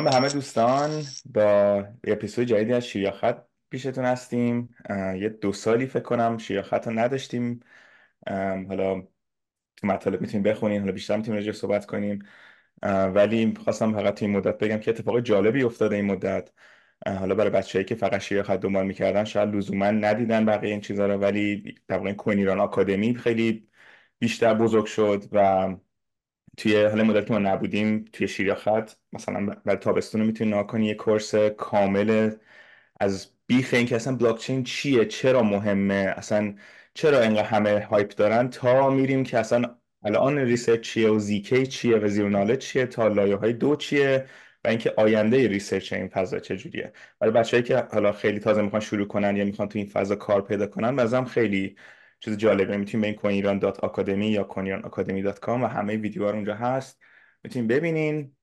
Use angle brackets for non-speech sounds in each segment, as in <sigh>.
سلام به همه دوستان. با اپیزود جدیدی از شیاخت پیشتون هستیم. یه دو سالی فکر کنم شیاخت رو نداشتیم. حالا تو مطالب می‌تونیم بخونیم حالا بیشتر می‌تونیم راجع صحبت کنیم. ولی خواستم فقط تو این مدت بگم که اتفاق جالبی افتاده این مدت. حالا برای بچه‌ای که فقط شیاخت دنبال می‌کردن شاید لزوما ندیدن بقیه این چیزها رو ولی در واقع کوین ایران آکادمی خیلی بیشتر بزرگ شد و توی این مدت که ما نبودیم توی شیر یا خط مثلا برای تابستون می‌تونی ناکنی یه course کامل از بیخ این که اصلا بلاکچین چیه چرا مهمه اصلا چرا اینقدر همه hype دارن تا میریم که اصلا الان research چیه و ZK چیه و zero چیه تا لایه های دو چیه و اینکه آینده research این فضا چجوریه. برای بچه‌هایی که حالا خیلی تازه می‌خوان شروع کنن یا می‌خوان تو این فضا کار پیدا کنن بازم خیلی چیز جالبه می‌تونیم به این ایران dot academy یا coin academy dot com و همه ویدیوها اونجا هست. می‌تونیم ببینین.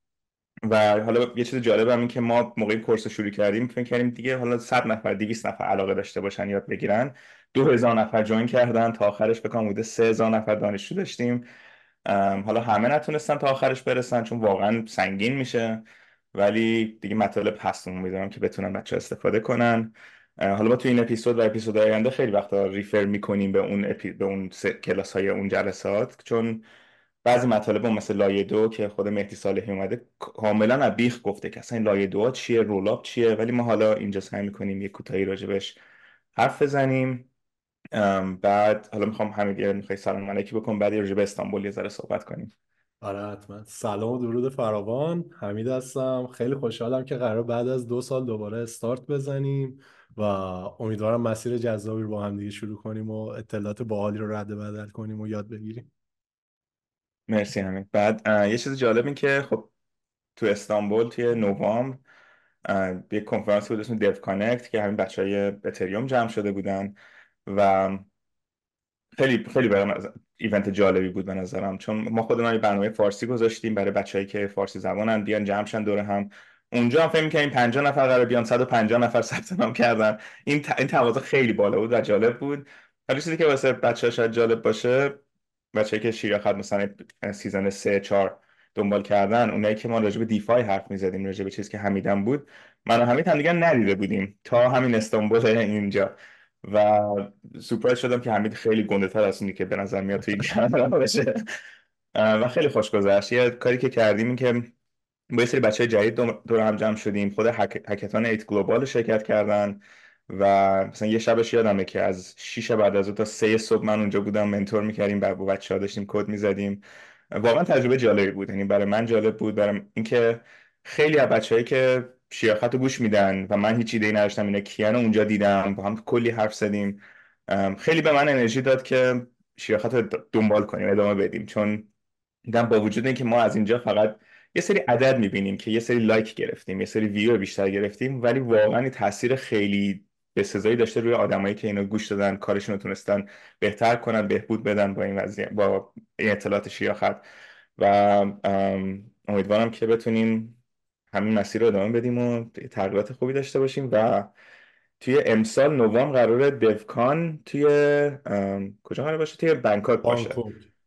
و حالا یه چیز جالب هم این که ما موقعی course شروع کردیم فکر کردیم دیگه حالا 100 نفر 200 نفر علاقه داشته باشن یاد بگیرن. 2000 نفر join کردن تا آخرش فکر کنم بوده 3000 نفر دانشجو داشتیم. حالا همه نتونستن تا آخرش برسن چون واقعا سنگین میشه. ولی دیگه مطالب هست می‌دونم که بتونن بچه استفاده کنن. حالا ما تو این اپیزود و اپیزود آینده خیلی وقتا ریفر می‌کنیم به اون اپی... به اون کلاس های اون جلسات چون بعضی مطالب مثل لایه دو که خود مهدی صالحی اومده کاملا از بیخ گفته که اصلا لایه دو چیه رولاب چیه ولی ما حالا اینجا سعی می‌کنیم یه کوتاهی راجبش حرف بزنیم. بعد حالا می‌خوام همین می‌خوای سلام علیکی بکن بعد راجب استانبول یه ذره صحبت کنیم. آره حتما. سلام و درود فراوان. حمید هستم. خیلی خوشحالم که قرار بعد از دو سال دوباره استارت بزنیم. و امیدوارم مسیر جذابی رو با هم دیگه شروع کنیم و اطلاعات باحالی رو رد و بدل کنیم و یاد بگیریم. مرسی همین بعد یه چیز جالب این که خب تو استانبول توی نوامبر یه کنفرانس بود اسم Devconnect که همین بچه های اتریوم جمع شده بودن و خیلی خیلی برام event جالبی بود به نظرم. چون ما خودمون یه برنامه فارسی گذاشتیم برای بچههایی که فارسی زبانن بیان جمع شن دور هم. اونجا هم فکر کردیم 50 نفر قرار بیان 150 نفر ثبت نام کردن. این ت... این تقاضا خیلی بالا بود و جالب بود. حالا چیزی که واسه بچه‌ها شاید جالب باشه بچه‌هایی که شیر یا خط مثلا season 3 4 دنبال کردن اونایی که ما راجع به DeFi حرف می‌زدیم راجع به چیزی که حمیدم بود من و حمید هم دیگه ندیده بودیم تا همین استانبول اینجا. و سورپرایز شدم که حمید خیلی گنده تر از اونی که به نظر میاد توی کانادا باشه. و خیلی خوش گذشت. یه کاری که کردیم این که با یه سری بچه جدید دور هم جمع شدیم. خود هکتان ایت گلوبال شرکت کردن و مثلا یه شبش یادمه که از 6 بعد از تا سه صبح من اونجا بودم منتور می‌کردیم با بچه ها داشتیم کد می‌زدیم. واقعا تجربه جالبی بود. یعنی برای من جالب بود. برای اینکه خیلی از بچه‌ای که شیاخت رو گوش میدن و من هیچ ایده نداشتم اینا کیان اونجا دیدم. با هم کلی حرف زدیم. خیلی به من انرژی داد که شیاخت رو دنبال کنیم ادامه بدیم. چون دیدم با وجود اینکه ما از اینجا فقط یه سری عدد می‌بینیم که یه سری لایک گرفتیم یه سری ویو بیشتر گرفتیم ولی واقعا تاثیر خیلی به سزایی داشته روی آدمایی که اینو گوش دادن کارشون رو تونستن بهتر کنن بهبود بدن با این وضعیت با این اطلاعات شیاخت. و امیدوارم که بتونیم همین مسیر رو ادامه بدیم و تغییرات خوبی داشته باشیم. و توی امسال نوامبر قرار Devcon توی کجا قرار باشه؟ توی بنکاک باشه.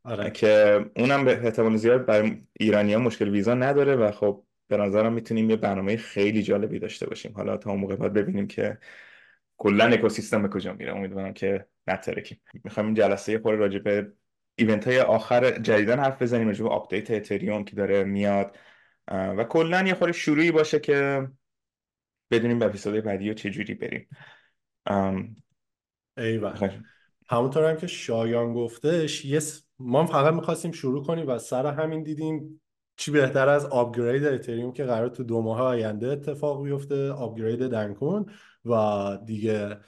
آره. که اونم به احتمال زیاد برای ایرانی ها مشکل ویزا نداره و خب به نظرم می‌تونیم یه برنامه خیلی جالبی داشته باشیم. حالا تا اون موقع باید ببینیم که کلا اکوسیستم به کجا میره. امیدوارم که نترکیم. می‌خوایم این جلسه خورده راجع به event های آخر جدیدن حرف بزنیم راجع به update اتریوم که داره میاد. و کلا یه خورده شروعی باشه که بدونیم به اپیزود بعدی چه جوری بریم. ایوه همونطور هم که شایان گفتش یه ما فقط می‌خواستیم شروع کنیم و سر همین دیدیم چی بهتر از آپگرید اتریوم که قرار تو دو ماه آینده اتفاق بیفته آپگرید دنکون و دیگه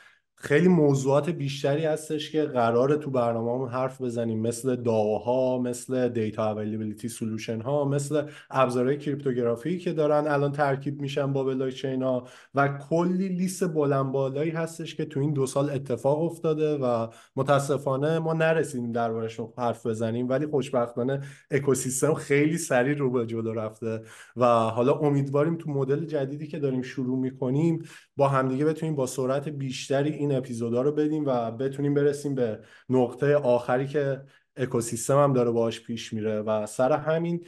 خیلی موضوعات بیشتری هستش که قرار تو برنامه حرف بزنیم. مثل داوها مثل دیتا اویلیبیلیتی سولوشن ها مثل ابزارهای کریپتوگرافی که دارن الان ترکیب میشن با بلاکچین ها و کلی لیست بلند بالایی هستش که تو این دو سال اتفاق افتاده و متاسفانه ما نرسیدیم دربارشون حرف بزنیم ولی خوشبختانه اکوسیستم خیلی سریع رو به جلو رفته و حالا امیدواریم تو مدل جدیدی که داریم شروع می‌کنیم با همدیگه بتونیم با سرعت بیشتری این اپیزودا رو بدیم و بتونیم برسیم به نقطه آخری که اکوسیستم هم داره باهاش پیش میره و سر همین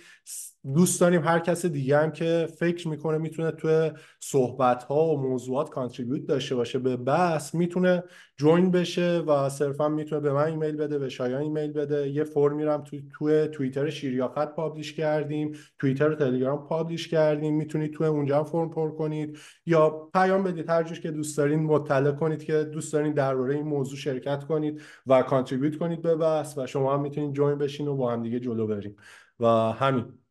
دوست داریم هر کس دیگه هم که فکر می‌کنه می‌تونه توی صحبت ها و موضوعات contribute داشته باشه به بحث می‌تونه join بشه و صرفا می‌تونه به من ایمیل بده به شایان ایمیل بده. یه فرمی هم تو توی توییتر شیر یا خط publish کردیم توییتر و تلگرام publish کردیم. می‌تونید توی اونجا فرم پر کنید. یا پیام بدید هر که دوست دارین مطلع کنید که دوست دارین درباره این موضوع شرکت کنید و contribute کنید به بحث و شما هم می‌تونید join بشین و با هم دیگه جلو بریم. و همین.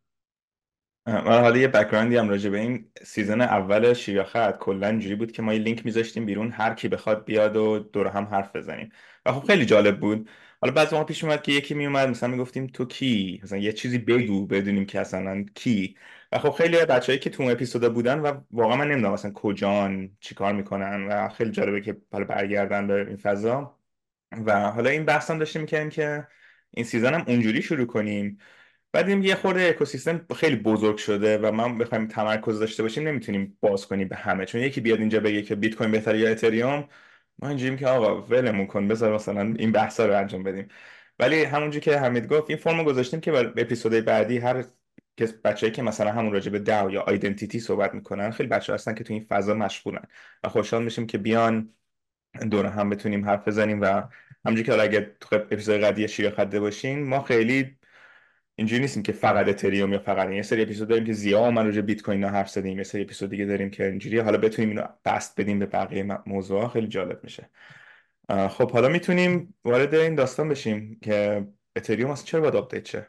من حالا یه background ی هم راجع به این season اول شیر یا خط کلا اینجوری بود که ما یه لینک میذاشتیم بیرون هر کی بخواد بیاد و دور هم حرف بزنیم. و خب خیلی جالب بود. حالا بعضی ما پیش اومد که یکی میومد مثلا می‌گفتیم تو کی؟ مثلا یه چیزی بگو بدونیم که اصلا کی. و خب خیلی بچه‌هایی که تو اون اپیزود بودن و واقعا من نمی‌دونم مثلا کجان چیکار می‌کنن و خیلی جالبه که حالا برگردن به این فضا. و حالا این بحث داشتیم می‌کردیم که این season هم اونجوری شروع کنیم. بعد این یه خورده اکوسیستم خیلی بزرگ شده و ما بخوایم تمرکز داشته باشیم نمی‌تونیم باز کنیم به همه. چون یکی بیاد اینجا بگه که بیت کوین بهتره یا اتریوم ما اینجوریم که آقا ولمون کن بذار مثلا این بحثا رو انجام بدیم. ولی همونجوری که حمید گفت این فرمو گذاشتیم که به اپیزودهای بعدی هر کس بچه‌هایی که مثلا همون راجع به DAO یا identity صحبت می‌کنن خیلی بچه هستن که تو این فضا مشغولن و خوشحال میشیم که بیان دور هم بتونیم حرف بزنیم و همونجوری که اگه تو اپیزود قدی شیر خده باشین ما خیلی اینجوری نیستیم که فقط اتریوم یا فقط یه سری اپیزود داریم که زیاد من راجع بیت کوین حرف زدیم. یه سری اپیزود دیگه داریم که اینجوری حالا بتونیم اینو بسط بدیم به بقیه موضوع خیلی جالب میشه. خب حالا می‌تونیم وارد این داستان بشیم که اتریوم اصلا چرا باید آپدیت شه؟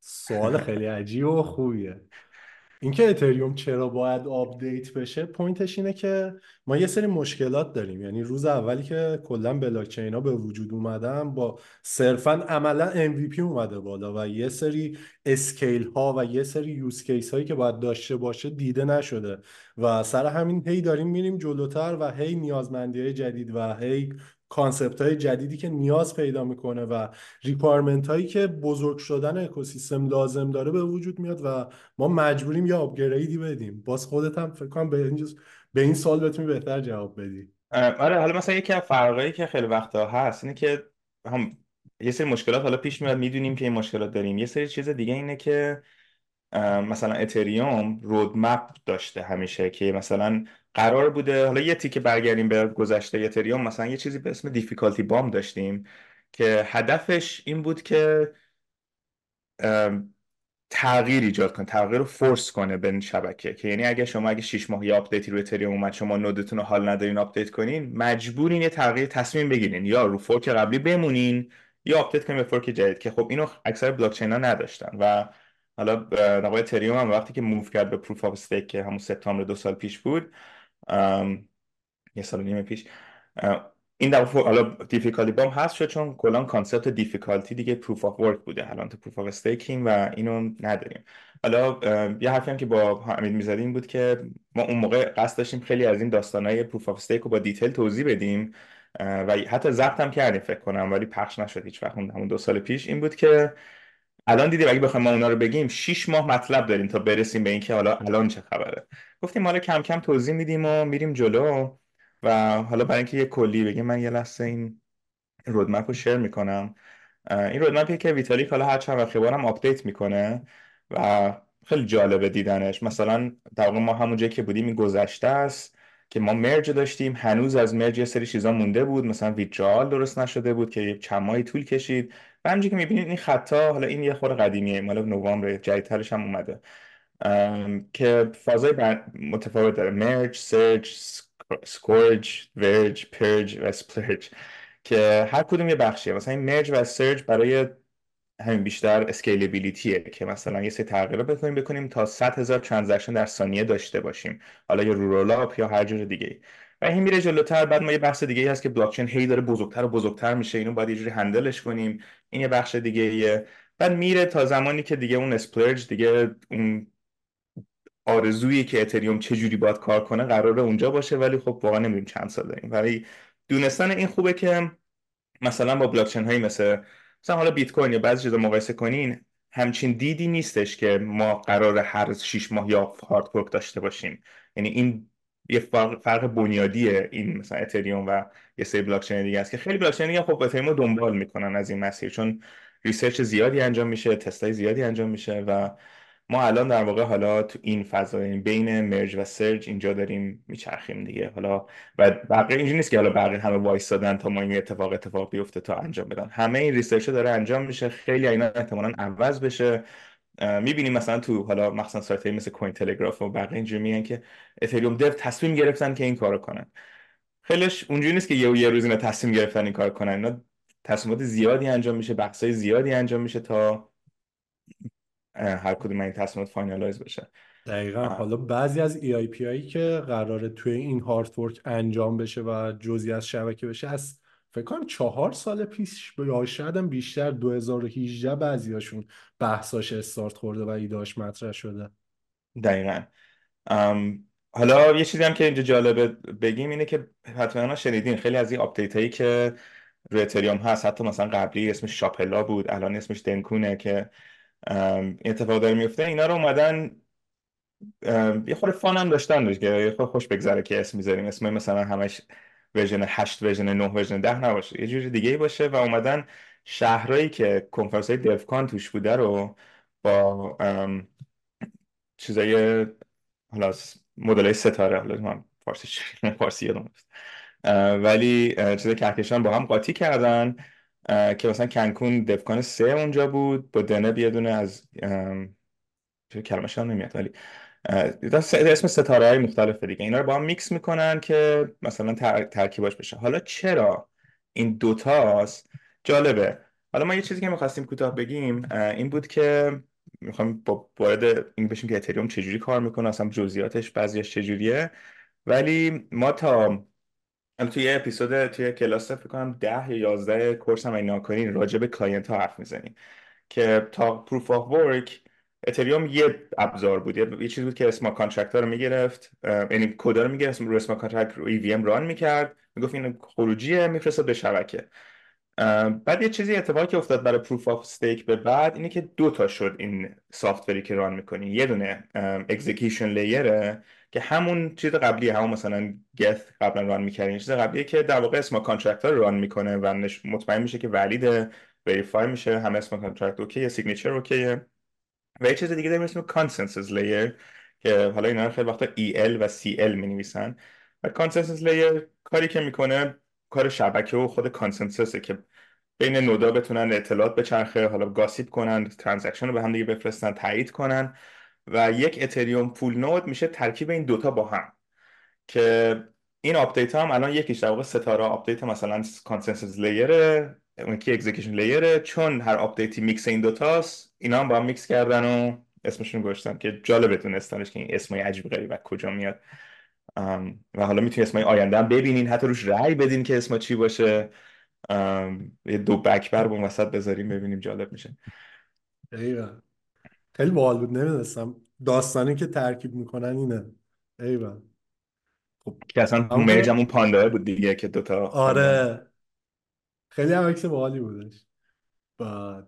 سوال خیلی عجیب و خوبیه. اینکه اتریوم چرا باید update بشه point ش اینه که ما یه سری مشکلات داریم. یعنی روز اولی که کلا بلاکچین ها به وجود اومدن با صرفا عملا MVP اومده بالا و یه سری scale ها و یه سری use case هایی که باید داشته باشه دیده نشده. و سر همین هی داریم میریم جلوتر و هی نیازمندی های جدید و هی concept های جدیدی که نیاز پیدا می‌کنه و requirement هایی که بزرگ شدن اکوسیستم لازم داره به وجود میاد و ما مجبوریم یا آپگریدی بدیم. باز خودت هم فکر کنم به این, به این سال بتونی بهتر جواب بدی. آره حالا مثلا یکی از فرقایی که خیلی وقتا هست اینه که هم یه سری مشکلات حالا پیش میاد می‌دونیم که این مشکلات داریم. یه سری چیز دیگه اینه که مثلا اتریوم رودمپ داشته همیشه که مثلا قرار بوده. حالا یه تیکه برگردیم به گذشته اتریوم مثلا یه چیزی به اسم دیفیکالتی بام داشتیم که هدفش این بود که تغییر ایجاد کنه تغییر رو force کنه به شبکه. که یعنی اگه شما اگه 6 ماه یه update ی رو اتریوم اومد شما node تون رو حال ندارین update کنین مجبورین یه تغییر تصمیم بگیرین. یا رو fork قبلی بمونین یا update کنین به fork جدید که خب اینو اکثر بلاکچین ها نداشتن. و حالا نقای اتریوم هم وقتی که move کرد به proof of stake که همون سپتامبر دو سال پیش بود یه سال نیم پیش این دفعه حالا دیفیکالتی بام هست شد چون کلا concept difficulty دیگه proof of work بوده الان تو proof of staking و اینو نداریم. حالا یه حرفی هم که با حمید می‌زدیم بود که ما اون موقع قصد داشتیم خیلی از این داستانهای proof of stake رو با detail توضیح بدیم و حتی ضبط هم کردیم فکر کنم ولی پخش نشد هیچ وقت همون دو سال پیش این بود که الان دیدیم اگه بخوایم ما اونا رو بگیم 6 ماه مطلب داریم تا برسیم به اینکه حالا الان چه خبره. گفتیم حالا کم کم توضیح میدیم و میریم جلو و حالا برای اینکه یه کلی بگیم من یه لحظه این roadmap رو share می‌کنم. این roadmap ی که ویتالیک حالا هر چند وقت بارم update می‌کنه و خیلی جالبه دیدنش. مثلا در ما همون جایی که بودیم این گذشته است که ما merge داشتیم. هنوز از merge یه سری چیزا مونده بود. مثلا withdrawal درست نشده بود که چند ماهی طول کشید. و که می‌بینید این خطا حالا این یه خورده قدیمیه مال نوامبر جدیدترش هم اومده. که فازای متفاوت داره. merge surge scourge verge purge و splurge که هر کدوم یه بخشیه. مثلا این merge و surge برای همین بیشتر scalability ه که مثلا یه سری تغییرات بتونیم بکنیم تا 100 هزار transaction در ثانیه داشته باشیم. حالا یا رو rollup یا هر جور دیگه و این میره جلوتر بعد ما یه بحث دیگه هست که بلاکچین هی داره بزرگتر و بزرگتر میشه. اینو باید یه جوری handle ش کنیم. این یه بخش دیگه یه بعد میره تا زمانی که دیگه اون splurge دیگه اون آرزویی که اتریوم چجوری باید کار کنه قراره اونجا باشه ولی خب واقعا نمی‌دونیم چند سال داریم ولی دونستن این خوبه که مثلا با بلاکچین هایی مثل مثلا حالا بیت کوین یا بعضی چیزا مقایسه کنین همچین دیدی نیستش که ما قرار هر 6 ماه یا هارد داشته باشیم. یعنی این یه فرق, فرق بنیادیه این مثلا اتریوم و یه سری بلاک چین دیگه است که خیلی بلاک چین دیگه خب اتریوم دنبال می‌کنن از این مسیر چون research زیادی انجام میشه تستای زیادی انجام میشه و ما الان در واقع حالا تو این فضا یعنی بین merge و surge اینجا داریم میچرخیم دیگه. حالا و بقیه اینجوری نیست که حالا بقیه همه وایسادن تا ما این اتفاق اتفاق بیفته تا انجام بدن. همه این research داره انجام میشه. خیلی اینا احتمالاً عوض بشه. می‌بینیم مثلا تو حالا مخصوصا سایت مثل کوین تلگراف و بقیه اینجوری میگن که اتریوم dev تصمیم گرفتن که این کارو کنن. خیلیش اونجوری نیست که یه یه روز اینا تصمیم گرفتن این کار کنن. اینا تصمیمات زیادی انجام میشه بحثای زیادی انجام میشه تا هر کدوم این تصمیمات finalize بشه. دقیقا. حالا بعضی از EIP هایی که قراره توی این هارد انجام بشه و جزی از شبکه بشه از فکر کنم چهار سال پیش یا شاید هم بیشتر 2018 بعضی هاشون بحثاش استارت خورده و idea ش مطرح شده. دقیقا. حالا یه چیزی هم که اینجا جالبه بگیم اینه که حتما شنیدین خیلی از این update هایی که روی اتریوم هست. حتی مثلا قبلی اسمش شاپلا بود الان اسمش دنکونه که اتفاق داره میفته. اینا رو اومدن یه خورده fun هم داشتن دیگه. یه خوش بگذره که اسم می‌ذاریم. اسم مثلا همش version 8 version 9 version 10 نباشه. یه جوری دیگه باشه و اومدن شهرهایی که کنفرانس های Devcon توش بوده رو با چیزای حالا مدل ستاره حالا من فارسی فارسی یادم ولی چیزای کهکشان با هم قاطی کردن که مثلا کنکون دفکان سه اونجا بود. با دنه یه دونه از کلمش هم نمیاد ولی اسم ستاره های مختلف دیگه. اینا رو با هم میکس می‌کنن که مثلا ترکیباش بشه. حالا چرا این دوتاست جالبه. حالا ما یه چیزی که می‌خواستیم کوتاه بگیم این بود که می‌خوایم با وارد این بشیم که اتریوم چجوری کار می‌کنه اصلا جزئیاتش بعضیش چجوریه. ولی ما تا توی یه اپیزود توی کلاس فکر کنم ده یا یازده course هم اینا کنین راجع به client ها حرف می‌زنیم. که تا proof of work اتریوم یه ابزار بود. یه چیزی بود که smart contract ها رو می‌گرفت. یعنی کد رو می‌گرفت. رو smart contract رو ای run می‌کرد. می‌گفت این خروجیه میفرستاد به شبکه. بعد یه چیزی اتفاقی که افتاد برای proof of stake به بعد اینه که دو تا شد این software ی که run می‌کنی. یه دونه execution layer ه که همون چیز قبلی همون مثلا Geth قبلا run می‌کردین چیز قبلیه که در واقع smart contract رو run می‌کنه و مطمئن میشه که valid verify میشه. همه smart contract اوکیه signature اوکیه. و یه چیز دیگه داریم اسم consensus layer که حالا اینا رو خیلی وقتا EL و CL می نویسن و consensus layer کاری که می‌کنه کار شبکه و خود consensus ه که بین node ا بتونن اطلاعات بچرخه حالا gossip کنن transaction رو به هم دیگه بفرستن تایید کنن. و یک اتریوم full node میشه ترکیب این دوتا با هم. که این update هم الان یکیش در واقع ستاره update مثلا consensus layer ه اون یکی execution layer ه چون هر update ی mix این دوتاست اینا هم با هم میکس کردن و اسمشون گذاشتن که جالبه دونستنش که این اسمای عجیب غریب از کجا میاد. و حالا می‌تونی اسمای آینده هم ببینین حتی روش رأی بدین که اسم چی باشه. یه دو بکبر با وسط بذاریم ببینیم جالب میشه. ایوه خیلی باحال بود نمی‌دونستم. داستانی که ترکیب می‌کنن اینه. ایوه خب که اصلا مرجم اون پاندا بود دیگه که دوتا آره. خیلی هم عکس باحالی بودش. بعد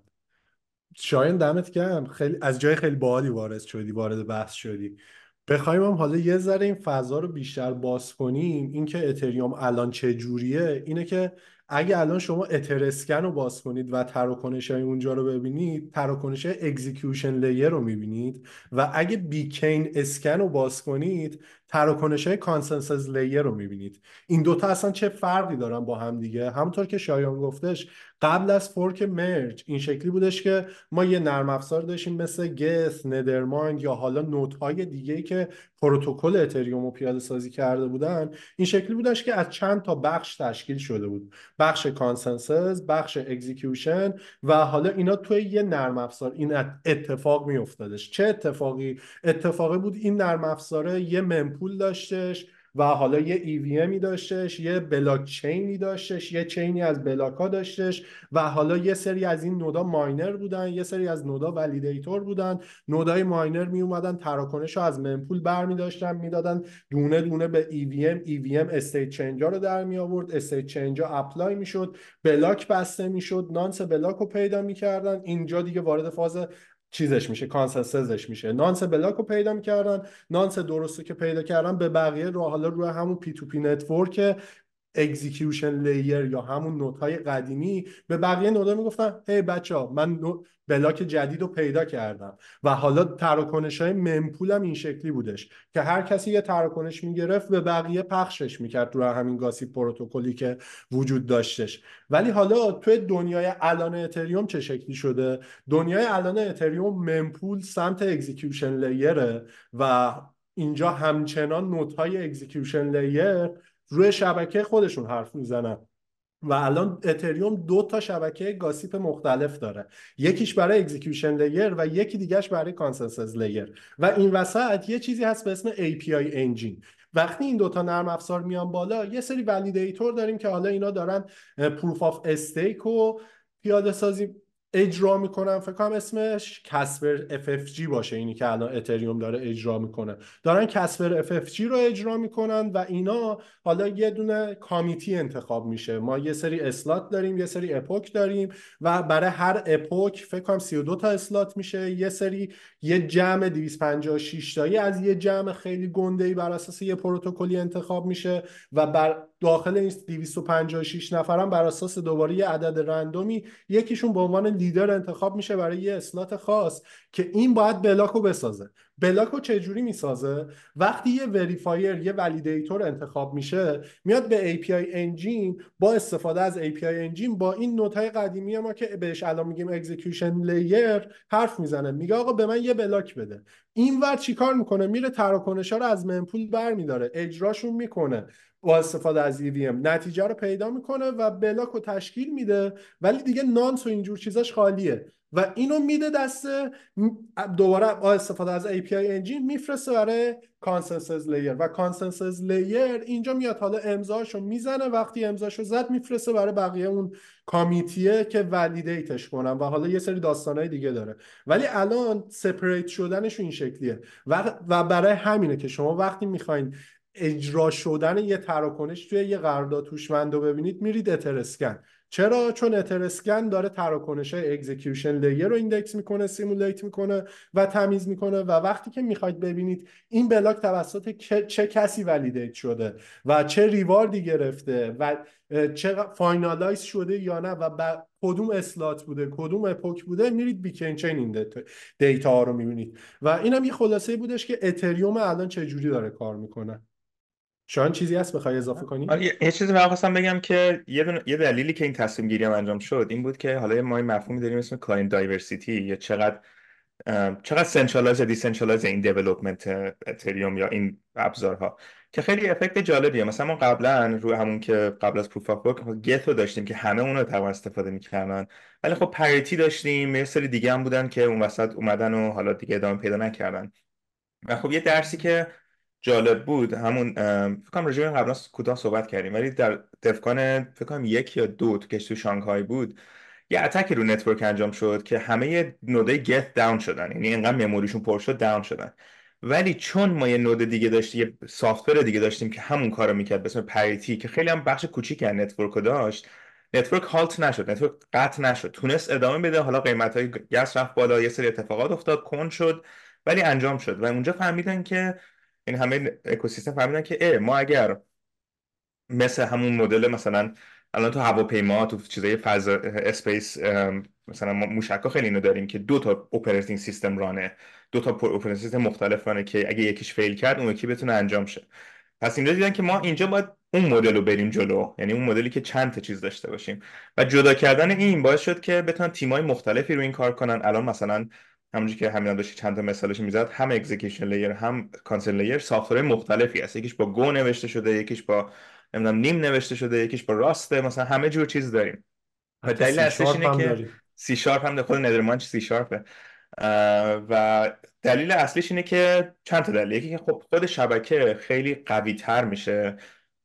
شاین دمت گرم. خیلی از جای خیلی باحالی وارد شدی وارد بحث شدی. بخوایم هم حالا یه ذره این فضا رو بیشتر باز کنیم. اینکه اتریوم الان چه جوریه اینه که اگه الان شما Etherscan رو باز کنید و تراکنش های اونجا رو ببینید تراکنش execution layer رو می‌بینید. و اگه Beaconscan رو باز کنید تراکنش های consensus layer رو می‌بینید. این دوتا اصلا چه فرقی دارن با هم دیگه؟ همونطور که شایان گفتش قبل از fork merge این شکلی بودش که ما یه نرم افزار داشتیم مثل Geth Nethermind یا حالا node های دیگه که پروتکل اتریوم رو پیاده سازی کرده بودن این شکلی بودش که از چند تا بخش تشکیل شده بود. بخش consensus بخش execution و حالا اینا توی یه نرم افزار. این اتفاق می افتادش چه اتفاقی؟ اتفاقی بود این نرم افزاره یه mempool داشتش و حالا یه EVM ی داشتش یه بلاک چینی داشتش یه chain ی از block ها داشتش و حالا یه سری از این node ا miner بودن یه سری از node ا validator بودن. node ای miner می اومدن تراکنش رو از mempool بر می داشتن می‌دادن دونه دونه به EVM EVM state change ا رو در می آورد state change ا apply می‌شد block بسته می‌شد nonce block رو پیدا می‌کردن اینجا دیگه وارد فاز چیزش میشه consensus ش میشه. nonce block رو پیدا می‌کردن nonce درسته که پیدا کردن به بقیه رو حالا روی همون P2P network execution layer یا همون node های قدیمی. به بقیه node ها می‌گفتن هی بچه ها من block جدید رو پیدا کردم. و حالا تراکنش های mempool م این شکلی بودش که هر کسی یه تراکنش می‌گرفت به بقیه پخشش می‌کرد تو همین gossip protocol ی که وجود داشتش. ولی حالا توی دنیای الان اتریوم چه شکلی شده؟ دنیای الان اتریوم mempool سمت execution layer ه و اینجا همچنان node های execution layer روی شبکه خودشون حرف می‌زنن. و الان اتریوم دو تا شبکه gossip مختلف داره. یکیش برای execution layer و یکی دیگهش برای consensus layer و این وسط یه چیزی هست به اسم API engine وقتی این دوتا نرم افزار میان بالا یه سری validator داریم که حالا اینا دارن proof of stake و پیاده سازی اجرا می‌کنن فکر کنم اسمش Casper FFG باشه اینی که الان اتریوم داره اجرا می‌کنه. دارن Casper FFG رو اجرا می‌کنن و اینا حالا یه دونه committee انتخاب میشه. ما یه سری slot داریم یه سری epoch داریم و برای هر epoch فکر کنم 32 تا slot میشه. یه سری یه جمع 256 تایی از یه جمع خیلی گنده ای بر اساس یه پروتکلی انتخاب میشه و بر داخل این 256 نفرم بر اساس دوباره یه عدد random ی یکیشون به عنوان لیدر انتخاب میشه برای یه slot خاص که این باید block رو بسازه. block رو چجوری می‌سازه؟ وقتی یه verifier یه validator انتخاب میشه میاد به API engine با استفاده از API engine با این node ای قدیمی ما که بهش الان میگیم execution layer حرف می‌زنه. میگه آقا به من یه block بده. این ور چیکار می‌کنه؟ میره تراکنش ها رو از mempool برمیداره. اجراشون می‌کنه با استفاده از EVM نتیجه رو پیدا می‌کنه و block رو تشکیل میده. ولی دیگه nonce و اینجور چیزاش خالیه. و اینو میده دست دوباره با استفاده از API engine میفرسته برای consensus layer و consensus layer اینجا میاد حالا امضاشو می‌زنه. وقتی امضاشو زد میفرسته برای بقیه اون committee ه که validate ش کنن و حالا یه سری داستانهای دیگه داره. ولی الان separate شدنش این شکلیه. و, و برای همینه که شما وقتی می‌خواین اجرا شدن یه تراکنش توی یه قرارداد هوشمند رو ببینید میرید Etherscan چرا؟ چون Etherscan داره تراکنش های execution layer رو index می‌کنه simulate می‌کنه و تمیز می‌کنه و وقتی که می‌خواید ببینید این block توسط چه کسی validate شده و چه reward ی گرفته و چه finalize شده یا نه و کدوم slot بوده کدوم epoch بوده میرید beacon chain این data ها رو می‌بینید. و اینم یه خلاصه بودش که اتریوم الان چه جوری داره کار می‌کنه. شاید چیزی هست بخوای اضافه کنی؟ آره یه چیزی من خواستم بگم که یه, یه دلیلی که این تصمیم گیری هم انجام شد این بود که حالا ما این مفهومی داریم اسم client diversity یا چقدر چقدر centralized decentralized این development اتریوم یا این ابزارها که خیلی effect جالبیه. مثلا ما قبلا روی همون که قبل از proof of Geth رو داشتیم که همه اون رو استفاده می‌کردن. ولی خب Parity داشتیم یه سری دیگه هم بودن که اون وسط اومدن و حالا دیگه ادامه پیدا نکردن. و خب یه درسی که جالب بود. همون فکر کنم راجع قبلا کوتاه صحبت کردیم ولی در Devcon فکر کنم یک یا دو تو تو شانگهای بود یه attack رو network انجام شد که همه node ای Geth down شدن. یعنی اینقدر memory شون پر شد down شدن. ولی چون ما یه node دیگه داشتیم یه software دیگه داشتیم که همون کارو می‌کرد به اسم Parity که خیلی هم بخش کوچیک از network داشت network halt نشد network قطع نشد. تونست ادامه بده. حالا قیمت های gas رفت بالا یه سری اتفاقات افتاد کند شد ولی انجام شد. و اونجا فهمیدن که این همه اکوسیستم فهمیدن که ما اگر مثل همون مدل مثلا الان تو هواپیما تو چیزای فضا space مثلا موشک خیلی اینو داریم که دو تا operating system run ه. دو تا operating system مختلف run ه که اگه یکیش fail کرد اون یکی بتونه انجام شه. پس اینجا دیدن که ما اینجا باید اون مدل رو بریم جلو. یعنی اون مدلی که چند تا چیز داشته باشیم. و جدا کردن این باعث شد که بتونن تیمای مختلفی رو این کار کنن. الان مثلا همونجوری که همین داشتی چند تا مثالش می‌زد هم execution layer هم consensus layer software های مختلفی هست. یکیش با Go نوشته شده یکیش با نمی‌دونم Nim نوشته شده یکیش با Rust ه مثلا همه جور چیز داریم. و دلیل اصلیش اینه که سی شارپ هم خود ندرمانچ سی شارپه و دلیل اصلیش اینه که چند تا دلیل. یکی که خب خود شبکه خیلی قوی تر میشه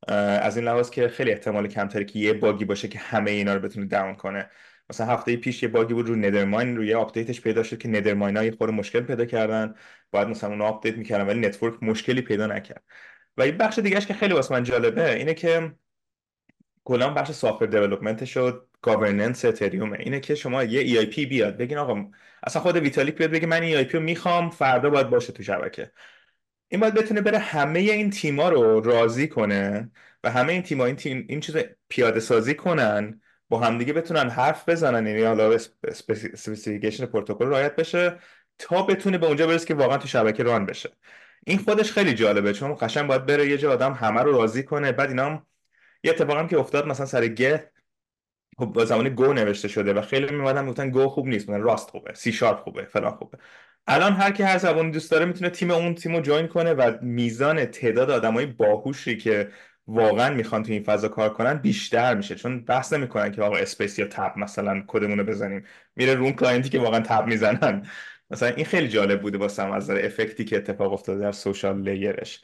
از این لحاظ که خیلی احتمال کمتره که یه bug ی باشه که همه اینا رو بتونه down کنه. مثلا هفته پیش یه bug ی بود رو Nethermind روی update ش پیدا شد که Nethermind های خود مشکل پیدا کردن. باید مثلا اون update می‌کردن ولی network مشکلی پیدا نکرد. و این بخش دیگهش که خیلی واسه من جالبه اینه که کلا بخش software development شد governance اتریومه اینه که شما یه EIP بیاد بگین آقا اصلا خود ویتالیک بیاد بگه من EIP رو می‌خوام فردا باید باشه تو شبکه. این باید بتونه بره همه این تیما رو راضی کنه و همه این تیم‌ها این تیم این چیز پیاده سازی کنن همدیگه بتونن حرف بزنن یعنی حالا specification پروتکل رعایت بشه تا بتونه به اونجا برسه که واقعا تو شبکه run بشه. این خودش خیلی جالبه چون قشنگ باید بره یه جا آدم همه رو راضی کنه. بعد اینا هم یه اتفاقی که افتاد مثلا سر Geth خب با زبان Go نوشته شده و خیلی میمدن می‌گفتن Go خوب نیست مثلا Rust خوبه سی شارپ خوبه فلان خوبه. الان هر کی هر زبانی دوست داره می‌تونه تیم اون تیم رو join کنه و میزان تعداد آدمای باهوشی که واقعا می‌خوان تو این فضا کار کنن بیشتر میشه. چون بحث نمی‌کنن که آقا space یا tab مثلا کدمون رو بزنیم. میره رو اون client ی که واقعا tab می‌زنن. مثلا این خیلی جالب بوده واسم از effect ی که اتفاق افتاده در social layer ش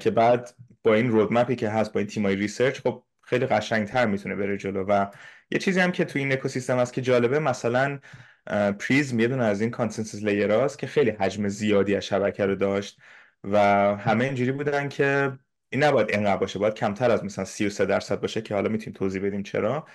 که بعد با این roadmap ی که هست با این تیمای research خب خیلی قشنگتر می‌تونه بره جلو. و یه چیزی هم که تو این اکوسیستم هست که جالبه مثلا Prysm یه دونه از این consensus layer است که خیلی حجم زیادی از شبکه رو داشت و همه اینجوری بودن که این نباید اینقدر باشه باید کمتر از مثلا 33 درصد باشه که حالا می‌تونیم توضیح بدیم چرا.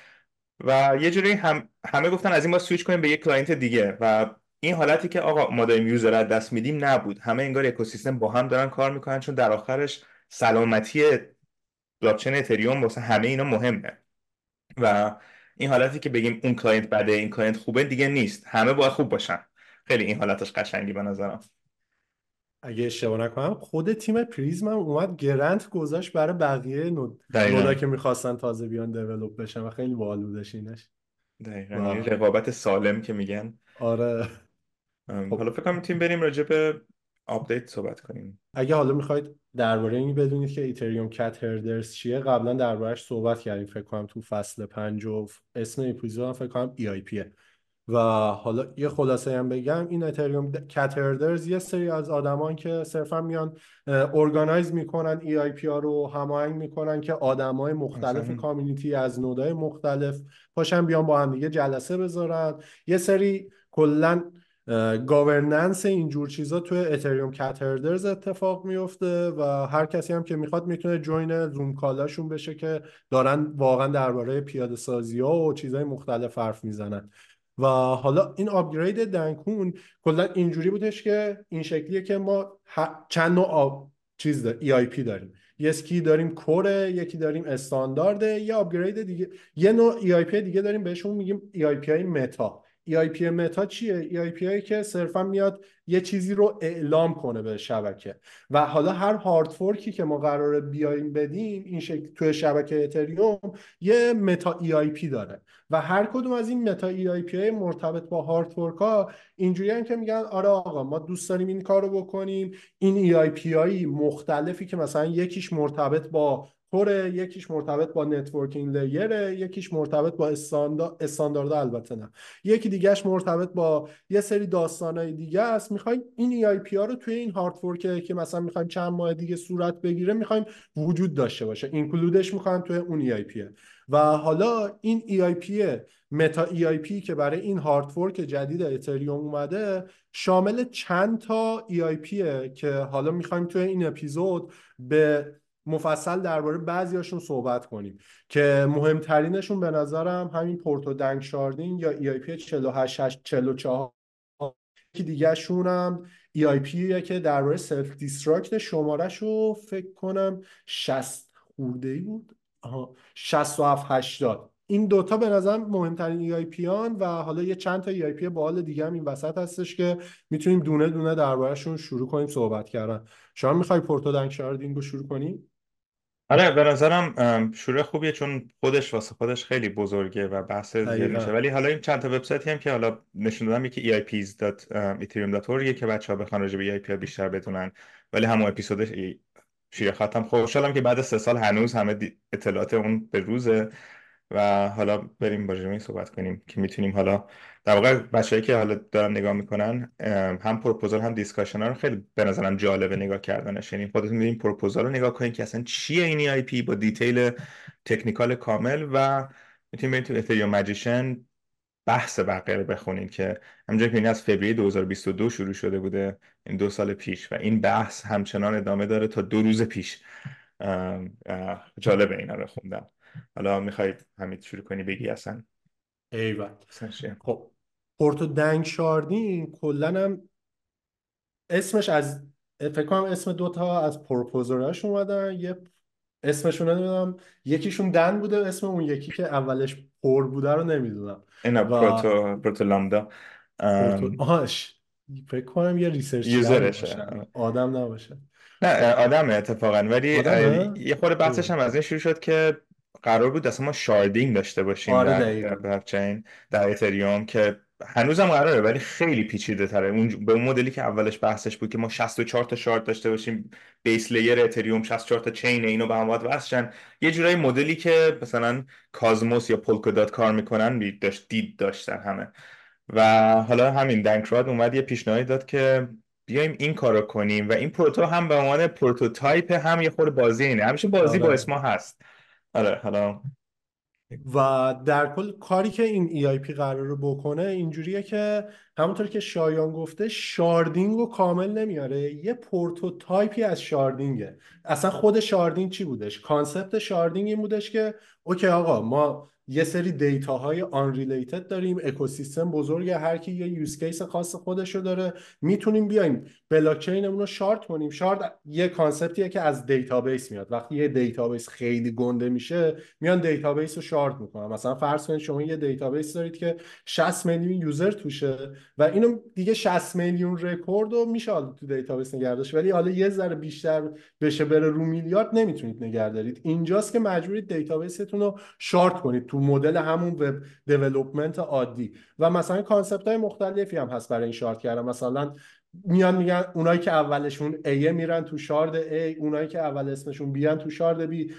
و یه جوری هم همه گفتن از این با سویچ کنیم به یک client دیگه و این حالتی که آقا ما داریم user از دست میدیم نبود. همه انگار اکوسیستم با هم دارن کار می‌کنن چون در آخرش سلامتی بلاکچین اتریوم واسه همه اینا مهمه. و این حالتی که بگیم اون client بده این client خوبه دیگه نیست. همه باید خوب باشن. خیلی این حالتش قشنگی به نظرم. اگه اشتباه نکنم خود تیم Prysm هم اومد grant گذاشت برای بقیه node node ا که می‌خواستن تازه بیان develop بشن و خیلی باحال بودش اینش دقیقاً. رقابت سالم که میگن. آره. خب. حالا فکر کنم تیم بریم راجع به update صحبت کنیم. اگه حالا می‌خواید درباره این بدونید که Ethereum Cat Herders چیه قبلا دربارهش صحبت کردیم فکر کنم تو فصل پنج و اسم اپیزود هم فکر کنم EIP ه و حالا یه خلاصه هم بگم این Ethereum Cat Herders یه سری از آدمان که صرفا میان organize می‌کنن EIP رو هماهنگ می‌کنن که آدمای مختلف community از node ای مختلف پاشن بیان با هم دیگه جلسه بذارن. یه سری کلا governance اینجور چیزا توی Ethereum Cat Herders اتفاق میفته و هر کسی هم که می‌خواد می‌تونه join Zoom call اشون بشه که دارن واقعا درباره پیاده سازی ها و چیزهای مختلف حرف می‌زنن. و حالا این upgrade Dencun کلا اینجوری بودش که این شکلیه که ما چند نوع آب چیز EIP داریم. یکی داریم core ه یکی داریم استاندارده یه upgrade دیگه یه نوع EIP دیگه داریم بهشون میگیم EIP های متا. EIP meta چیه؟ EIP که صرفا میاد یه چیزی رو اعلام کنه به شبکه. و حالا هر hard fork ی که ما قراره بیایم بدیم این شکل توی شبکه اتریوم یه meta EIP داره. و هر کدوم از این meta EIP مرتبط با hard fork ها اینجوری که میگن آره آقا ما دوست داریم این کار رو بکنیم. این EIP هایی مختلفی که مثلا یکیش مرتبط با core ه یکیش مرتبط با networking layer ه یکیش مرتبط با استاندارد البته نه. یکی دیگهش مرتبط با یه سری داستانهای دیگه است. می‌خوایم این EIP ها رو توی این هارد که مثلا می‌خوایم چند ماه دیگه صورت بگیره می‌خوایم وجود داشته باشه. include ش می‌خوایم توی اون ای آی پی و حالا این ای آی پی متا ای آی پی که برای این هارد جدید اتریوم اومده شامل چند تا EIP که حالا می‌خوایم توی این اپیزود به مفصل درباره بعضیاشون صحبت کنیم که مهمترینشون به نظرم همین پورتو دنگ شاردین یا ای آی پی 4844 که دیگه شونم EIP که درباره self-destruct شمارش رو فکر کنم 60 خورده ای بود. آها 67 80 این دوتا به نظر مهمترین EIP ان و حالا یه چند تا EIP باحال دیگه هم این وسط هستش که می‌تونیم دونه دونه دربارهشون شروع کنیم صحبت کردن. شما می‌خوای پورتو دنگ شاردینگ رو شروع کنیم آره به نظرم شروع خوبیه چون خودش واسه خودش خیلی بزرگه و بحث زیاد میشه. ولی حالا این چند تا وبسایتی هم که حالا نشون دادم یکی eips.ethereum.org که بچه ها بخوان راجع به EIP بیشتر بدونن. ولی همون اپیزودش شیر ختم خوشحالم که بعد سه سال هنوز همه اطلاعات اون به روزه. و حالا بریم با جمعی صحبت کنیم که می‌تونیم حالا در واقع بچه‌ای که حالا دارن نگاه می‌کنن هم پروپوزال هم discussion ها رو خیلی به نظرم جالبه نگاه کردنش. یعنی خودتون میرین پروپوزال رو نگاه کنین که اصلا چیه این EIP با detail technical کامل و می‌تونید برید تو Ethereum Magicians بحث بقیه رو بخونین که همونجوری که از فوریه 2022 شروع شده بوده این دو سال پیش و این بحث همچنان ادامه داره تا دو روز پیش. جالبه اینا رو خوندم حالا می‌خوای همین شروع کنی بگی اصلا. ایول. خب proto-danksharding کلا هم اسمش از فکر کنم اسم دوتا از proposer اش اومدن. یه اسمشون نمی‌دونم یکیشون دنک بوده اسم اون یکی که اولش پروتو بوده رو نمی‌دونم. اینا و پروتو پروتو لامدا. پروتو آهش فکر کنم یه researcher user شه. آدم نباشه. نه آدمه اتفاقا. ولی آدمه؟ یه خورده بحثش هم از این شروع شد که قرار بود اصلا ما sharding داشته باشیم آره در بلاکچین در اتریوم که هنوزم قراره ولی خیلی پیچیده تره. اون به اون مدلی که اولش بحثش بود که ما 64 تا shard داشته باشیم base layer اتریوم 64 تا chain اینو به هم وصلشن. یه جورایی مدلی که مثلا کازموس یا پولکادات کار می‌کنن داشت دید داشتن همه. و حالا همین دنکراد اومد یه پیشنهادی داد که بیایم این کارو کنیم و این پروتو هم به عنوان prototype هم یه خورده بازی اینه. همیشه بازی با آره اسما هست. آره حالا. و در کل کاری که این EIP قراره بکنه اینجوریه که همونطور که شایان گفته sharding رو کامل نمیاره. یه prototype ی از sharding ه. اصلا خود sharding چی بودش؟ concept sharding این بودش که okay آقا ما یه سری data های unrelated داریم اکوسیستم بزرگه هر کی یه use case خاص خودشو داره می‌تونیم بیایم بلاکچینمون رو shard کنیم. shard یه concept یه که از database میاد. وقتی یه database خیلی گنده میشه میان database رو shard می‌کنن. مثلا فرض کنید شما یه database دارید که 60 میلیون user توشه و اینو دیگه 60 میلیون رکورد رو میشه تو database نگه داشت. ولی حالا یه ذره بیشتر بشه بره رو میلیارد نمی‌تونید نگه دارید. اینجاست که مجبورید database تون رو shard کنید. تو مدل همون web development عادی. و مثلا concept های مختلفی هم هست برای این shard کردن. مثلا میان میگن اونایی که اولشون A میرن تو shard A اونایی که اول اسمشون B ئه میان تو shard B.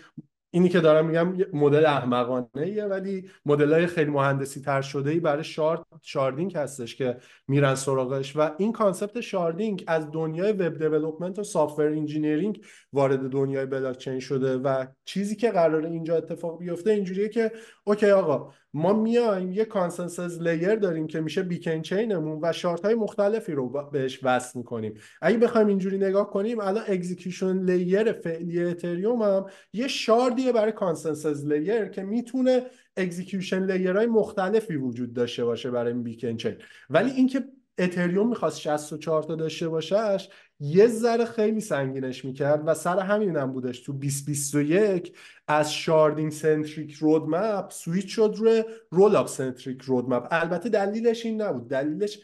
اینی که دارم میگم مدل احمقانه ایه ولی مدل های خیلی مهندسی تر شده ای برای shard sharding هستش که میرن سراغش. و این concept sharding از دنیای web development و software engineering وارد دنیای بلاکچین شده و چیزی که قراره اینجا اتفاق بیفته اینجوریه که okay آقا ما میایم یه consensus layer داریم که میشه beacon chain مون و shard های مختلفی رو بهش وصل می‌کنیم. اگه بخوایم اینجوری نگاه کنیم الان execution layer فعلی اتریوم هم یه shard یه برای consensus layer که می‌تونه execution layer های مختلفی وجود داشته باشه برای beacon chain. ولی اینکه اتریوم می‌خواست 64 تا داشته باشهش یه ذره خیلی سنگینش می‌کرد و سر همین هم بودش تو 2021 از sharding-centric roadmap switch شد روی rollup-centric roadmap. البته دلیلش این نبود. دلیلش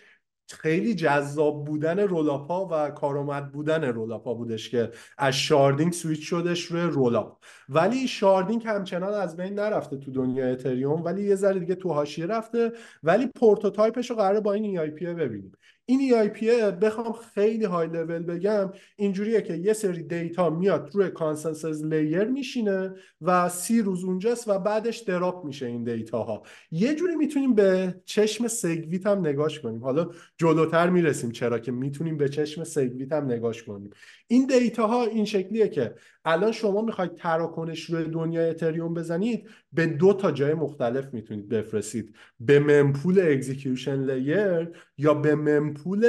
خیلی جذاب بودن rollup ا و کارآمد بودن rollup ا بودش که از sharding switch شدش روی rollup ولی sharding همچنان از بین نرفته تو دنیای اتریوم ولی یه ذره دیگه تو حاشیه رفته. ولی prototype ش رو قراره با این EIP ببینیم. این EIP بخوام خیلی های لول بگم اینجوریه که یه سری data میاد روی consensus layer میشینه و سی روز اونجاست و بعدش drop میشه این data ها یه جوری می‌تونیم به چشم SegWit هم نگاش کنیم. حالا جلوتر می‌رسیم چرا که می‌تونیم به چشم SegWit هم نگاش کنیم. این data ها این شکلیه که الان شما می‌خواید تراکنش روی دنیای اتریوم بزنید به دو تا جای مختلف می‌تونید بفرستید. به mempool execution layer یا به mempool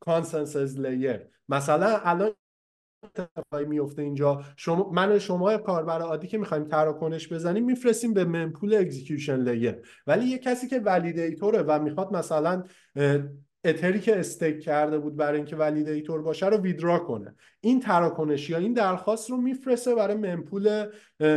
consensus layer مثلا الان اتفاقی میفته اینجا. شما من شما کاربر عادی که می‌خوایم تراکنش بزنیم میفرستیم به mempool execution layer ولی یه کسی که validator ه و می‌خواد مثلا ether ی که stake کرده بود برای اینکه validator باشه رو withdraw کنه. این تراکنش یا این درخواست رو میفرسته برای mempool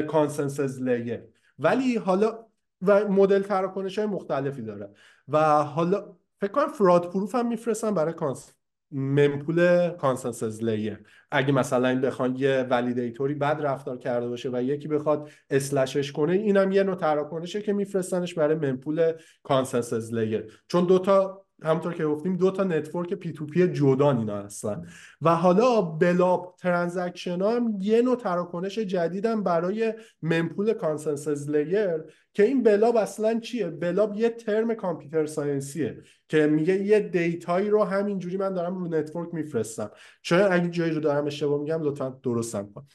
consensus layer ولی حالا و مدل تراکنش های مختلفی داره. و حالا فکر کنم fraud proof هم میفرستن برای cons mempool consensus layer اگه مثلا بخوان یه validator ی بد رفتار کرده باشه و یکی بخواد slash ش کنه اینم یه نوع تراکنشه که میفرستنش برای mempool consensus layer چون دوتا همونطور که گفتیم دو تا network P2P جدان اینا هستن. و حالا blob transaction هم یه نوع تراکنش جدیدم برای mempool consensus layer که این blob اصلا چیه؟ blob یه term computer science یه که میگه یه data یی رو همینجوری من دارم رو network میفرستم. چون اگه جایی رو دارم اشتباه میگم لطفا درستم کن.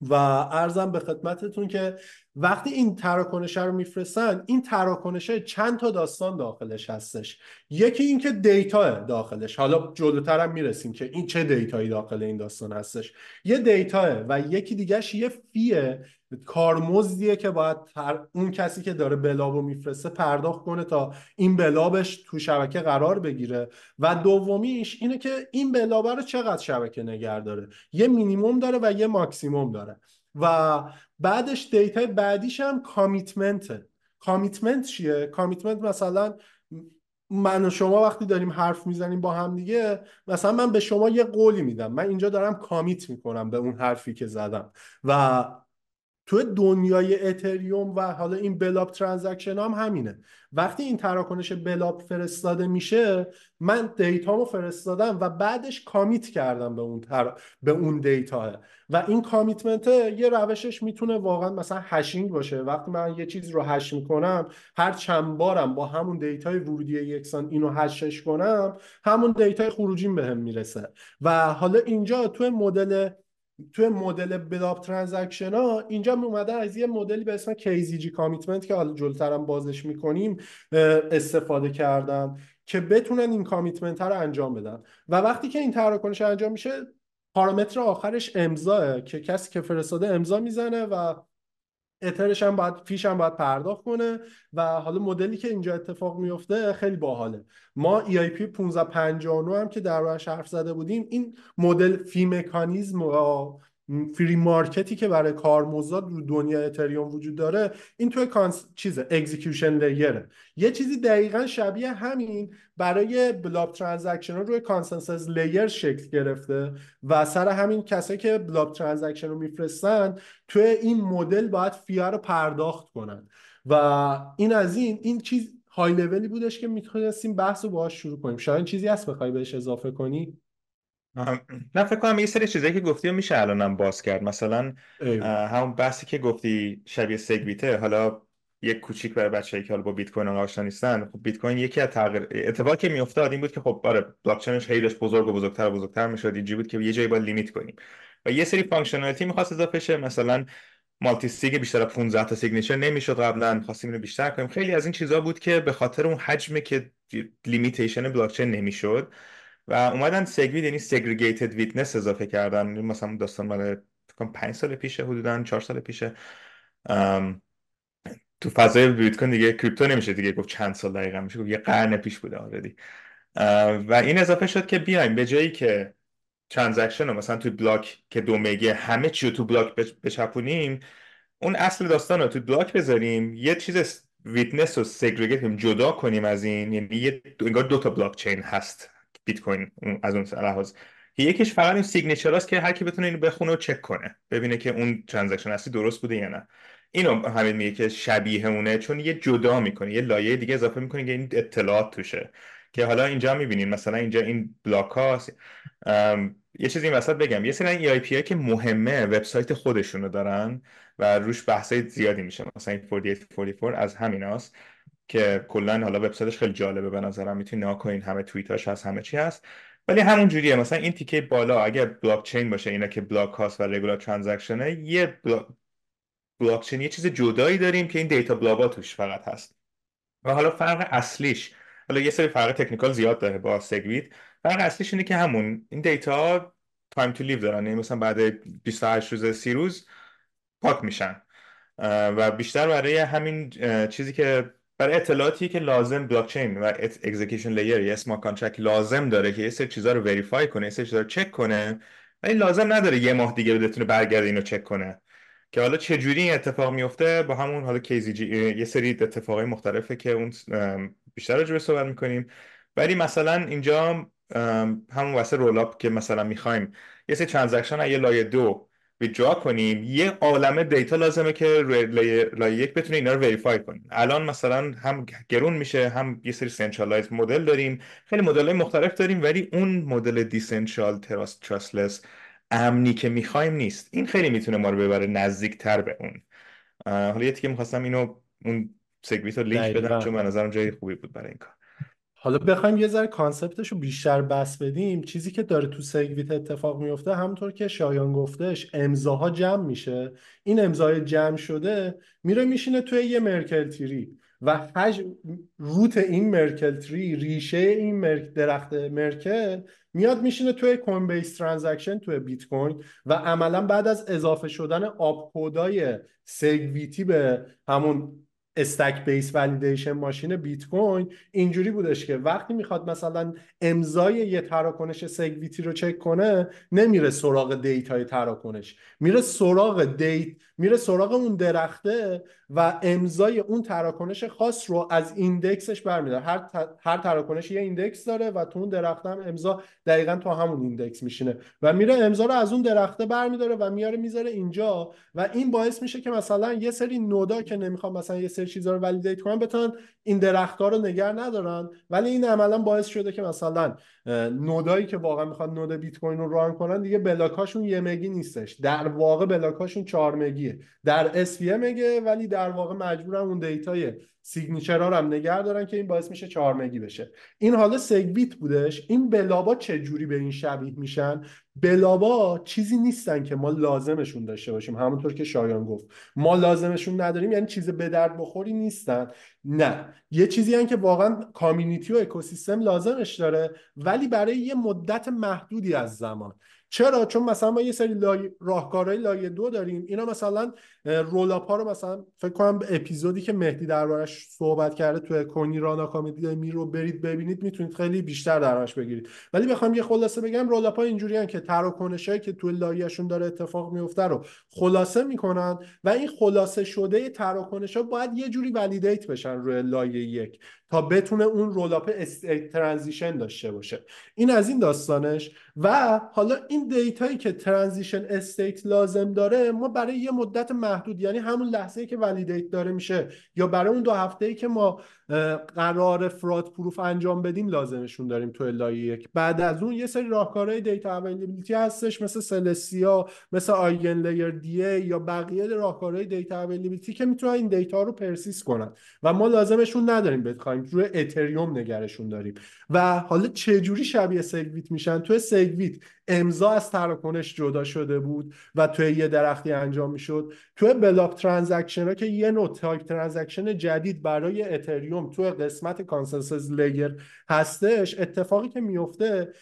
و عرضم به خدمتتون که وقتی این تراکنش رو میفرستن این تراکنش چند تا داستان داخلش هستش. یکی اینکه data داخلش. حالا جلوتر هم می‌رسیم که این چه data یی داخل این داستان هستش. یه data و یکی دیگهش یه fee کارمزدیه که باید اون کسی که داره blob و میفرسته پرداخت کنه تا این blob ش تو شبکه قرار بگیره. و دومیش اینه که این blob ه رو چقدر شبکه نگه داره؟ یه مینیموم داره و یه ماکسیموم داره. و بعدش data بعدیش هم commitment ه. commitment چیه؟ commitment مثلا من و شما وقتی داریم حرف می‌زنیم با هم دیگه مثلا من به شما یه قولی میدم. من اینجا دارم commit می‌کنم به اون حرفی که زدم. و تو دنیای Ethereum و حالا این blob transaction هم همینه. وقتی این تراکنش blob فرستاده میشه من data مو فرستادم و بعدش commit کردم به اون تر... به اون data. و این commitment یه روشش می‌تونه واقعا مثلا hashing باشه. وقتی من یه چیز رو hash می‌کنم هر چند بارم با همون data ی ورودی یکسان اینو hash ش کنم همون data ی خروجیم بهم می‌رسه. و حالا اینجا تو مدل توی مدل blob transaction ها اینجا اومدن از یه مدلی به اسم KZG commitment که حالا جلوترم بازش می‌کنیم استفاده کردن که بتونن این کامیتمنت رو انجام بدن. و وقتی که این تراکنش انجام میشه پارامتر آخرش امضاه که کسی که فرستاده امضا می‌زنه و اترش هم باید فیش هم باید پرداخت کنه و حالا مدلی که اینجا اتفاق میفته خیلی باحاله. ما EIP 1559 هم که در حرف زده بودیم این مدل فی مکانیزم و فری مارکتی که برای کارمزد رو دنیا اتریوم وجود داره این توی cons... چیزه execution layer ه یه چیزی دقیقا شبیه همین برای blob transaction روی consensus layer شکل گرفته و سر همین کسایی که blob transaction رو میفرستن توی این مدل باید fee ا رو پرداخت کنن. و این از این این چیز های لولی بودش که می‌تونستیم بحث رو باهاش شروع کنیم. شاید چیزی هست بخوای بهش اضافه کنی؟ نه فکر کنم یه سری چیزایی که گفتی میشه الانم باز کرد. مثلا همون بحثی که گفتی شبیه SegWit ه. حالا یک کوچیک برای بچه‌ای که حالا با بیت کوین آشنا نیستن. خب بیت کوین یکی از تغییر اتفاقی که میافتاد این بود که خب آره بلاک چینش خیلیش بزرگ و بزرگتر و بزرگتر می‌شد. اینجوری بود که یه جایی باید limit کنیم. و یه سری functionality می‌خواست اضافه شه. مثلا multisig بیشتر از 15 تا signature نمی‌شد قبلا. خواستیم اینو بیشتر کنیم. خیلی از این چیزا بود که به خاطر اون حجمی که limitation blockchain نمی‌شد و اومدن SegWit یعنی Segregated Witness اضافه کردن. مثلا داستان مال 5 سال پیشه حدودا 4 سال پیشه. تو فضای بیت کوین دیگه crypto نمیشه دیگه گفت چند سال دقیقا میشه گفت یه قرن پیش بوده already و این اضافه شد که بیایم به جایی که transaction رو مثلا توی block که دو میگه همه چی رو تو block بچپونیم اون اصل داستان رو تو block بذاریم یه چیز witness رو segregate جدا کنیم از این. یعنی یه انگار دو تا بلاک چین هست. بیت کوین از اون لحاظ. یکیش فقط این signature که هر کی بتونه اینو بخونه و چک کنه ببینه که اون transaction اصلی درست بوده یا نه. اینو همین میگه که شبیه اونه چون یه جدا می‌کنه یه لایه دیگه اضافه می‌کنه که این اطلاعات توشه. که حالا اینجا می‌بینین مثلا اینجا این block هاست. یه چیزی این وسط بگم. یه سری EIP که مهمه وبسایت خودشونو دارن و روش بحثای زیادی میشه. مثلا این 4844 از همین هاست. که کلا حالا وبسایتش خیلی جالبه به نظرم می‌تونی نگاه کنین همه توییتاش هست همه چی هست. ولی همون جوریه مثلا این تیکه بالا اگر بلاک چین باشه اینا که block هاست و regular transaction ه یه بلاک چین یه چیز جدایی داریم که این data blob توش فقط هست. و حالا فرق اصلیش حالا یه سری فرق technical زیاد داره با SegWit فرق اصلیش اینه که همون این data time to live دارن یعنی مثلا بعد 28 روز 30 روز پاک میشن. و بیشتر برای همین چیزی که برای اطلاعاتی که لازم بلاک چین و execution layer یا smart contract لازم داره که یه سری چیزا رو verify کنه یه سری چیزا رو چک کنه ولی لازم نداره یه ماه دیگه بتونه برگرده اینو چک کنه. که حالا چه جوری این اتفاق میفته؟ با همون حالا جی یه سری اتفاقای مختلفه که اون بیشتر راجع صحبت می‌کنیم. ولی مثلا اینجا همون واسه rollup که مثلا می‌خوایم یه سری transaction یه لایه دو withdraw کنیم. یه عالمه data لازمه که لایه یک بتونه اینا رو verify کنیم الان مثلا هم گرون میشه هم یه سری centralized مدل داریم. خیلی مدل های مختلف داریم ولی اون مدل decentralized trust trustless امنی که می‌خوایم نیست. این خیلی می‌تونه ما رو ببره نزدیک تر به اون. حالا یه تیکه می‌خواستم اینو اون SegWit رو لینک بدم چون به نظرم جای خوبی بود برای این کار. حالا بخوایم یه ذره concept ش رو بیشتر بسط بدیم چیزی که داره تو SegWit اتفاق میفته همونطور که شایان گفتش امضاها جمع میشه. این امضای جمع شده میره میشینه توی یه Merkle tree و هش... root این Merkle tree ریشه این مرک... درخت مرکل میاد میشینه توی coinbase transaction توی بیت کوین و عملا بعد از اضافه شدن opcode ای SegWit ی به همون stack-based validation machine بیت کوین اینجوری بودش که وقتی می‌خواد مثلا امضای یه تراکنش SegWit ی رو چک کنه نمیره سراغ دیتای تراکنش. میره سراغ دیت میره سراغ اون درخته و امضای اون تراکنش خاص رو از index ش برمیداره. هر هر تراکنش یه index داره و تو اون درخته هم امضا دقیقا تو همون index میشینه. و میره امضا رو از اون درخته برمیداره و میاره می‌ذاره اینجا و این باعث میشه که مثلا یه سری node ا که نمی‌خوام مثلا یه سری چیزا رو validate کنن بتونن این درختها رو نگر ندارن. ولی این عملا باعث شده که مثلا node ایی که واقعا می‌خواد node بیت کوین رو run کنن دیگه بلاکاشون یه مگی نیستش. در واقع بلاکاشون 4 مگیه در مگه ولی در واقع مجبورن اون دیتای signature ها هم نگه دارن که این باعث میشه 4 مگی بشه. این حالا SegWit بودش. این blob ا چه جوری به این شبیه میشن؟ blob ا چیزی نیستن که ما لازمشون داشته باشیم. همونطور که شایان گفت. ما لازمشون نداریم یعنی چیز به درد بخوری نیستن. نه. یه چیزی هن که واقعا کامیونیتی و اکوسیستم لازمش داره ولی برای یه مدت محدودی از زمان. چرا؟ چون مثلا ما یه سری لای... راهکارهای لایه دو داریم. اینا مثلا رولاپ ها رو مثلا فکر کنم اپیزودی که مهدی دربارش صحبت کرده تو کنی رانا کامیدی می رو برید ببینید می‌تونید خیلی بیشتر دربارش بگیرید. ولی بخوام یه خلاصه بگم رولاپ ها اینجوری که تراکنشایی که تو لایهشون داره اتفاق میفته رو خلاصه می‌کنن و این خلاصه شده تراکنش ها باید یه جوری validate بشن روی لایه یک تا بتونه اون rollup transition داشته باشه. این از این داستانش. و حالا این دیتایی که transition state لازم داره ما برای یه مدت محدود یعنی همون لحظه که validate داره میشه یا برای اون دو هفته ای که ما قرار fraud proof انجام بدیم لازمشون داریم تو لایه یک. بعد از اون یه سری راهکارهای data availability هستش مثل Celestia مثل EigenLayer DA یا بقیه راهکارهای data availability که می‌تونن این دیتا رو persist کنن. و ما لازمشون نداریم بخوایم روی اتریوم نگرشون داریم. و حالا چه جوری شبیه SegWit میشن؟ تو SegWit امضا از تراکنش جدا شده بود و توی یه درختی انجام می‌شد. توی blob transaction ها که یه نوع type transaction جدید برای اتریوم توی قسمت consensus layer هستش اتفاقی که میفته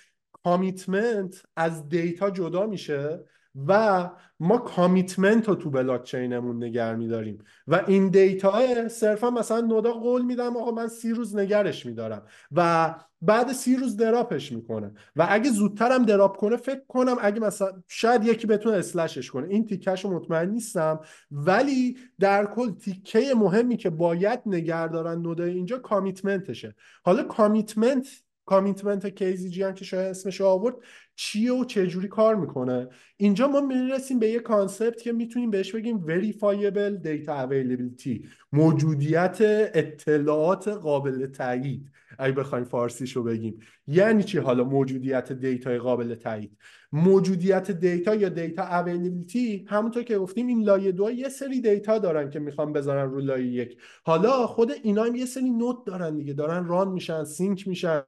commitment از دیتا جدا میشه. و ما commitment رو تو بلاک چینمون نگر میداریم. و این دیتا صرفا مثلا node ا قول میدم آقا من سی روز نگرش میدارم. و بعد سی روز drop ش می‌کنه. و اگه زودترم drop کنه فکر کنم اگه مثلا شاید یکی بتونه slash ش کنه. این تیکش رو مطمئن نیستم. ولی در کل تیکه مهمی که باید نگر دارن node ای اینجا commitment شه حالا commitment commitment KZG هم که شاید اسمش آورد چیه و چه جوری کار می‌کنه؟ اینجا ما می‌رسیم به یه concept که می‌تونیم بهش بگیم verifiable data availability موجودیت اطلاعات قابل تایید اگه بخوایم فارسیش رو بگیم. یعنی چی حالا موجودیت دیتا قابل تایید موجودیت دیتا یا data availability همونطور که گفتیم این لایه دو یه سری دیتا دارن که می‌خوان بذارن رو لایه یک. حالا خود اینا هم یه سری node دارن دیگه. دارن run میشن sync میشن.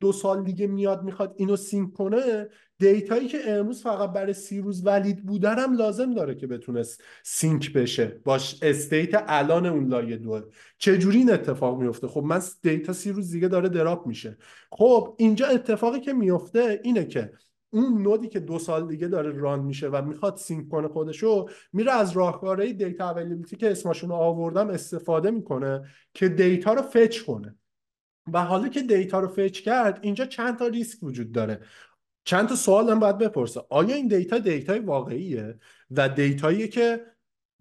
دو سال دیگه میاد می‌خواد اینو sync کنه دیتایی که امروز فقط برای سی روز valid بودن هم لازم داره که بتونست sync بشه. باش state الان اون لایه دوه چجوری این اتفاق میفته؟ خب من دیتا سی روز دیگه داره drop میشه. خب اینجا اتفاقی که میفته اینه که اون node ی که دو سال دیگه داره run میشه و می‌خواد sync کنه خودشو میره از راهکارهای data availability که اسمشون آوردم استفاده می‌کنه که دیتا رو fetch کنه. و حالا که دیتا رو fetch کرد اینجا چند تا ریسک وجود داره. چند تا سوال هم باید بپرسه. آیا این دیتا دیتای واقعیه؟ و دیتایی که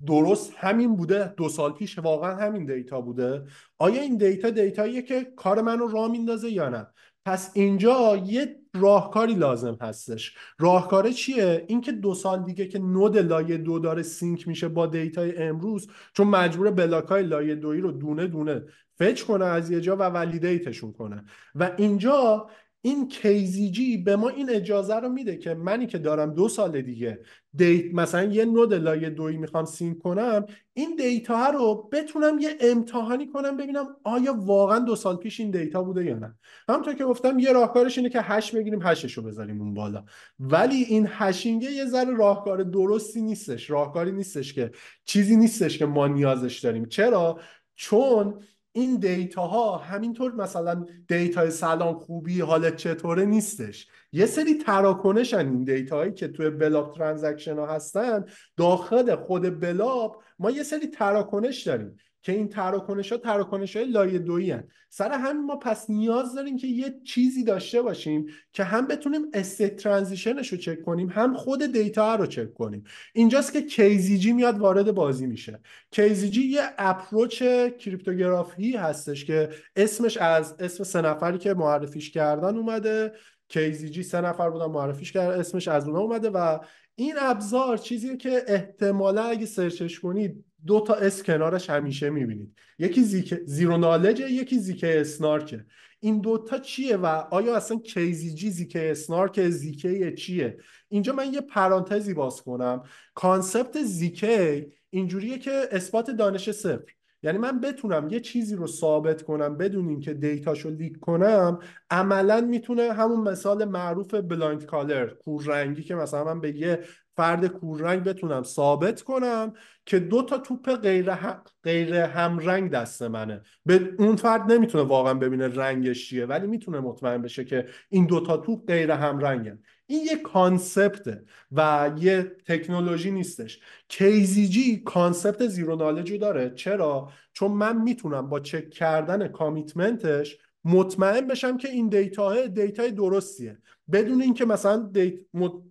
درست همین بوده دو سال پیش واقعا همین دیتا بوده. آیا این دیتا دیتاییه که کار منو راه میندازه یا نه؟ پس اینجا یه راهکاری لازم هستش. راهکار چیه؟ اینکه دو سال دیگه که node لایه دو داره sync میشه با دیتای امروز چون مجبور بلاکای لایه دویی رو دونه دونه fetch کنه از یه جا و validate شون کنه. و اینجا این KZG به ما این اجازه رو میده که منی که دارم دو سال دیگه دیت مثلا یه node لایه دوی می‌خوام sync کنم این دیتا رو بتونم یه امتحانی کنم ببینم آیا واقعا دو سال پیش این دیتا بوده یا نه. همونطور که گفتم یه راهکارش اینه که hash بگیریم hash ش رو بذاریم اون بالا. ولی این hashing ه یه ذره راهکار درستی نیستش. راهکاری نیستش که چیزی نیستش که ما نیازش داریم. چرا؟ چون این دیتا ها همینطور مثلا دیتا سلام خوبی حالت چطوره نیستش. یه سری تراکنشن این دیتا هایی که توی blob transaction ها هستن. داخل خود blob ما یه سری تراکنش داریم. که این تراکنش ها تراکنش های لایه دویی سر همین ما پس نیاز داریم که یه چیزی داشته باشیم که هم بتونیم state transition ش رو چک کنیم هم خود دیتا رو چک کنیم. اینجاست که KZG میاد وارد بازی میشه. KZG یه approach cryptography هستش که اسمش از اسم سه نفری که معرفیش کردن اومده. KZG سه نفر بودن معرفیش کرد اسمش از اونها اومده و این ابزار چیزی که احتمالا اگه search ش کنید دو تا اس کنارش همیشه می‌بینید. یکی ZK... zero knowledge ه یکی ZK SNARK ه این دوتا چیه و آیا اصلا KZG ZK SNARK ZK چیه؟ اینجا من یه پرانتزی باز کنم. concept ZK اینجوریه که اثبات دانش صفر. یعنی من بتونم یه چیزی رو ثابت کنم بدون اینکه data شو leak کنم عملا می‌تونه همون مثال معروف blind color کوررنگی که مثلا من به یه فرد کوررنگ بتونم ثابت کنم که دو تا توپ غیر, هم... غیر همرنگ دست منه. به اون فرد نمی‌تونه واقعا ببینه رنگش چیه ولی می‌تونه مطمئن بشه که این دو تا توپ غیر همرنگن این یه concept ه و یه تکنولوژی نیستش. KZG concept zero knowledge ی داره. چرا؟ چون من می‌تونم با چک کردن commitment ش مطمئن بشم که این data data ی درستیه. بدون اینکه مثلا data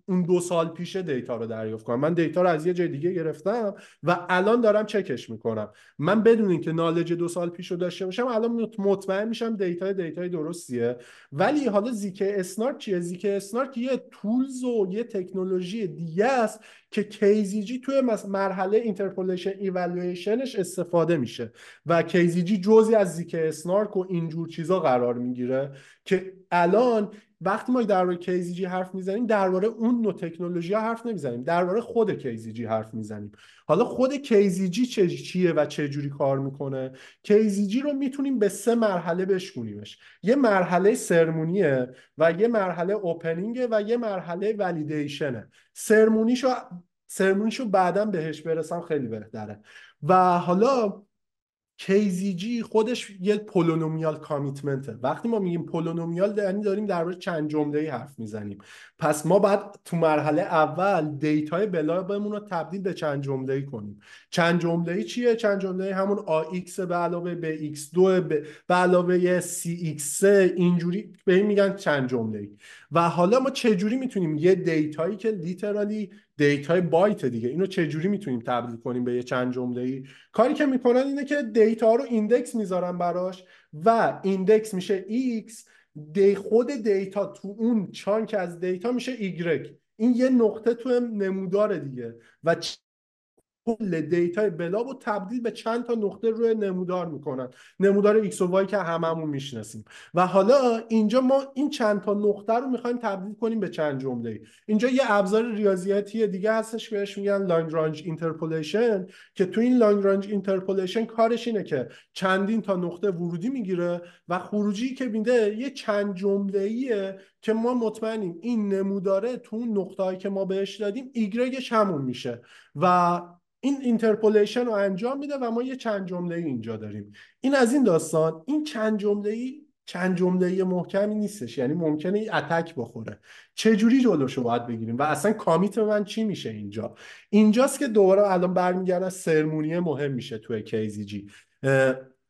اون دو سال پیشه data رو دریافت کنم. من data رو از یه جای دیگه گرفتم و الان دارم چکش می‌کنم. من بدون اینکه knowledge دو سال پیش رو داشته باشم الان مطمئن میشم data data ی درستیه. ولی حالا ZK SNARK چیه؟ ZK SNARK یه tools و یه تکنولوژی دیگه است که KZG توی مرحله interpolation evaluation ش استفاده میشه و KZG جزی از ZK SNARK و اینجور چیزا قرار می‌گیره که الان وقتی ما درباره کیزیجی حرف می‌زنیم درباره اون نوع تکنولوژی ها حرف نمی‌زنیم. درباره خود کیزیجی حرف می‌زنیم. حالا خود کیزیجی چه چیه و چه جوری کار می‌کنه؟ کیزیجی رو می‌تونیم به سه مرحله بشکونیمش. یه مرحله سرمونیه و یه مرحله اوپنینگه و یه مرحله ولیدیشنه سرمونیشو سرمونیشو بعدا بهش برسم خیلی بهتره. و حالا KZG خودش یه polynomial commitment ه. وقتی ما میگیم polynomial یعنی داریم درباره چند جمله ای حرف می‌زنیم. پس ما باید تو مرحله اول data ی blob مون رو تبدیل به چند جمله کنیم. چند جمله چیه؟ چند جمله همون AX به علاوه BX2 به علاوه CX3 اینجوری به این میگن چند جمله و حالا ما چه جوری می‌تونیم؟ یه data یی که literally data ی byte دیگه. اینو چجوری می‌تونیم تبدیل کنیم به یه چند جمله ای کاری که می‌کنن اینه که data رو index می‌ذارن براش و index میشه x. دی خود data تو اون chunk از data میشه y. این یه نقطه تو نمودار دیگه. و کل data ی blob رو تبدیل به چند تا نقطه روی نمودار می‌کنن. نمودار x و y که هممون می‌شناسیم. و حالا اینجا ما این چند تا نقطه رو می‌خوایم تبدیل کنیم به چند جمله اینجا یه ابزار ریاضیاتی دیگه هستش که بهش میگن Lagrange interpolation که تو این Lagrange interpolation کارش اینه که چندین تا نقطه ورودی می‌گیره و خروجی که میده یه چند جمله که ما مطمئنیم این نموداره تو اون نقطه‌ای که ما بهش دادیم ایگرگش همون میشه. و این interpolation رو انجام میده و ما یه چند جمله اینجا داریم. این از این داستان این چند جمله ای چند جمله محکمی نیستش. یعنی ممکنه ای attack بخوره. چه جوری جلوشو باید بگیریم؟ و اصلا commitment چی میشه اینجا؟ اینجاست که دوباره الان برمیگردن سرمونی مهم میشه توی کیزی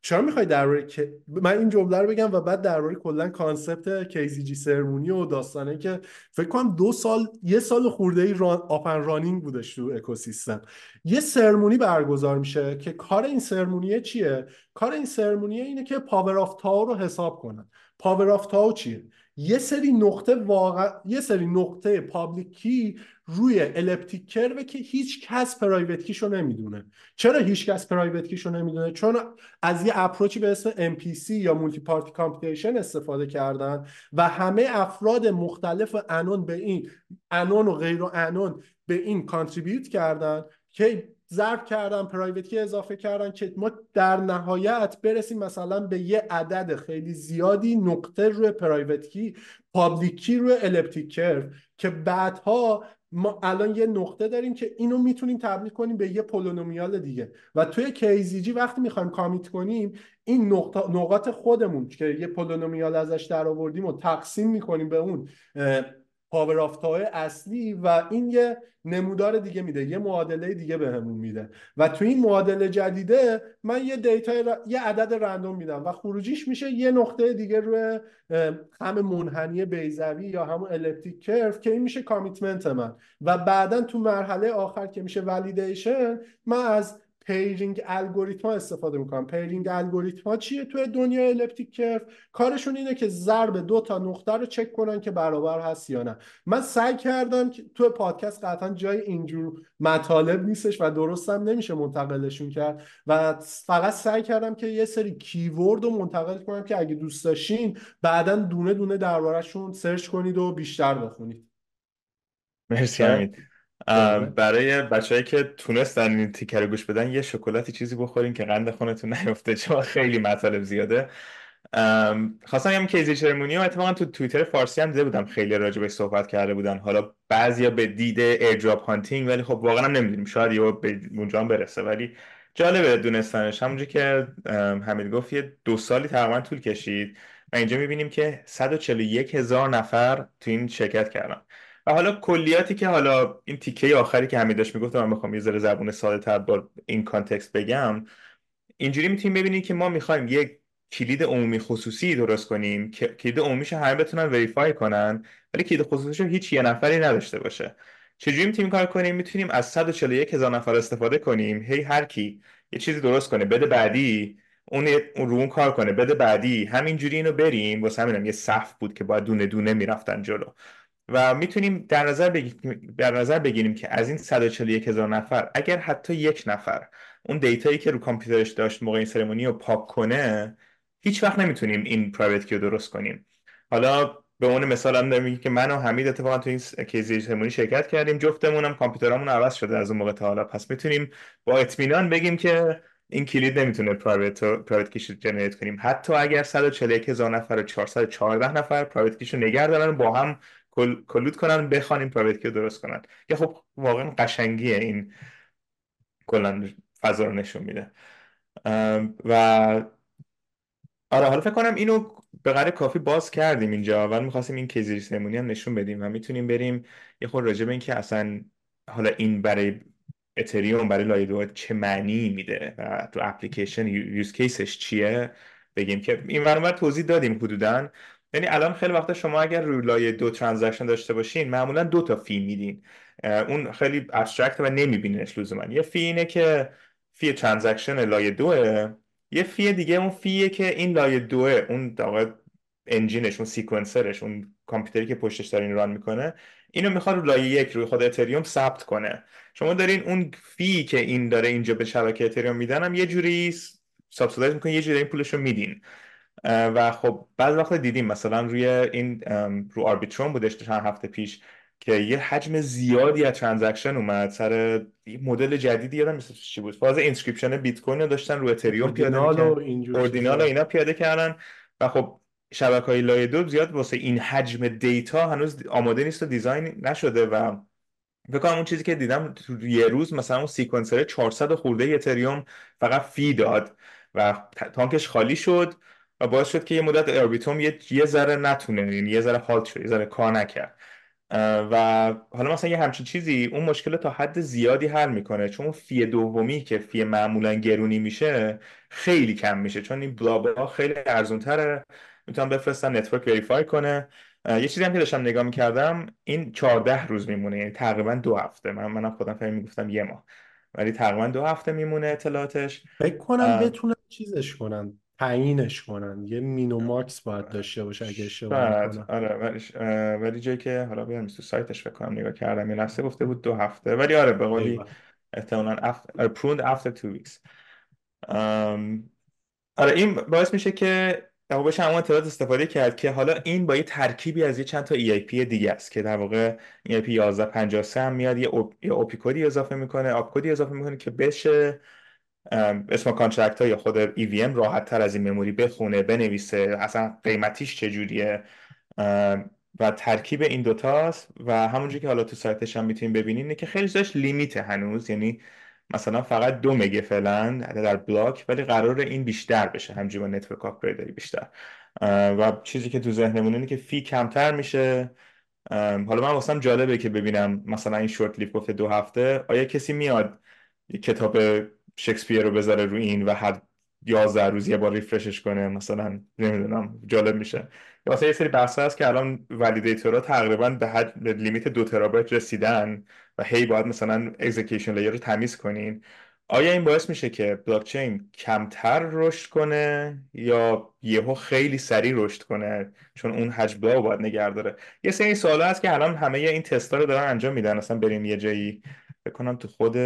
چرا می‌خوای درباره من این جمله رو بگم و بعد درباره کلا کانسپت کیزیجی سرمونی و داستانه که فکر کنم دو سال یه سال خورده ای ران آپن رانینگ بودش تو اکوسیستم. یه سرمونی برگزار میشه که کار این سرمونیه چیه؟ کار این سرمونیه اینه که پاور آف تاو رو حساب کنن. پاور آف تاو چیه؟ یه سری نقطه واقع یه سری نقطه پابلیکی روی elliptic curve ه که هیچ کس private key شو نمی‌دونه. چرا هیچ کس private key شو نمی‌دونه؟ چون از یه approach ی به اسم MPC یا multi party computation استفاده کردن و همه افراد مختلف انون به این انون و غیر و انون به این contribute کردن که ضرب کردن private key اضافه کردن که ما در نهایت برسیم مثلا به یه عدد خیلی زیادی نقطه روی private key public key روی elliptic curve که بعدها ما الان یه نقطه داریم که اینو می‌تونیم تبدیل کنیم به یه polynomial دیگه. و توی KZG وقتی می‌خوایم commit کنیم این نقاط خودمون که یه polynomial ازش در آوردیم و تقسیم می‌کنیم به اون power اصلی و این یه نمودار دیگه میده یه معادله دیگه بهمون میده. و تو این معادله جدیده من یه data یه عدد random میدم و خروجیش میشه یه نقطه دیگه روی هم منحنی بیضوی یا همون elliptic curve که این میشه commitment من. و بعدا تو مرحله آخر که میشه validation من از pairing algorithm ا استفاده می‌کنم. pairing algorithm ا چیه؟ توی دنیای elliptic curve کارشون اینه که ضرب دو تا نقطه رو چک کنن که برابر هست یا نه. من سعی کردم که توی پادکست قطعا جای اینجور مطالب نیستش و درستم نمیشه منتقلشون کرد و فقط سعی کردم که یه سری keyword رو منتقل کنم که اگه دوست داشتین بعدا دونه دونه دربارهشون search کنید و بیشتر بخونید. مرسی همین برای بچههایی که تونستن این تیکر گوش بدن یه شکلاتی چیزی بخورین که قند خونتون <laughs> نیفته چون خیلی مطالب زیاده. خواستم هم کیزی چرمونی و اتفاقا تو توییتر فارسی هم دیده بودم خیلی راجبش صحبت کرده بودن. حالا بعضیا به دید ایردراپ هانتینگ ولی خب واقعا هم نمی‌دونیم. شاید یه به اونجا هم برسه ولی جالبه دونستنش. همونجا که حمید گفت یه دو سالی تقریبا طول کشید. و اینجا می‌بینیم که 141 هزار نفر تو این شرکت کردن. و حالا کلیاتی که حالا این تیکه آخری که همین داشت می‌گفت من می‌خوام یه ذره زبون ساده تر با این کانتکست بگم. اینجوری می‌تونیم ببینید که ما می‌خوایم یک کلید عمومی خصوصی درست کنیم که کلید عمومیش همه بتونن وریفای کنن ولی کلید خصوصیش هیچ یه نفری نداشته باشه. چجوری می‌تونیم کار کنیم؟ می‌تونیم از 141 هزار نفر استفاده کنیم. هی هر کی یه چیزی درست کنه بده بعدی اون رو اون کار کنه بده بعدی. همینجوری اینو بریم. واسه همینم یه صف بود که باید دونه دونه می‌رفتن جلو. و می‌تونیم در نظر, بگیریم در نظر بگیریم که از این 141 هزار نفر اگر حتی یک نفر اون data یی که رو کامپیوترش داشت موقع این ceremony رو پاک کنه هیچ وقت نمی‌تونیم این private key و درست کنیم. حالا به اون مثال هم که من و حمید اتفاقا تو این KZG ceremony شرکت کردیم جفتمون هم کامپیوترمون عوض شده از اون موقع تا حالا. پس می‌تونیم با اطمینان بگیم که این کلید نمی‌تونه private private key ش generate کنیم. حتی اگر 141 هزار نفر و 414 نفر private key ش رو نگه دارن با هم کلود کنن بخوان پرایوت کی درست کنن. که خب واقعا قشنگیه این کلا فضا رو نشون میده. و آره حالا فکر کنم اینو به قدر کافی باز کردیم اینجا. و می‌خواستیم این کیزی سیمونی هم نشون بدیم و می‌تونیم بریم یه خود راجع به این که اصلا حالا این برای اتریوم برای لایه دو چه معنی میده و تو اپلیکیشن یوز کیسش چیه؟ بگیم که این ورانور توضیح دادیم حدودا. یعنی الان خیلی وقتا شما اگر روی لایه دو transaction داشته باشین معمولا دو تا fee میدین. اون خیلی abstract و نمیبینینش لزوما. یه fee اینه که fee transaction لایه دوه یه فی دیگه اون fee ه که این لایه دوه اون در engine ش اون sequencer ش اون کامپیوتری که پشتش داره run می‌کنه اینو می‌خواد رو لایه یک روی خود اتریوم ثبت کنه. شما دارین اون fee که این داره اینجا به شبکه اتریوم میدن یه جوری subsidize می‌کنین یه جوری این پولش رو میدین. و خب بعض وقت دیدیم مثلا روی این رو آربیتروم بودش چند هفته پیش که یه حجم زیادی از transaction اومد. سر مدل جدیدی یادم نیست چی بود. فاز inscription بیت کوین رو داشتن رو اتریوم پیاده ordinal و اینا پیاده کردن و خب شبکه های لایه دو زیاد واسه این حجم data هنوز آماده نیست و design نشده و فکر کنم اون چیزی که دیدم تو یه روز مثلا اون sequencer 400 خورده اتریوم فقط fee داد و tank ش خالی شد. و باعث شد که یه مدت آربیتروم یه یه ذره نتونه یعنی یه ذره halt شد یه ذره کار نکرد. و حالا مثلا یه همچین چیزی اون مشکل تا حد زیادی حل می‌کنه. چون fee دومی که fee معمولا گرونی میشه خیلی کم میشه. چون این blob ها خیلی ارزون تره می‌تونم بفرستم network verify کنه. یه چیزی هم که داشتم نگاه می‌کردم این 14 روز میمونه. یعنی تقریبا دو هفته. من منم خودم فهم می‌گفتم یه ماه. ولی تقریبا دو هفته میمونه اطلاعاتش. فکر کنم بتونن چیزش کنن. تعیینش کنن. یه مینو ماکس باید داشته باشه اگه اشتباه نکنم. آره ولی ولی جایی که حالا بیام تو سایتش فکر کنم نگاه کردم یه لحظه گفته بود دو هفته ولی آره به قولی احتمالاً approved after two weeks. آره این باعث میشه که در واقع همون اطلاعات استفاده کرد که حالا این با یه ترکیبی از یه چند تا EIP دیگه است که در واقع EIP 1153 هم میاد یه, یه opcode ی اضافه می‌کنه opcode ی اضافه می‌کنه که بشه smart contract ها یا خود EVM راحت تر از این memory بخونه بنویسه اصلا قیمتیش چجوریه. و ترکیب این دوتاست و همونجوری که حالا تو سایتش هم می‌تونیم ببینیم اینه که خیلی داشت limit هنوز. یعنی مثلا فقط دو مگ ه فعلا در block ولی قرار این بیشتر بشه. همجوری با network upgrade ای بیشتر. و چیزی که تو ذهنمون اینه که fee کمتر میشه. حالا من واسم جالبه که ببینم مثلا این short-lived گفته دو هفته آیا کسی میاد کتاب شکسپیر رو بذاره رو این و هر یازده روز یه بار refresh ش کنه مثلا نمی‌دونم جالب میشه. واسه یه سری بحث هست که الان validator ها تقریبا به حد limit دو ترابایت رسیدن و هی باید مثلا execution layer رو تمیز کنین. آیا این باعث میشه که بلاکچین کمتر رشد کنه یا یهو خیلی سریع رشد کنه؟ چون اون حجم رو باید نگه داره. یه سری سوالا هست که الان همه این تستا رو دارن انجام میدن. اصلا بریم یه جایی بکنم تو خود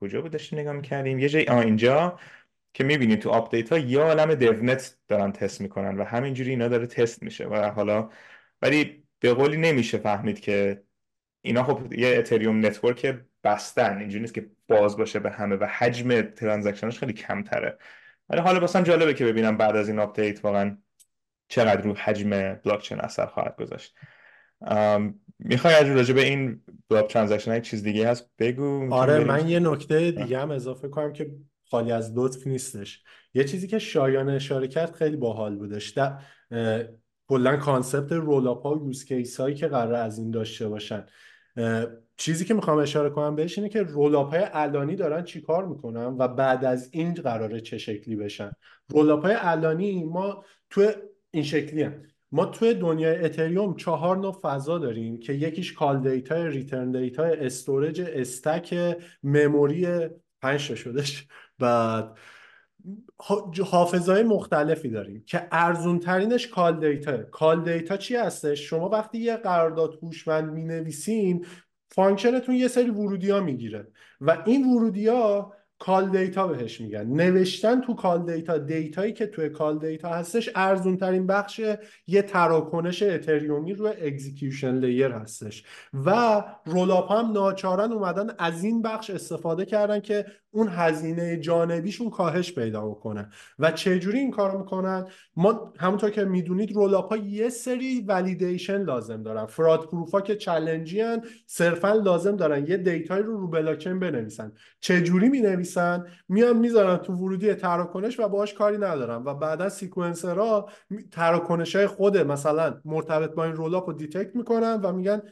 کجا بود داشتیم نگاه می‌کردیم؟ یه جایی آ اینجا که می‌بینید تو update ها یه عالم devnet دارن تست می‌کنن و همینجوری اینا داره تست میشه و حالا ولی به قولی نمیشه فهمید که اینا خب یه اتریوم network بستن اینجوری نیست که باز باشه به همه و حجم transaction ش خیلی کمتره. ولی حالا واسم جالبه که ببینم بعد از این update واقعا چقدر رو حجم بلاکچین اثر خواهد گذاشت. می‌خوای از راجع به این blob transaction های چیز دیگه هست بگو؟ آره من یه نکته دیگه هم اضافه کنم که خالی از لطف نیستش. یه چیزی که شایان اشاره کرد خیلی باحال بودش. کلا concept رولاپ ها و use case هایی که قرار از این داشته باشن. چیزی که می‌خوام اشاره کنم بهش اینه که rollup های الانی دارن چیکار می‌کنن و بعد از این قراره چه شکلی بشن. rollup های الانی ما تو این شکلی هم. ما توی دنیای اتریوم چهار نوع فضا داریم که یکیش calldata return data storage stack memory پنج شدش بعد حافظه مختلفی داریم که ارزون ترینش calldata. calldata چی هستش؟ شما وقتی یه قرارداد هوشمند می نویسین function تون یه سری ورودی ها می‌گیره و این ورودی ها calldata بهش میگن. نوشتن تو calldata دیتایی که توی کال دیتا هستش ارزون ترین بخش یه تراکنش اتریومی روی execution layer هستش. و rollup ها هم ناچارن اومدن از این بخش استفاده کردن که اون هزینه جانبیشون کاهش پیدا بکنه. و چجوری این کار می‌کنن؟ ما همونطور که می‌دونید rollup ها یه سری validation لازم دارن. fraud proof ها که challenge ی هن صرفا لازم دارن. یه data ی رو رو بلاکچین بنویسن. چجوری می‌نویسن؟ میان می‌ذارن تو ورودی تراکنش و باهاش کاری ندارن. و بعدا sequencer ها تراکنش های خود مثلا مرتبط با این rollup رو detect می‌کنن و میگن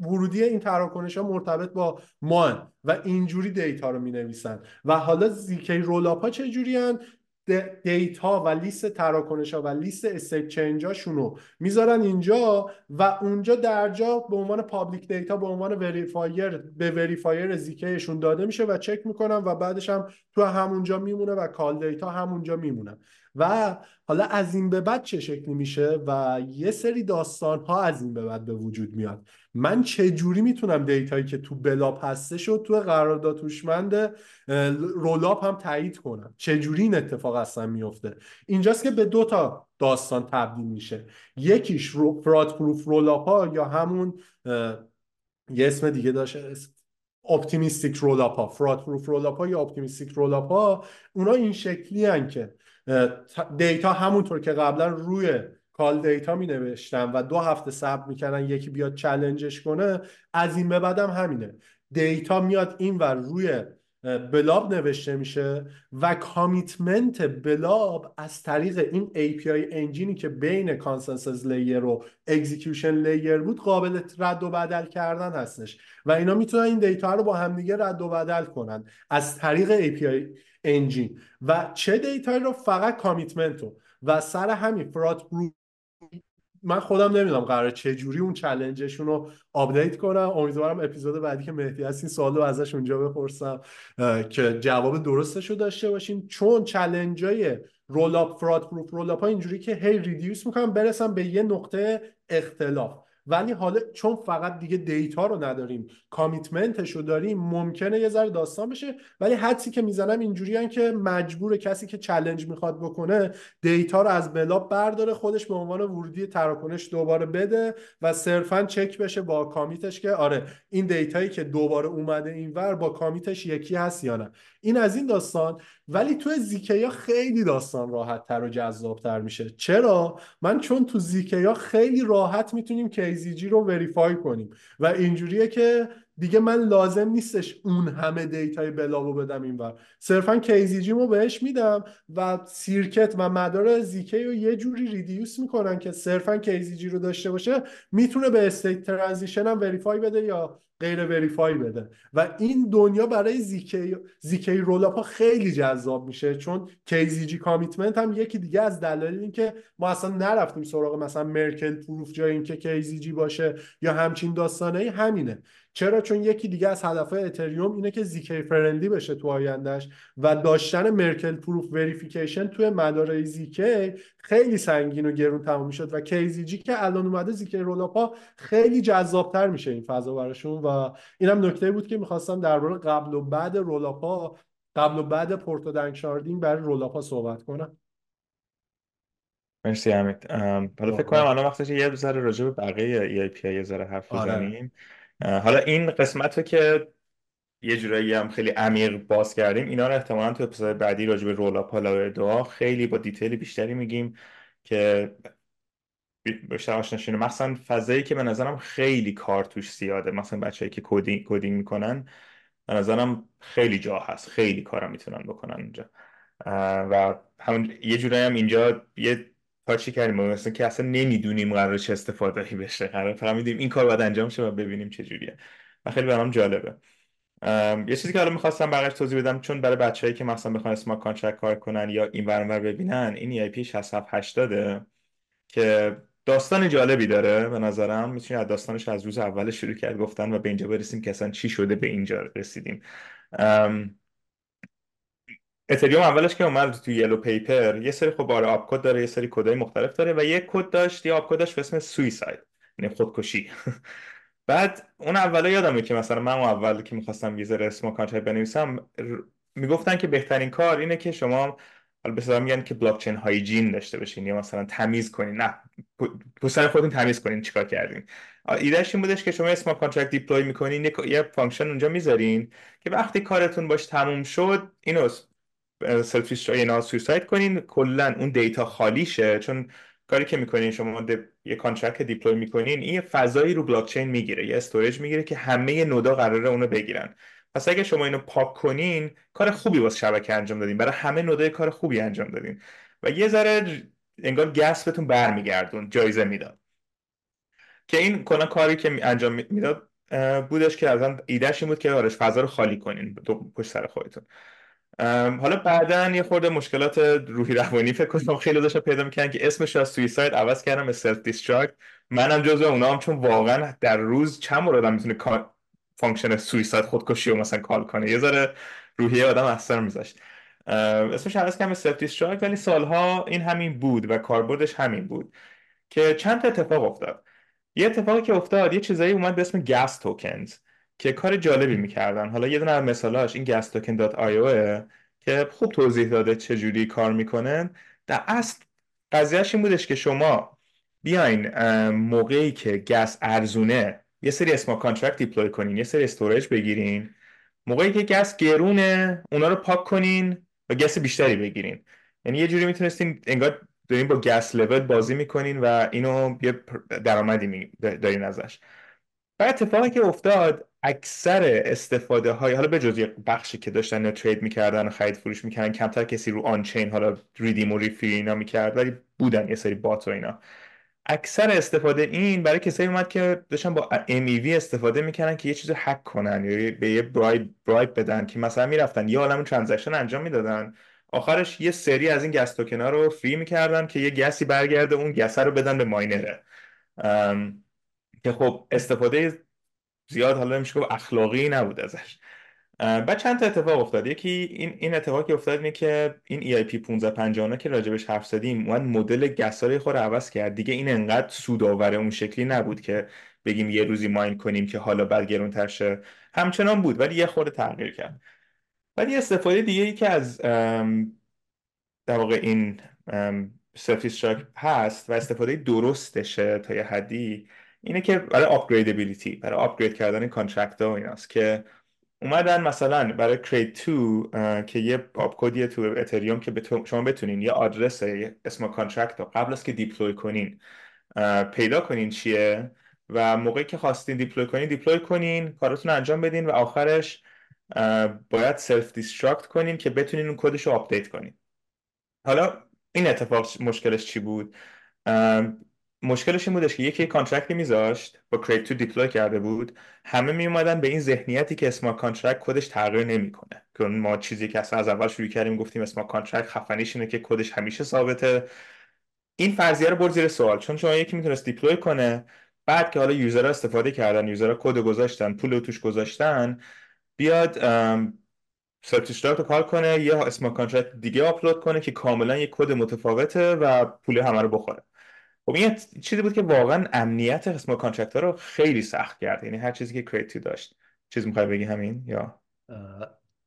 ورودی این تراکنش ها مرتبط با ما و اینجوری data رو می نویسن و حالا ZK rollup ها چجوری هن؟ data و لیست تراکنش ها و لیست state هاشون رو می‌ذارن اینجا و اونجا درجا به عنوان public data به عنوان verifier به verifier ZK شون داده میشه و چک می‌کنن و بعدش هم تو همونجا میمونه و calldata همونجا میمونه. و حالا از این به بعد چه شکلی میشه؟ و یه سری داستان ها از این به بعد به وجود میاد. من چه جوری می‌تونم data یی که تو blob هستش و تو قرارداد هوشمند rollup هم تایید کنم؟ چه جوری این اتفاق اصلا میفته اینجاست که به دو تا داستان تبدیل میشه. یکیش fraud proof rollup ها یا همون یه اسم دیگه داشته optimistic rollup ها. fraud proof rollup ها یا optimistic rollup ها اونا این شکلی هن که data همونطور که قبلا روی call data می نوشتن و دو هفته صبر می‌کردن یکی بیاد challenge ش کنه از این به بعدم همینه. data میاد این و روی blob نوشته میشه و commitment blob از طریق این API engine ی که بین consensus layer و execution layer بود قابل رد و بدل کردن هستش. و اینا می‌تونن این data رو با همدیگه رد و بدل کنن از طریق API engine و چه data یی رو؟ فقط commitment رو. و سر همین fraud من خودم نمی‌دونم قرار چه جوری اون challenge شون رو update کنم. امیدوارم اپیزود بعدی که مهدی هست این سوالو ازش اونجا بپرسم که جواب درستش رو داشته باشیم چون challenge های rollup fraud proof rollup ها اینجوری که هی reduce می‌کنم برسم به یه نقطه اختلاف. ولی حالا چون فقط دیگه data رو نداریم commitment ش رو داریم ممکنه یه ذره داستان بشه. ولی حدسی که می‌زنم اینجوری که مجبور کسی که challenge می‌خواد بکنه data رو از blob برداره خودش به عنوان ورودی تراکنش دوباره بده و صرفا چک بشه با commit ش که آره این data یی که دوباره اومده اینور با commit ش یکی هست یا نه. این از این داستان. ولی تو ZK ا خیلی داستان راحت تر و جذاب تر میشه. چرا؟ من چون تو ZK ا خیلی راحت می‌تونیم KZG رو verify کنیم. و اینجوریه که دیگه من لازم نیستش اون همه data ی blob و بدم اینور صرفا KZG رو بهش میدم و circuit و مدار ZK رو یه جوری reduce می‌کنن که صرفا KZG رو داشته باشه می‌تونه به state transition هم verify بده یا غیر verify بده. و این دنیا برای ZK ZK rollup ها خیلی جذاب میشه چون KZG commitment هم یکی دیگه از دلایل این که ما اصلا نرفتیم سراغ مثلا Merkle proof جای اینکه KZG باشه یا همچین داستانه همینه. چرا؟ چون یکی دیگه از هدفهای اتریوم اینه که ZK friendly بشه تو آیندهش و داشتن Merkle proof verification توی مدارای ZK خیلی سنگین و گرون تموم شد و KZG که الان اومده ZK rollup ا خیلی جذابتر میشه این فضا براشون و اینم نکته بود که می‌خواستم درباره قبل و بعد rollup ا قبل و بعد proto-danksharding برای rollup ا صحبت کنم. مرسی حمید. حالا فکر کنم الان وقتش یه ذره راجع به بقیه EIP یه ذره حرف آره. بزنیم. حالا این قسمت رو که یه جورایی هم خیلی عمیق باز کردیم اینا رو احتمالا تو اپیزود بعدی راجع به rollup layer دو ها خیلی با detail بیشتری میگیم که بیشتر آشناشین مثلا فضایی که به نظرم خیلی کار توش زیاده مثلا بچه‌ای که coding coding می‌کنن به نظرم خیلی جا هست خیلی کارم می‌تونن بکنن اونجا. و همون یه جورایی هم اینجا یه کارچی کردیم؟ مثلا که اصلا نمی‌دونیم قرار چه استفاده بشه. قرار فقط می‌دونیم این کار باید انجام شه و ببینیم چه جوریه. و خیلی برام جالبه. یه چیزی که حالا می‌خواستم بقیش توضیح بدم چون برای بچه‌ای که مثلا بخوان smart contract کار کنن یا این ور ببینن این EIP 6780 که داستان جالبی داره به نظرم. می‌تونید از داستانش از روز اول شروع کرد گفتن و به اینجا برسیم که اصلا چی شده به اینجا رسیدیم. اتریوم اولش که اومد تو yellow paper یه سری خب آره opcode داره یه سری کدهای مختلف داره و یه کد داشت یه opcode ش به اسم suicide یعنی خودکشی. <laughs> بعد اون اولا یادمه که مثلا من اول که می‌خواستم ذره smart contract بنویسم می‌گفتن که بهترین کار اینه که شما حالا به میگن که blockchain hygiene داشته باشین یا مثلا تمیز کنین. نه پوستر خودتون تمیز کنین چیکار کردین. ایدهش این بودش که شما smart contract deploy می‌کنین یه function اونجا می‌ذارین که وقتی کارتون باش تموم شد اینو سلفی اینا suicide کنین. کلا اون data خالی شه چون کاری که می‌کنین شما یه contract deploy می‌کنین این یه فضایی رو بلاک چین می‌گیره. یه storage می‌گیره که همه node ا قراره اونو بگیرن. پس اگه شما اینو پاک کنین کار خوبی واسه شبکه انجام دادین. برای همه node ای کار خوبی انجام دادین. و یه ذره انگار gas بهتون برمیگردون جایزه می‌داد. که این کلا کاری که انجام می‌داد بودش که از ایدهش این بود که آرش فضا رو خالی کنین پشت سر خودتون. حالا بعدا یه خورده مشکلات روحی روانی فکر کنم خیلی داشتن پیدا می‌کنن که اسمش از suicide عوض کردم به self-destruct منم جزو اونا هم چون واقعا در روز چند مورد آدم می‌تونه function suicide خودکشی رو مثلا call کنه. یه ذره روحیه آدم اثر میذاشت اسمش عوض کردم self-destruct ولی سالها این همین بود و کاربردش همین بود که چند تا اتفاق افتاد. یه اتفاقی که افتاد یه چیزایی اومد به اسم gas tokens که کار جالبی می‌کردن. حالا یه دونه از مثالاش این gas که خوب توضیح داده چجوری کار می‌کنه در اصل قضیهش این بودش که شما بیاین موقعی که gas ارزونه یه سری smart contract deploy کنین یه سری storage بگیرین. موقعی که gas گرونه اونا رو پاک کنین و gas بیشتری بگیرین. یعنی یه جوری می‌تونستین انگار دارین با gas level بازی می‌کنین و اینو یه درآمدی دارین ازش. و اتفاقی که افتاد اکثر استفاده های حالا به جز بخشی که داشتن trade می‌کردن و خرید فروش می‌کردن کمتر کسی رو on-chain حالا redeem و ریفی اینا می‌کرد ولی بودن یه سری bot و اینا. اکثر استفاده این برای کسایی اومد که داشتن با MEV استفاده می‌کردن که یه چیز هک کنن یا به یه bribe, bribe بدن که مثلا می‌رفتن یه عالم transaction انجام می‌دادن. آخرش یه سری از این گس توکن رو فری می‌کردن که یه گسی برگرده اون گسه رو بدن به ماینره. که خب استفاده زیاد حالا نمیشه گفت اخلاقی نبود ازش. بعد چند تا اتفاق افتاد. یکی این این اتفاقی افتاد اینه که این EIP 1559 که راجبش حرف زدیم اون مدل گساری خود عوض کرد. دیگه این انقدر سودآور اون شکلی نبود که بگیم یه روزی ماین کنیم که حالا بعد گرونتر شه. همچنان بود ولی یه خورده تغییر کرد. ولی استفاده دیگه ای که از در واقع این surface هست و استفاده درستشه تا یه حدی اینه که برای upgradability برای upgrade کردن contract ها و ایناست که اومدن مثلا برای create 2 که یه opcode یه تو اتریوم که شما بتونین یه آدرس smart contract رو قبل از که deploy کنین پیدا کنین چیه و موقعی که خواستین deploy کنین deploy کنین کاراتون رو انجام بدین و آخرش باید self-destruct کنین که بتونین اون کدش رو update کنین. حالا این اتفاق مشکلش چی بود؟ مشکلش این بودش که یکی contract ی میذاشت با create two deploy کرده بود. همه می اومدن به این ذهنیتی که smart contract کدش تغییر نمی‌کنه. که ما چیزی که از اول شروع کردیم گفتیم smart contract خفنیش اینه که کدش همیشه ثابته. این فرضیه رو برد زیر سوال. چون شما یکی می‌تونست deploy کنه بعد که حالا user ها استفاده کردن user ها کد گذاشتن پول توش گذاشتن بیاد self-destruct رو کار کنه یه smart contract دیگه آپلود کنه که کاملا یه کد متفاوته و پول همه رو بخوره. خب این چیزی بود که واقعا امنیت smart contract رو خیلی سخت کرد. یعنی هر چیزی که create ی داشت. چیز می‌خوای بگی همین یا؟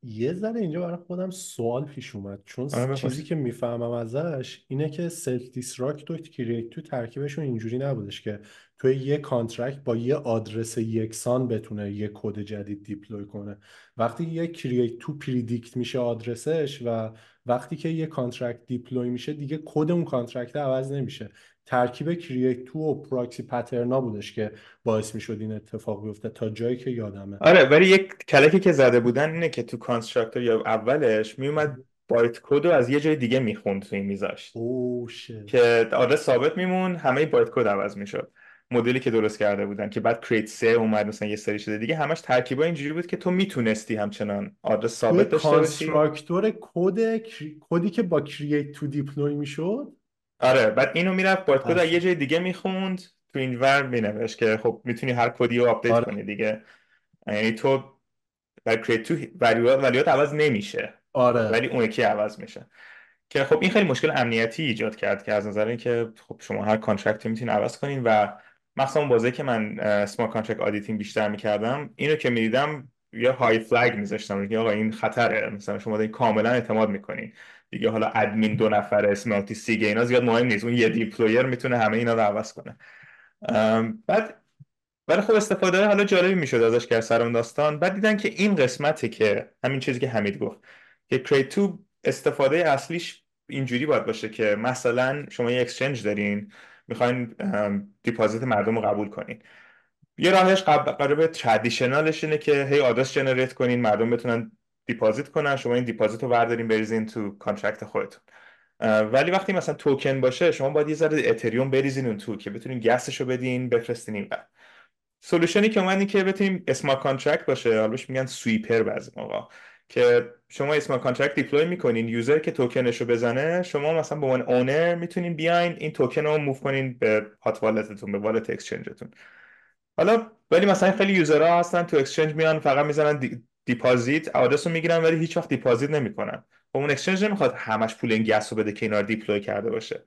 یه ذره اینجا برای خودم سوال پیش اومد. چون آره چیزی که می‌فهمم ازش اینه که self-destruct و create two ترکیبشون اینجوری نبودش که توی یه contract با یه آدرس یکسان بتونه یه کد جدید deploy کنه. وقتی یه create two predict میشه آدرسش و وقتی که یه contract deploy میشه دیگه کد اون contract عوض نمیشه. ترکیب create two و proxy pattern ا بودش که باعث می‌شد این اتفاق بیفته تا جایی که یادمه. آره ولی یک کلکی که زده بودن اینه که تو constructor یا اولش میومد bytecode رو از یه جای دیگه می‌خوند تو این میذاشت اوه که آدرس ثابت میمون همه بایت کد عوض می‌شد. مدلی که درست کرده بودن که بعد کریت سه اومد مثلا یه سری شده دیگه همش ترکیبا اینجوری بود که تو می‌تونستی همچنان آدرس ثابت داشته باشی. کانستراکتور کد کدی که با کریت تو دیپلوی می‌شد؟ آره بعد اینو می‌رفت بایت کد یه جای دیگه می‌خوند. تو این ور مینوشت که خب می‌تونی هر کدی رو آپدیت آره. کنی دیگه. یعنی تو برای کریت تو ولیات عوض نمیشه. آره. ولی اون یکی عوض میشه. که خب این خیلی مشکل امنیتی ایجاد کرد که از نظر اینکه خب شما هر contract ی می‌تونید عوض کنین و مثلا بازه که من smart contract auditing بیشتر می‌کردم اینو که می‌دیدم یه high flag میذاشتم. که آقا این خطره. مثلا شما دارین کاملا اعتماد می‌کنین. دیگه حالا ادمین دو نفره multi-sig ه اینا زیاد مهم نیست. اون یه deployer می‌تونه همه اینا رو عوض کنه. بعد ولی خب استفاده حالا جالبی می‌شد ازش که سرم داستان. بعد دیدن که این قسمتی که همین چیزی که حمید گفت که create استفاده اصلیش اینجوری باید باشه که مثلا شما یه exchange دارین می‌خواین deposit مردم رو قبول کنین. یه راهش قرار traditional ش اینه که هی آدرس generate کنین مردم بتونن deposit کنن شما این deposit رو بردارین بریزین تو contract خودتون. ولی وقتی مثلا توکن باشه شما باید یه ذره اتریوم بریزین اون تو که بتونین gas ش رو بدین بفرستین این بر solution ی که اومدین که بتونیم smart contract باشه حالا میگن sweeper بعضی موقع. که شما smart contract deploy می‌کنین user که توکنش رو بزنه شما مثلا به عنوان owner می‌تونین بیاین این توکن رو move کنین به hot wallet تون به wallet exchange تون حالا ولی مثلا خیلی user ها هستن تو exchange میان فقط می‌زنن deposit آدرس رو می‌گیرن ولی هیچ وقت deposit نمی‌کنن. و خب اون exchange نمی‌خواد همش پول این gas رو بده که اینا deploy کرده باشه.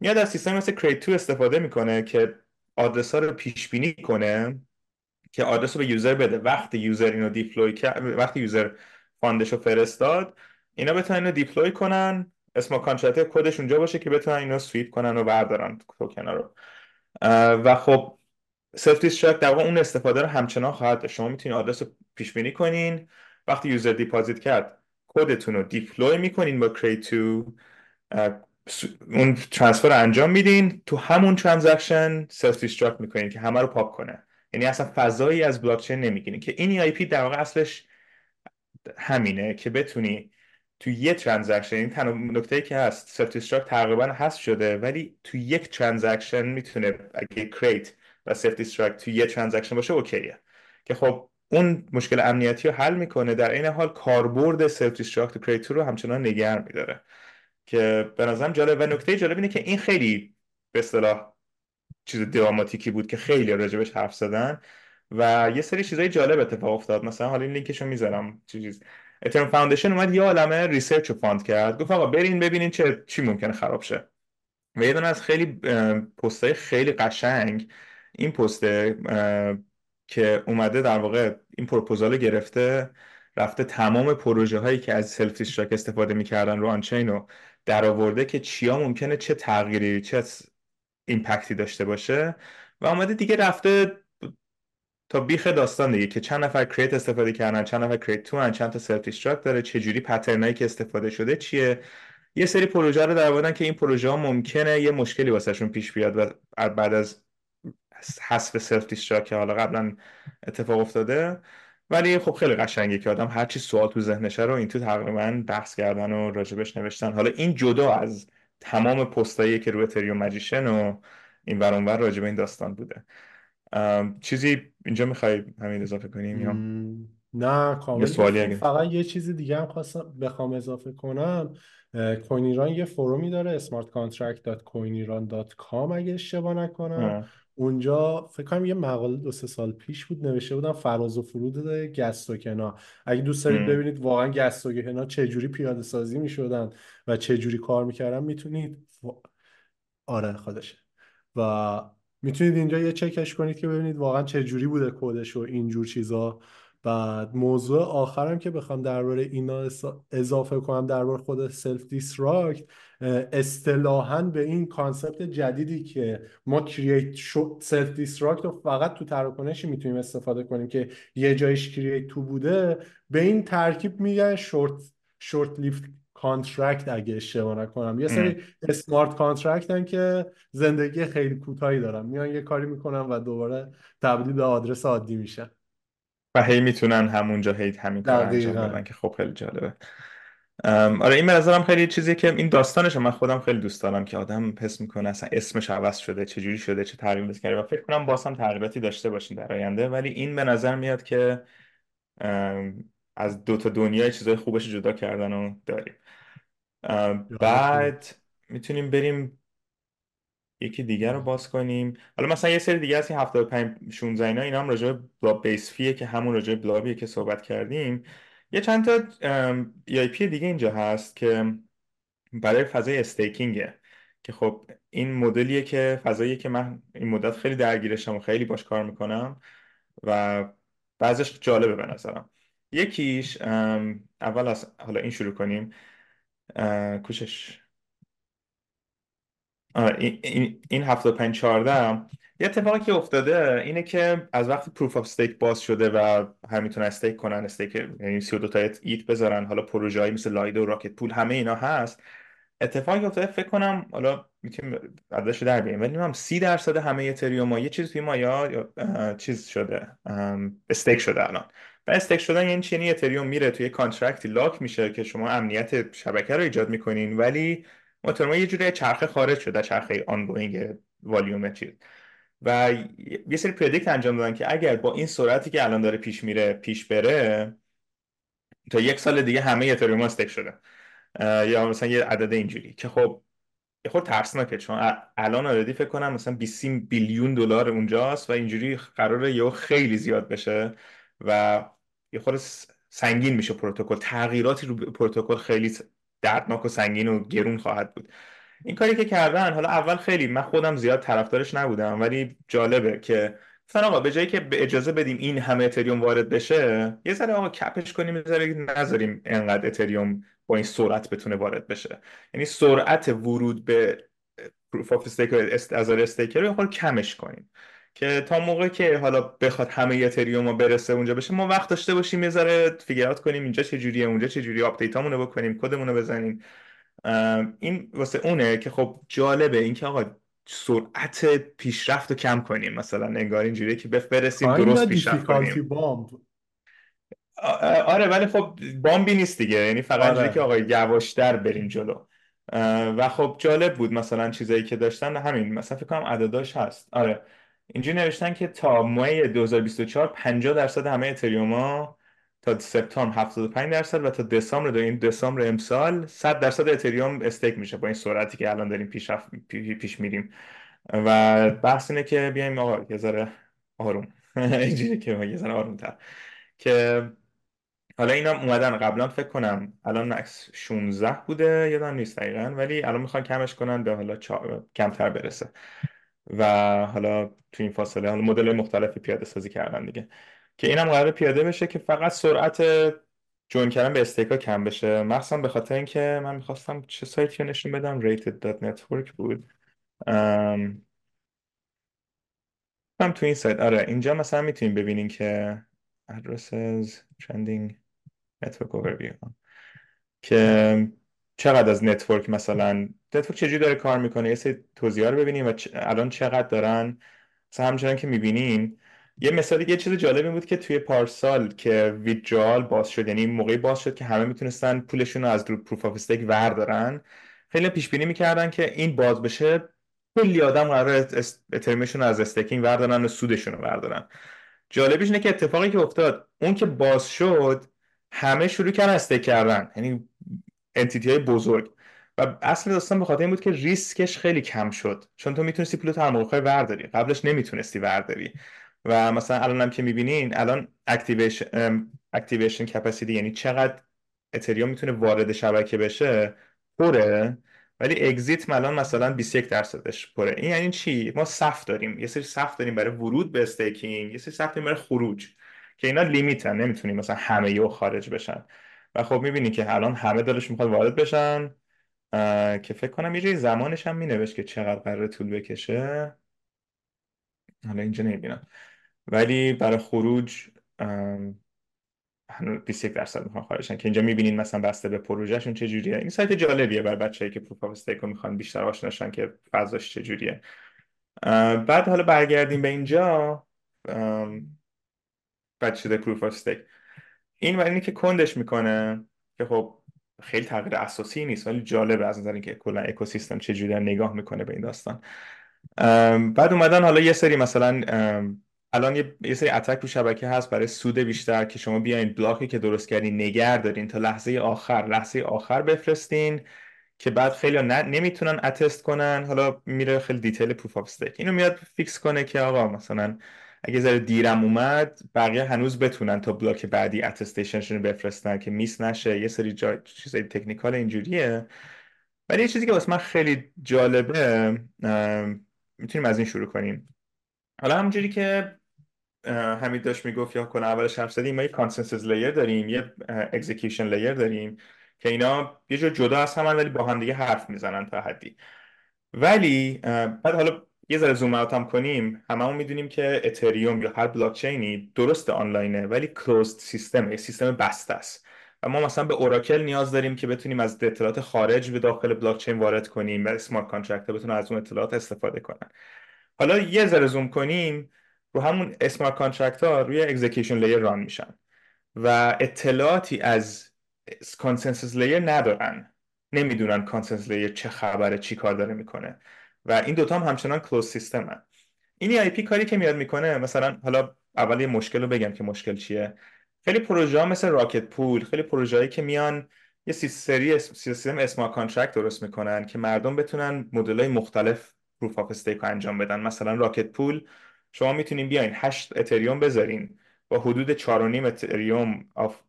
میاد از سیستم مثل create 2 استفاده می‌کنه که آدرس ها رو پیش بینی کنه که آدرس رو به user بده. وقتی user اینو deploy کرد وقتی user fund ش رو فرستاد اینا بتونن اینو deploy کنن smart contract کدش اونجا باشه که بتونن اینو sweep کنن و بردارن توکن رو و خب self-destruct در واقع اون استفاده رو همچنان خواهد شما می‌تونید آدرس رو پیش بینی کنین. وقتی user deposit کرد کدتون رو deploy می‌کنین با create two اون transfer انجام میدین. تو همون transaction self-destruct می‌کنین که همه رو پاک کنه. یعنی اصلا فضایی از بلاک چین نمی‌گیرین که این EIP در واقع اصلش همینه که بتونی تو یه transaction این تنها نکته که هست self-destruct تقریبا هست شده ولی تو یک transaction می‌تونه اگه create و self-destruct تو یه transaction باشه okay ه. که خب اون مشکل امنیتی رو حل می‌کنه در عین حال کاربرد self-destruct create two رو رو همچنان نگه میداره. که به نظرم جالب. و نکته جالب اینه که این خیلی به اصطلاح چیز dramatic ی بود که خیلی راجبش حرف زدن. و یه سری چیزای جالب اتفاق افتاد. مثلا حالا این لینکشو می‌ذارم. چیز Ethereum Foundation اومد یه عالمه research رو fund کرد. گفت آقا برین ببینین چه چی ممکنه خراب شه. و یه از خیلی پستای خیلی قشنگ این پسته که اومده در واقع این پروپوزال گرفته رفته تمام پروژه هایی که از self-destruct استفاده می‌کردن رو on-chain رو در آورده که چیا ممکنه چه تغییری چه impact ی داشته باشه و اومده دیگه رفته تا بیخ داستان دیگه که چند نفر create استفاده کردن چند نفر create two چند تا self-destruct داره چه جوری pattern ایی که استفاده شده چیه؟ یه سری پروژه رو در که این پروژه ها ممکنه یه مشکلی واسهشون پیش بیاد و بعد از حذف self-destruct که حالا قبلا اتفاق افتاده. ولی خب خیلی قشنگه که آدم هر چی سوال تو ذهنشه رو این تو تقریبا بحث کردن و راجبش نوشتن. حالا این جدا از تمام پستایی که روی اتریوم مجیشن و این ور اونور راجب این داستان بوده. چیزی اینجا می‌خوای همین اضافه کنیم یا؟ نه کامل. اگه فقط یه چیز دیگه هم خواستم بخوام اضافه کنم. اه، کوین ایران یه فرومی داره smartcontract.coiniran.com اگه اشتباه نکنم. اونجا فکر کنم یه مقاله دو سه سال پیش بود نوشته بودم فراز و فرود گست و کنا اگه دوست دارید. ببینید واقعا گست و کنا چجوری پیاده سازی می‌شدن و چجوری کار می‌کردن می‌تونید آره خودشه. و می‌تونید اینجا یه چکش کنید که ببینید واقعا چه جوری بوده کدش و اینجور چیزا. بعد موضوع آخرم که بخوام درباره اینا اضافه کنم درباره خود self-destruct اصطلاحاً به این concept جدیدی که ما create self-destruct رو فقط تو تراکنشی می‌تونیم استفاده کنیم که یه جایش create two بوده به این ترکیب میگن short short-lived contract اگه اشتباه نکنم. یه. سری smart contract ن که زندگی خیلی کوتاهی دارن. میان یه کاری می‌کنن و دوباره تبدیل به آدرس عادی میشن. و هی می‌تونن همونجا هی همین کار انجام بدن که خب خیلی جالبه. آره این به نظرم خیلی چیزی که این داستانش من خودم خیلی دوست دارم که آدم حس می‌کنه اصلا اسمش عوض شده چه جوری شده چه تغییری کرده و فکر کنم باز هم تغییراتی داشته باشین در آینده. ولی این به نظر میاد که از دو تا دنیای چیزای خوبش جدا کردن و داریم. بعد می‌تونیم بریم یکی دیگر رو باز کنیم. حالا مثلا یه سری دیگه از این 75 16 اینا اینا هم راجع به بیس فیه که همون راجع به بلابیه که صحبت کردیم. یه چند تا پی دیگه اینجا هست که برای فضای استیکینگه. که خب این مدلیه که فضاییه که من این مدت خیلی درگیرشم و خیلی باش کار می‌کنم و بعضش جالبه به نظرم. یکیش اول از حالا این شروع کنیم. کوشش. این این EIP 75 14 یه اتفاقی که افتاده اینه که از وقتی proof of stake باز شده و هم می‌تونن stake کنن stake یعنی 32 تا ETH بذارن حالا پروژه‌ای مثل Lido و Rocket Pool همه اینا هست. اتفاقی افتاده فکر کنم حالا می‌تونیم عددش در بیاریم ولی هم 30 درصد همه اتریوم یه چیز توی مایا یا چیز شده stake شده الان. و stake شدن یعنی چی؟ یعنی اتریوم میره توی contract ی lock میشه که شما امنیت شبکه رو ایجاد می‌کنین ولی محترمه یه جوری چرخه خارج شده چرخه ongoing volume چیز. و یه سری predict انجام دادن که اگر با این سرعتی که الان داره پیش میره پیش بره تا یک سال دیگه همه اتریوم stake شده. یا مثلا یه عدد اینجوری. که خب یه خورده ترسناکه. چون الان آردی فکر کنم مثلا 20 بیلیون دلار اونجاست و اینجوری قراره یه خیلی زیاد بشه و یه خورده س- سنگین میشه پروتکل. تغییراتی رو پروتکل خیلی دردناک و سنگین و گرون خواهد بود. این کاری که کردن حالا اول خیلی من خودم زیاد طرفدارش نبودم ولی جالبه که مثلا آقا به جایی که به اجازه بدیم این همه اتریوم وارد بشه یه ذره آقا کپش کنیم یه ذره نذاریم انقدر اتریوم با این سرعت بتونه وارد بشه. یعنی سرعت ورود به proof of stake از staker رو کمش کنیم. که تا موقع که حالا بخواد همه اتریوم رو برسه اونجا بشه ما وقت داشته باشیم یه ذره figure out کنیم اینجا چه جوریه اونجا چه جوری آپدیت رو بکنیم کدمون رو بزنیم این واسه اونه که خب جالبه اینکه آقا سرعت پیشرفت رو کم کنیم مثلا انگار اینجوریه که برسیم درست پیشرفت کنیم. آره ولی خب بامبی نیست دیگه یعنی فقط اینجوری که آره آقا یواشتر بریم جلو. و خب جالب بود مثلا چیزایی که داشتن همین مثلا فکر کنم عدداش هست. آره. اینجوری نوشتن که تا مای 2024 50 درصد همه اتریوما تا سپتامبر 75 درصد و تا دسامبر این دسامبر امسال 100 درصد اتریوم استیک میشه با این سرعتی که الان داریم پیش رفت- پی- پیش میریم. و بحث اینه که بیایم آقا یه ذره آروم. <laughs> اینجوری که یه ذره آرومتر. که حالا اینا اومدن قبلا فکر کنم الان مکس 16 بوده یادم نیست دقیقا ولی الان می‌خوان کمش کنن به حالا چا... کمتر برسه. و حالا تو این فاصله حالا مدل مختلفی پیاده سازی کردن دیگه. که اینم قرار پیاده بشه که فقط سرعت جوین کردن به استیکا کم بشه. مخصوصا به خاطر اینکه من می‌خواستم چه سایتی رو نشون بدم؟ rated.network بود. ام... هم تو این سایت. آره اینجا مثلا می‌تونیم ببینین که addresses trending network overview. که چقدر از network مثلا network چجوری داره کار می‌کنه؟ یه سری توضیح رو ببینیم و چ- الان چقدر دارن؟ مثلا همچنان که می‌بینین یه مثال یه چیز جالبی بود که توی پارسال که withdrawal باز شد یعنی موقعی باز شد که همه می‌تونستن پولشون رو از رو proof of stake وردارن. خیلی پیش بینی می‌کردن که این باز بشه کلی آدم قرار اتریومشون از staking وردارن و سودشون رو وردارن. جالبیش اینه که اتفاقی که افتاد اون که باز شد همه شروع کردن stake کردن. یعنی entity های بزرگ. و اصل داستان به خاطر این بود که ریسکش خیلی کم شد. چون تو می‌تونستی پولت هر موقع ورداری. قبلش نمی‌تونستی ورداری. و مثلا الان هم که می‌بینین الان activation activation capacity یعنی چقدر اتریوم می‌تونه وارد شبکه بشه پره ولی اگزیت الان مثلا 21 درصدش پره این یعنی چی؟ ما صف داریم. یه سری صف داریم برای ورود به استیکینگ یه سری صف داریم برای خروج که اینا لیمیتن. نمی‌تونیم مثلا همه یو خارج بشن. و خب می‌بینی که الان همه دلش می‌خواد وارد بشن. که فکر کنم یه جایی زمانش هم مینوشت که چقدر قرار طول بکشه. حالا اینجا نمی‌بینم. ولی برای خروج هنوز 21 درصد می‌خوان خارجشن که اینجا می‌بینین مثلا بسته به پروژهشون چه جوریه. این سایت جالبیه برای بچه‌ای که پروف استیک رو می‌خوان بیشتر آشناشن که فضاش چه جوریه. بعد حالا برگردیم به اینجا. بعد شده پروف استیک. این و اینی که کندش می‌کنه که خب خیلی تغییر اساسی نیست ولی جالبه از نظر اینکه کلا اکوسیستم چه جوری نگاه می‌کنه به این داستان. بعد اومدن حالا یه سری مثلا الان یه, سری attack رو شبکه هست برای سود بیشتر که شما بیاین بلاکی که درست کردین نگر دارین تا لحظه آخر لحظه آخر بفرستین که بعد خیلی نمی‌تونن attest کنن. حالا میره خیلی detail proof of stake اینو میاد fix کنه که آقا مثلا اگه ذره دیرم اومد بقیه هنوز بتونن تا بلاک بعدی attestation شون رو بفرستن که miss نشه. یه سری جا... چیزای technical اینجوریه. ولی یه چیزی که واسه من خیلی جالبه می‌تونیم از این شروع کنیم. حالا همونجوری که حمید داشت می‌گفت یا کنه اولش حرف زدیم ما یه consensus layer داریم یه execution layer داریم که اینا یه جور جدا از همن ولی با هم دیگه حرف می‌زنن تا حدی. ولی بعد حالا یه ذره zoom out هم کنیم. هممون می‌دونیم که اتریوم یا هر بلاک چینی درست آنلاینه ولی closed system یه سیستم بسته است. و ما مثلا به oracle نیاز داریم که بتونیم از اطلاعات خارج به داخل بلاک چین وارد کنیم و smart contract بتونن از اون اطلاعات استفاده کنن. حالا یه ذره زوم کنیم رو همون smart contract ها روی execution layer run میشن و اطلاعاتی از consensus layer ندارن. نمی‌دونن consensus layer چه خبره چی کار داره می‌کنه. و این دوتا هم همچنان closed system ن این EIP کاری که میاد می‌کنه مثلا حالا اول یه مشکل رو بگم که مشکل چیه. خیلی پروژه ها مثل Rocket Pool خیلی پروژه‌ای که میان یه سری سیستم smart contract درست می‌کنن که مردم بتونن مدل مختلف proof of stake انجام بدن. مثلا Rocket Pool شما می‌تونین بیاین 8 اتریوم بذارین. با حدود 4.5 اتریوم of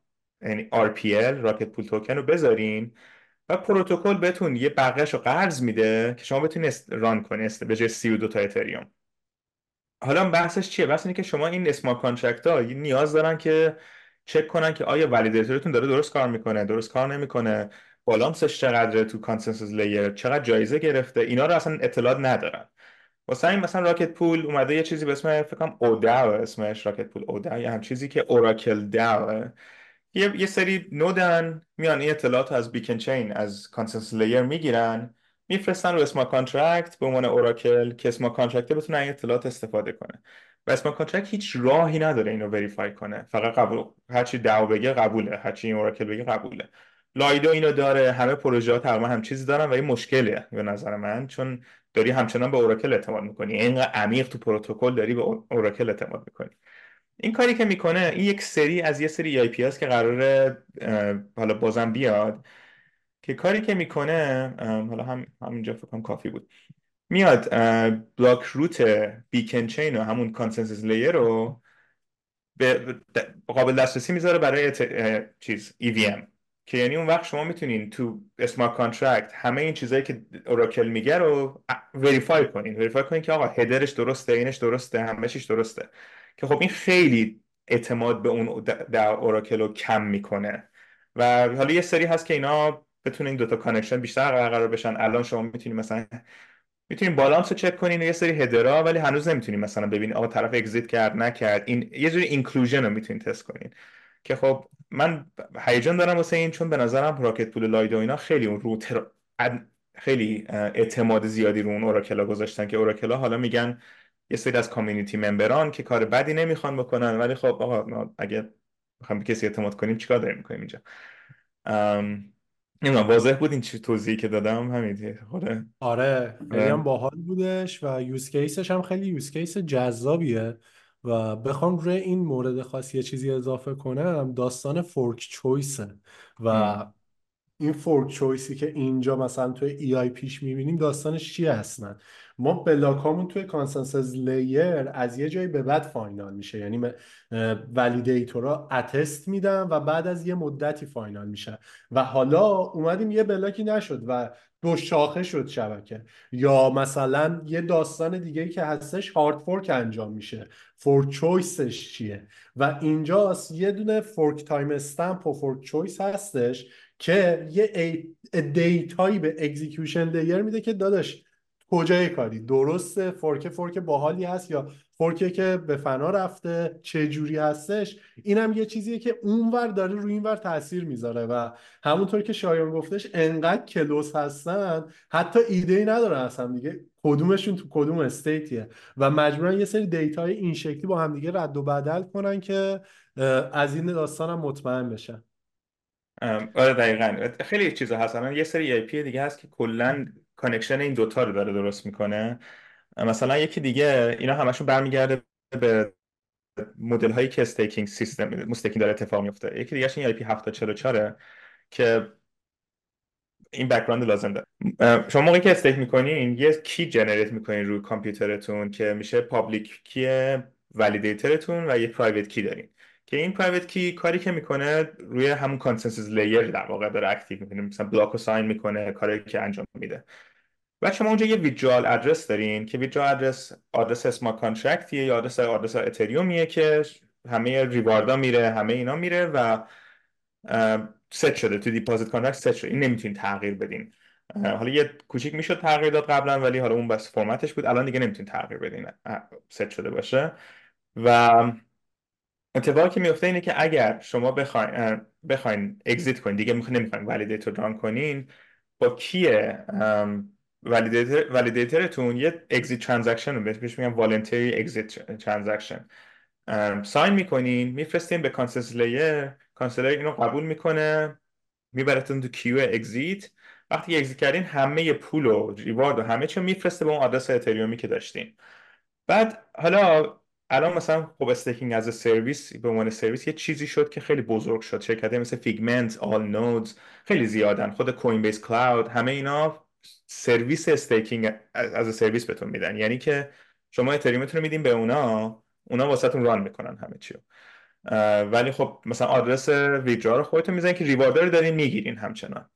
یعنی RPL Rocket Pool token رو بذارین. و پروتکل بهتون یه بقیهش رو قرض میده که شما بتونید run کنید به جای 32 تا اتریوم. حالا بحثش چیه؟ بحث اینه که شما این smart contract ها نیاز دارن که چک کنن که آیا validator تون داره درست کار می‌کنه درست کار نمی‌کنه بالانسش چقدره تو consensus layer چقدر جایزه گرفته؟ اینا رو اصلا اطلاعات ندارن. واسه این مثلا Rocket Pool اومده یه چیزی به اسم فکر کنم اسمش Rocket Pool oDAO یا هم چیزی که oracle DAO یه, یه سری نودن میان این اطلاعات از Beacon Chain از consensus layer می‌گیرن میفرستن رو smart contract به عنوان oracle که smart contract بتونه این اطلاعات استفاده کنه. و smart contract هیچ راهی نداره اینو verify کنه. فقط قبول هرچی DAO بگه قبوله هرچی این oracle بگه قبوله. Lido اینو داره همه پروژه ها تقریبا همچین چیزی دارن و این مشکله به نظر من چون داری همچنان به oracle اعتماد می‌کنی. اینقدر عمیق تو پروتکل داری به oracle اعتماد می‌کنی. این کاری که می‌کنه این یک سری از یه سری EIP که قراره حالا بازم بیاد که کاری که می‌کنه حالا هم همینجا فکر کنم کافی بود. میاد block root beacon chain و همون consensus layer رو به قابل دسترسی می‌ذاره برای چیز EVM که یعنی اون وقت شما می‌تونین تو smart contract همه این چیزهایی که oracle میگه رو verify کنین. verify کنین که آقا header ش درسته اینش درسته همه‌ش درسته. که خب این خیلی اعتماد به اون در oracle رو کم می‌کنه. و حالا یه سری هست که اینا بتونین دوتا connection بیشتر قرار بشن. الان شما می‌تونین مثلا می‌تونین بالانس رو چک کنین یه سری header ها ولی هنوز نمی‌تونین مثلا ببینین آقا طرف exit کرد نکرد. این یه جوری inclusion رو می‌تونین تست کنین. که خب من هیجان دارم واسه این چون به نظرم Rocket Pool Lido اینا خیلی اون رو خیلی اعتماد زیادی رو اون oracle ا گذاشتن که oracle ا حالا میگن یه سری از community member ان که کار بدی نمی‌خوان بکنن ولی خب آقا اگه بخوام به کسی اعتماد کنیم چیکار داریم می‌کنیم اینجا؟ نمی‌دونم واضح بود این چی توضیحی که دادم؟ همین آره آره خیلی هم باحال بودش و use case ش هم خیلی use case جذابیه و بخوام روی این مورد خاصی یه چیزی اضافه کنم داستان fork choice ه و این fork choice ی که اینجا مثلا توی EIP ش می‌بینیم داستانش چی هستن؟ ما block امون توی consensus layer از یه جایی به بعد final میشه. یعنی validator ا attest میدن و بعد از یه مدتی final میشه و حالا اومدیم یه block ی نشد و دو شاخه شد شبکه. یا مثلا یه داستان دیگه که هستش hard fork انجام میشه. fork choice ش چیه؟ و اینجاست یه دونه fork timestamp و fork choice هستش که یه data یی به execution layer میده که داداش کجای کاری؟ درسته fork fork باحالی هست یا fork ی که به فنا رفته چه جوری هستش؟ اینم یه چیزیه که اونور داره روی اینور تاثیر می‌ذاره و همونطور که شایان گفتش انقدر close هستن حتی ایده ای ندارن اصلا دیگه. کدومشون تو کدوم state یه؟ و مجبورن یه سری data ی این شکلی با همدیگه رد و بدل کنن که از این داستانم مطمئن بشن. آره دقیقا. خیلی چیزا هست یه سری EIP دیگه هست که کلا connection این دوتا رو داره درست می‌کنه. مثلا یکی دیگه اینا همشون برمیگرده به مدل هایی که staking سیستم مستقیم داره اتفاق میفته یکی دیگه این EIP 744 که این background لازم داره. شما موقعی که stake می‌کنین یه key generate می‌کنین روی کامپیوترتون که میشه public key validator تون و یه private key دارین. که این private key کاری که می‌کنه روی همون consensus layer در واقع داره active می‌کنه. مثلا block sign می‌کنه کاری که انجام میده. و شما اونجا یه withdrawal address دارین که withdrawal address آدرس smart contract یه یا آدرس آدرس اتریومیه که همه reward ا میره همه اینا میره و ست شده. تو deposit contract set شده. این نمی‌تونین تغییر بدین. حالا یه کوچیک می‌شد تغییر داد قبلا ولی حالا اون BLS format ش بود. الان دیگه نمی‌تونین تغییر بدین. ست شده باشه. و اتفاقی که میفته اینه که اگر شما بخواین بخواین exit کنین دیگه نمی‌خواین validator run کنین با key validator validator تون یه exit transaction رو بهش میگن voluntary exit transaction sign می‌کنین میفرستین به consensus layer consensus layer اینو قبول می‌کنه میبرتون تو queue exit وقتی exit کردین همه پول و reward و همه چی میفرسته به اون آدرس اتریومی که داشتین. بعد حالا الان مثلا خب staking as a service به عنوان سرویس یه چیزی شد که خیلی بزرگ شد. شرکت مثل Figment Allnodes خیلی زیادن. خود Coinbase Cloud همه اینا سرویس staking as a service بهتون میدن. یعنی که شما اتریومتون رو میدین به اونا اونا واسهتون run می‌کنن همه چی ولی خب مثلا آدرس withdrawal رو خودتون می‌زنین که reward رو دارین می‌گیرین همچنان.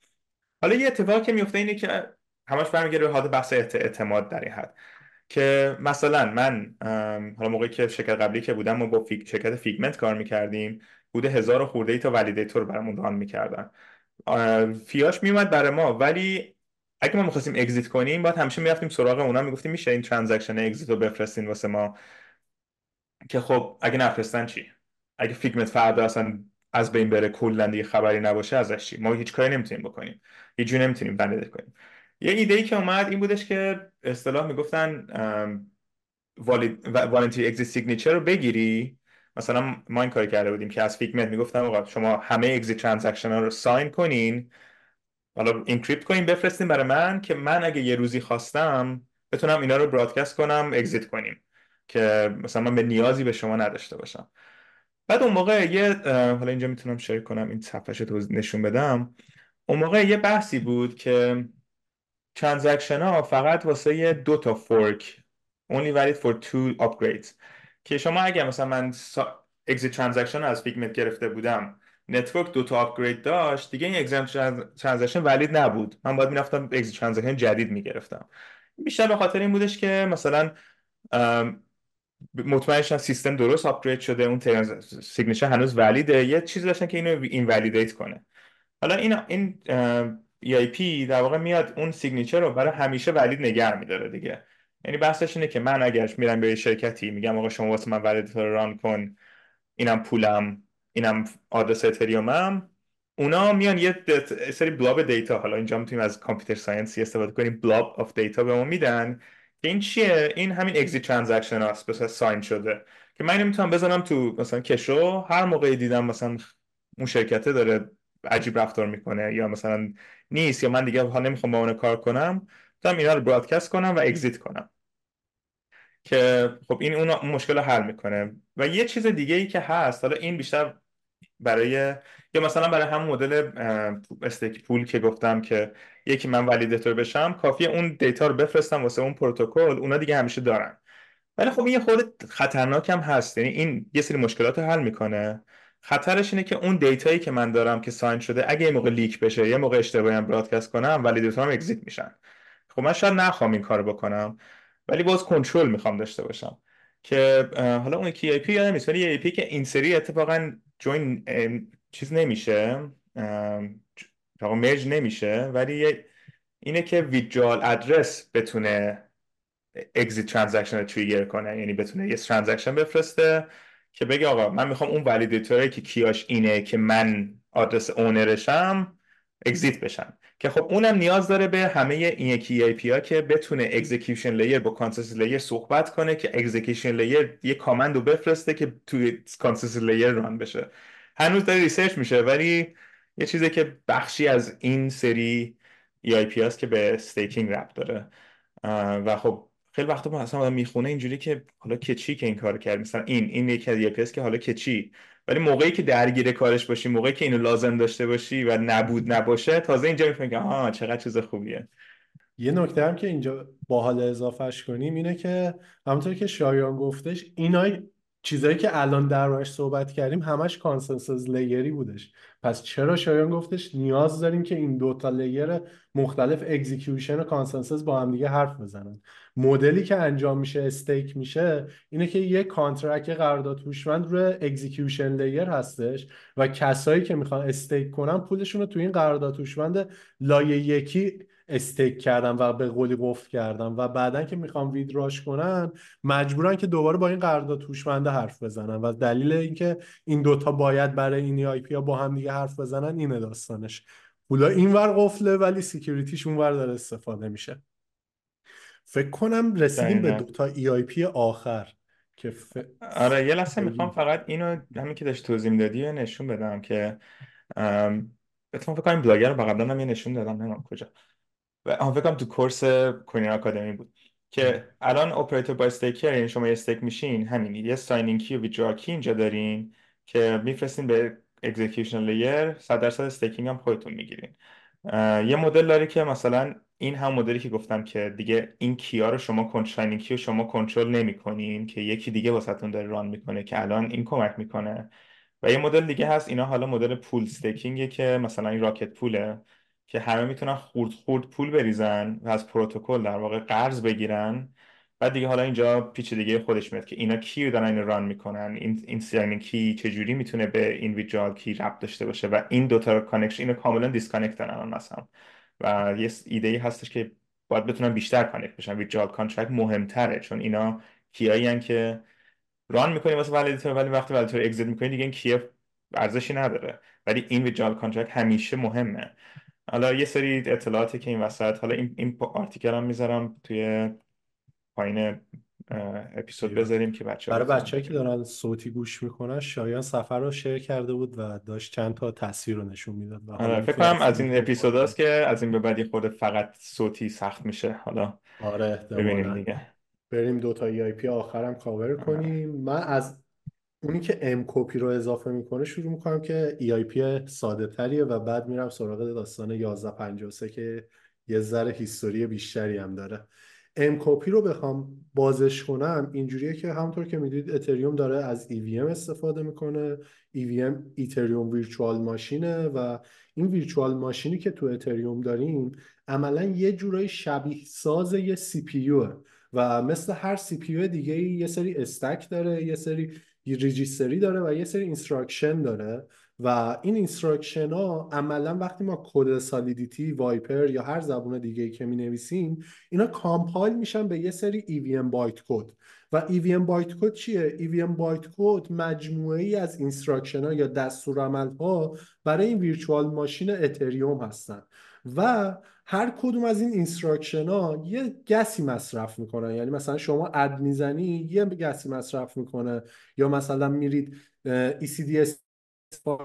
حالا یه اتفاقی که میفته اینه که همش برمیگرده به حالت بحث اعتماد در این حد. که مثلا من حالا موقعی که شرکت قبلی که بودم ما با Fig... شرکت Figment کار می‌کردیم بوده هزار خورده ای تا validator برامون run می‌کردن. fee اش میومد برای ما ولی اگه ما می‌خواستیم exit کنیم باید همیشه می‌رفتیم سراغ اونا می‌گفتیم میشه این transaction exit رو بفرستین واسه ما؟ که خب اگه نفرستن چی؟ اگه Figment فردا اصلا از بین بره کلا دیگه خبری نباشه ازش چی؟ ما هیچ کاری نمی‌تونیم بکنیم. هیچ جوری نمی‌تونیم بنده کنیم. یه ایده ای که اومد این بودش که اصطلاح می‌گفتن voluntary exit signature رو بگیری. مثلا ما این کار کرده بودیم که از Figment می‌گفتم آقا شما همه exit transaction ها رو sign کنین. حالا encrypt کنین بفرستین برای من که من اگه یه روزی خواستم بتونم اینا رو broadcast کنم exit کنیم. که مثلا من به نیازی به شما نداشته باشم. بعد اون موقع یه حالا اینجا می‌تونم share کنم این صفحه رو نشون بدم. اون موقع یه بحثی بود که transaction ها فقط واسه دو تا fork only valid for two upgrades. که شما اگه مثلا من exit transaction از Figment گرفته بودم network دو تا upgrade داشت. دیگه این exit transaction valid نبود. من باید می‌رفتم exit transaction جدید می‌گرفتم. بیشتر به خاطر این بودش که مثلا مطمئن سیستم درست upgrade شده اون signature هنوز valid ه یه چیزی داشتن که اینو invalidate کنه. حالا این این EIP در واقع میاد اون signature رو برای همیشه valid نگه میداره دیگه. یعنی بحثش اینه که من اگر میرم به شرکتی میگم آقا شما واسه من validator run کن اینم پولم. اینم آدرس اتریومم اونا میان یه سری blob data حالا اینجا می‌تونیم از computer science ی استفاده کنیم blob of data به ما میدن. که این چیه؟ این همین exit transaction هاست مثلا sign شده. که من می‌تونم بذارم تو مثلا کشو هر موقعی دیدم مثلا اون شرکته داره عجیب رفتار می‌کنه یا مثلا نیست یا من دیگه ها نمی‌خوام با اون کار کنم می‌تونم اینا رو broadcast کنم و exit کنم. که خب این اون مشکل رو حل می‌کنه. و یه چیز دیگه ای که هست حالا این بیشتر برای یا مثلا برای همون مدل stake pool که گفتم که یکی من validator بشم کافیه اون data رو بفرستم واسه اون پروتکل اونا دیگه همیشه دارن. ولی خب این یه خورده خطرناک هم هست. یعنی این یه سری مشکلات رو حل می‌کنه. خطرش اینه که اون data یی که من دارم که sign شده اگه یه موقع leak بشه یه موقع اشتباهی broadcast کنم validator م exit میشن. خب من شاید نخوام این کارو بکنم ولی باز کنترل می‌خوام داشته باشم. که حالا اون EIP یادم نیست ولی EIP که این سری اتفاقا join چیز نمیشه merge نمیشه ولی اینه که withdrawal address بتونه exit transaction رو trigger کنه. یعنی بتونه یه transaction بفرسته که بگه آقا من می‌خوام اون validator ه که key اش اینه که من آدرس owner شم exit بشن که خب اونم نیاز داره به همه این EIP ها که بتونه execution layer با consensus layer صحبت کنه که execution layer یه command رو بفرسته که توی consensus layer run بشه. هنوز داره research میشه ولی یه چیزی که بخشی از این سری EIP هست که به staking ربط داره. و خب خیلی وقتا ما اصلا می‌خونه اینجوری که حالا که چی که این کار کرد. مثلا این این یکی از ای که حالا که چی؟ ولی موقعی که درگیر کارش باشی موقعی که اینو لازم داشته باشی و نبود نباشه تازه اینجا می‌فهمی که آها چقدر چیز خوبیه. یه نکته هم که اینجا باحال اضافهش کنیم اینه که همونطور که شایان گفتش اینا چیزایی که الان در صحبت کردیم همش consensus layer ی بودش. پس چرا شایان گفتش نیاز داریم که این دوتا layer مختلف execution و consensus با هم دیگه حرف بزنن؟ مدلی که انجام میشه stake میشه اینه که یه contract قرارداد هوشمند روی execution layer هستش و کسایی که می‌خوان stake کنن پولشون رو تو این قرارداد هوشمند لایه یکی stake کردن و به قولی قفل کردن و بعدا که می‌خوام withdraw ش کنن مجبورن که دوباره با این قرارداد هوشمنده حرف بزنن و دلیل اینکه این دوتا باید برای این EIP ها با هم دیگه حرف بزنن اینه داستانش. پولا اینور قفله ولی security ش اونور داره استفاده میشه. فکر کنم رسیدیم به دوتا EIP آخر که ف... آره یه لحظه می‌خوام فقط اینو همین که داشت توضیح دادی نشون بدم که اتفاقا فکر کنم بلاگر رو قبلا هم یه نشون دادم نمی‌دونم کجا. و فکر کنم تو کورس کوین آکادمی بود. که الان اپراتور با استیکر یعنی شما یه استیک میشین همین یه ساینینگ کی و ویدرا کی اینجا دارین که میفرستین به اکزیکیوشن لیر 100 درصد استیکینگ هم خودتون می‌گیرین. یه مدل داره که مثلا این هم مدلی که گفتم که دیگه این کیا رو شما کنترل کی رو شما کنترل نمی‌کنین که یکی دیگه واسهتون داره ران می‌کنه که الان این کمک می‌کنه. و یه مدل دیگه هست اینا حالا مدل پول استیکینگه که مثلا این راکت پوله. که همه می‌تونن خورد خورد پول بریزن و از پروتکل در واقع قرض بگیرن. بعد دیگه حالا اینجا پیچ دیگه خودش میاد که اینا کی دارن اینو ران می‌کنن این این سیانی کی چجوری می‌تونه به این ویجوال کی ربط داشته باشه و این دوتا کانکشن اینو کاملا دیسکانکتن الان مثلا. و یه ایده ای هستش که باید بتونن بیشتر کانکت بشن. ویجوال کانترکت مهمتره چون اینا key ایی که run می‌کنی واسه validator ولی وقتی validator exit می‌کنی دیگه این key ه ارزشی نداره. ولی این withdrawal contract همیشه مهمه. حالا یه سری اطلاعاتی که این وسط حالا این, این article هم می‌ذارم توی پایین اپیزود بذاریم که بچه برای بچه‌ای که دارن صوتی گوش می‌کنن شایان صفحه رو share کرده بود و داشت چند تا تصویر رو نشون می‌داد آره فکر کنم از این اپیزود هست که از این به بعد خورده فقط صوتی سخت میشه. حالا آره ببینیم دیگه. بریم دو تا EIP آخرم کاور کنیم. من از اونی که MCOPY رو اضافه می‌کنه شروع می‌کنم که EIP ساده تریه و بعد میرم سراغ داستان 1153 که یه ذره history بیشتری هم داره. MCOPY رو بخوام بازش کنم اینجوریه که همونطور که می‌دونید اتریوم داره از EVM استفاده می‌کنه. EVM Ethereum Virtual Machine ه و این virtual machine ی که تو اتریوم داریم عملا یه جورایی شبیه ساز یه CPU و مثل هر CPU دیگه یه سری stack داره یه سری register ی داره و یه سری instruction داره و این instruction ها عملا وقتی ما کد Solidity Vyper یا هر زبون دیگه که می نویسیم اینا compile میشن به یه سری EVM bytecode و EVM bytecode چیه؟ EVM bytecode مجموعه ای از instruction ها یا دستورالعمل ها برای این virtual machine اتریوم هستن. و هر کدوم از این instruction ها یه gas ی مصرف می‌کنن. یعنی مثلا شما add می‌زنی یه gas ی مصرف می‌کنه. یا مثلا میرید ECDS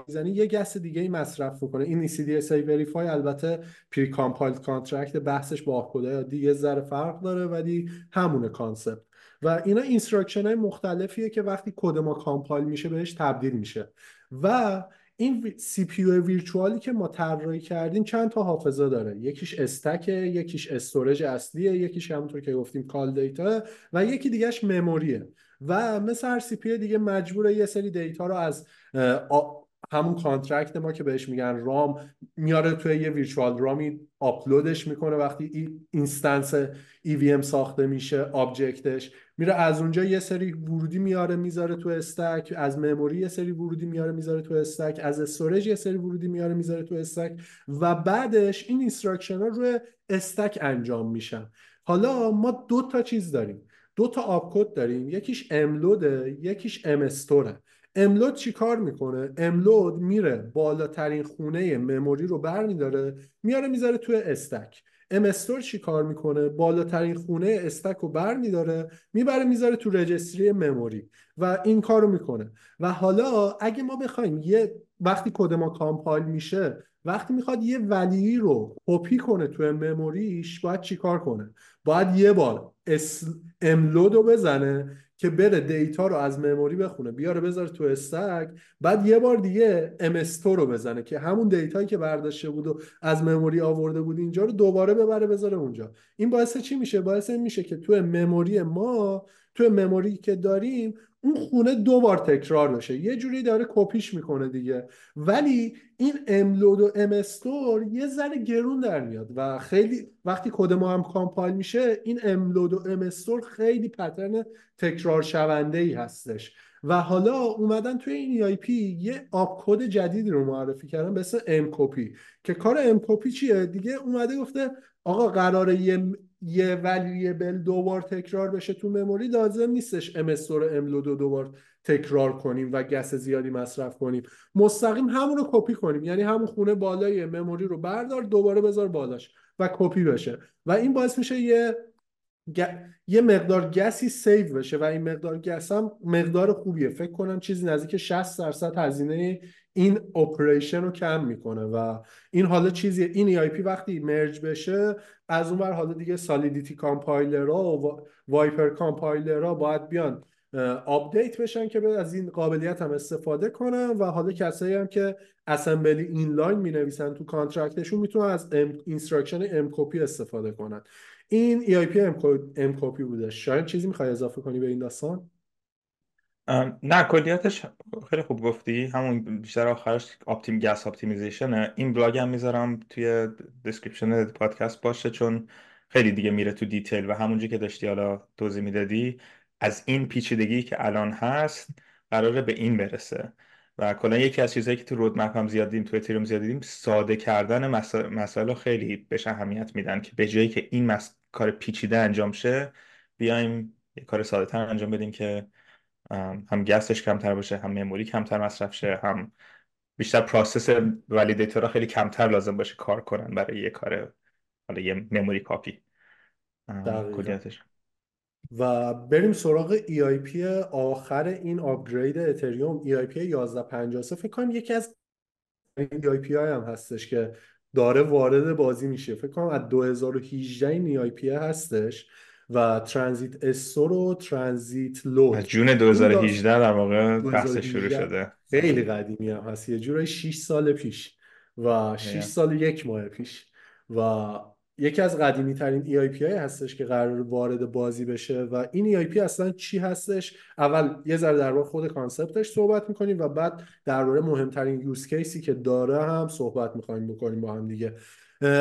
می‌زنی یه gas دیگه ای مصرف می‌کنه. این ECDS Verify البته precompiled contract بحثش با opcode ای عادی یه ذره فرق داره ولی همونه concept و اینا instruction های مختلفیه که وقتی کد ما compile میشه بهش تبدیل میشه. و این CPU virtual ی که ما طراحی کردیم چند تا حافظه داره. یکیش stack ه یکیش storage اصلیه یکیش همونطور که گفتیم call data و یکی دیگهش memory ه. و مثل هر CPU دیگه مجبوره یه سری data رو از همون contract ما که بهش میگن ROM میاره توی یه virtual ROM ی آپلودش می‌کنه. وقتی ای instance EVM ساخته میشه object ش میره از اونجا یه سری ورودی میاره می‌ذاره تو stack. از memory یه سری ورودی میاره می‌ذاره تو stack. از storage یه سری ورودی میاره می‌ذاره تو stack. و بعدش این instruction ها روی stack انجام میشن. حالا ما دو تا چیز داریم. دو تا آپ داریم. یکیش MLOAD ه یکیش MSTORE ه. MLOAD چی کار می‌کنه؟ MLOAD میره بالاترین خونه memory رو برمیداره میاره می‌ذاره توی stack. MSTORE چی کار می‌کنه؟ بالاترین خونه stack رو بر میداره می‌بره می‌ذاره تو registry memory و این کارو می‌کنه. و حالا اگه ما بخوایم یه وقتی کد ما compile میشه وقتی می‌خواد یه value رو کپی کنه تو memory ش باید چیکار کنه؟ باید یه بار MLOAD رو بزنه که بره data رو از memory بخونه بیاره بذاره تو stack بعد یه بار دیگه MSTORE رو بزنه که همون data یی که برداشته بود و از memory آورده بود اینجا رو دوباره ببره بذاره اونجا. این باعث چی میشه؟ باعث میشه که تو memory ما تو memory که داریم اون خونه دو بار تکرار بشه یه جوری داره کپیش می‌کنه دیگه. ولی این MLOAD و MSTORE یه ذره گرون در میاد و خیلی وقتی کد ما هم compile میشه این MLOAD و MSTORE خیلی pattern تکرار شونده ای هستش. و حالا اومدن توی این ای یه opcode جدیدی رو معرفی کردن به اسم MCOPY که کار MCOPY چیه؟ دیگه اومده گفته آقا قراره یه یه variable دو بار تکرار بشه تو memory لازم نیستش MSTORE MLOAD رو دوبار تکرار کنیم و gas زیادی مصرف کنیم. مستقیم همون رو کپی کنیم. یعنی همون خونه بالای memory رو بردار دوباره بذار بالاش و کپی بشه. و این باعث میشه یه یه مقدار gas ی save بشه و این مقدار gas هم مقدار خوبیه. فکر کنم چیزی نزدیک 60 درصد هزینه این operation رو کم می‌کنه و این حالا چیزی این EIP وقتی merge بشه از اون بر حالا دیگه Solidity compiler ها و Vyper compiler ها باید بیان update بشن که از این قابلیت هم استفاده کنن و حالا کسایی هم که assembly inline می نویسن تو contract شون می‌تونن از instruction MCOPY استفاده کنن. این EIP MCOPY بوده. شاید چیزی می‌خوای اضافه کنی به این داستان؟ نه کلیاتش خیلی خوب گفتی. همون بیشتر آخرش optim gas optimization این بلاگ هم می‌ذارم توی description پادکست باشه چون خیلی دیگه میره تو detail و همونجا که داشتی حالا توضیح می‌دادی از این پیچیدگی که الان هست قراره به این برسه. و کلا یکی از چیزهایی که تو roadmap هم زیاد دیدیم تو اتریوم زیاد دیدیم ساده کردن مسائل خیلی بهش اهمیت میدن که به جایی که این کار پیچیده انجام شه بیایم یه کار ساده تر انجام بدیم که هم gas ش کمتر باشه هم memory کمتر مصرف شه هم بیشتر process validator ها خیلی کمتر لازم باشه کار کنن برای یه کار حالا یه memory copy کلیتش. و بریم سراغ EIP آخر این upgrade اتریوم EIP 1153 فکر کنم یکی از این EIP های هم هستش که داره وارد بازی میشه. فکر کنم از 2018 این EIP هستش. و transient store و transient load. از جون 2018 در واقع بحث شروع شده. خیلی قدیمی هم هست. یه جورای 6 سال پیش و 6 سال یک ماه پیش. و یکی از قدیمی ترین EIP های هستش که قرار وارد بازی بشه و این EIP اصلا چی هستش؟ اول یه ذره در خود concept ش صحبت می‌کنیم و بعد درباره مهمترین use case ی که داره هم صحبت می‌خوایم بکنیم با هم دیگه.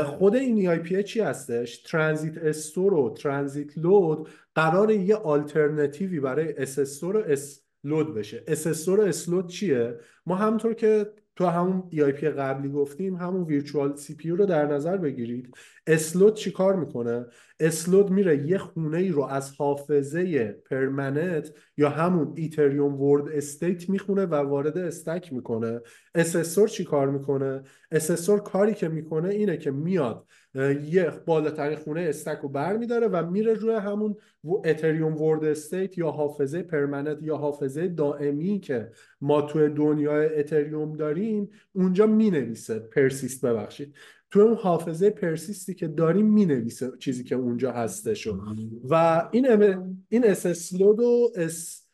خود این EIP چی هستش؟ transient store و transient load قرار یه آلترنتیوی برای SSTORE و SLOAD بشه. SSTORE و SLOAD چیه؟ ما همونطور که تو همون EIP قبلی گفتیم همون virtual CPU رو در نظر بگیرید. SLOAD چیکار می‌کنه؟ SLOAD میره یه خونه ای رو از حافظه permanent یا همون Ethereum world state می‌خونه و وارد stack می‌کنه. SSTORE چی کار می‌کنه؟ SSTORE کاری که می‌کنه اینه که میاد یه بالاترین خونه stack رو بر میداره و میره روی همون Ethereum world state یا حافظه permanent یا حافظه دائمی که ما توی دنیای اتریوم داریم اونجا می‌نویسه. persist ببخشید. تو اون حافظه persist ی که داریم می‌نویسه چیزی که اونجا هستش و این این SLOAD و اس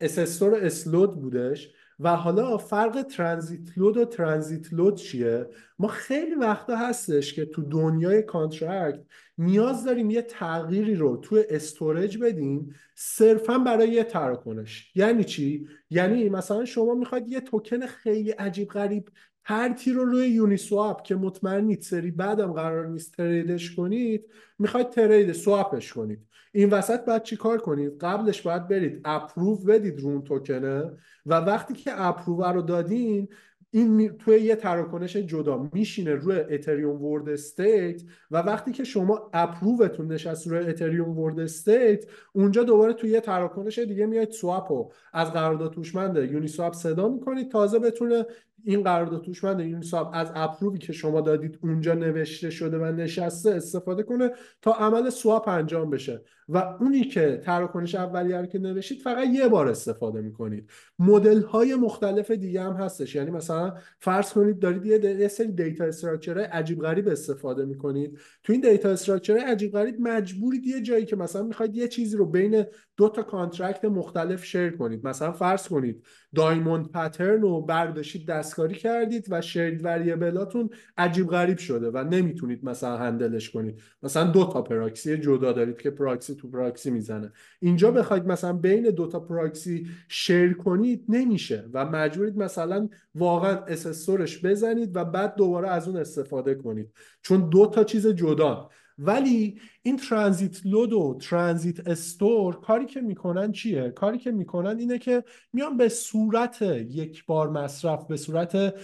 SLOAD بودش. و حالا فرق transient load و transient load چیه؟ ما خیلی وقتا هستش که تو دنیای contract نیاز داریم یه تغییری رو تو storage بدیم صرفا برای یه تراکنش. یعنی چی؟ یعنی مثلا شما می‌خواید یه توکن خیلی عجیب غریب رو روی یونی سواپ که مطمئنید سری بعدم قرار نیست trade ش کنید می‌خواید trade swap ش کنید. این وسط باید چی کار کنید؟ قبلش باید برید approve بدید رو اون توکنه و وقتی که approve رو دادین این توی یه تراکنش جدا میشینه روی اتریوم world state و وقتی که شما approve تون نشست روی اتریوم world state اونجا دوباره توی یه تراکنش دیگه میاید swap رو از قرارداد هوشمند یونی سواپ صدا می‌کنید تازه بتونه این قرارداد هوشمند یونی سواپ از approve ی که شما دادید اونجا نوشته شده و نشسته استفاده کنه تا عمل swap انجام بشه. و اونی که تراکنش اولیه رو که نوشتید فقط یه بار استفاده می‌کنید. مدل های مختلف دیگه هم هستش. یعنی مثلا فرض کنید دارید یه سری data structure عجیب غریب استفاده می‌کنید. تو این data structure عجیب غریب مجبورید یه جایی که مثلا می‌خواید یه چیزی رو بین دو تا contract مختلف share کنید. مثلا فرض کنید diamond pattern رو برداشتید دستکاری کردید و shared variable اتون عجیب غریب شده و نمی‌تونید مثلا هندلش کنید. مثلا دو تا پراکسی جدا دارید که پراکسی تو پراکسی می‌زنه. اینجا بخواید مثلا بین دو تا پراکسی شیر کنید نمیشه و مجبورید مثلا واقعا اسسورش بزنید و بعد دوباره از اون استفاده کنید. چون دو تا چیز جدا ولی این ترانزیت لود و ترانزیت استور کاری که می‌کنن چیه؟ کاری که می‌کنن اینه که میان به صورت یک بار مصرف به صورت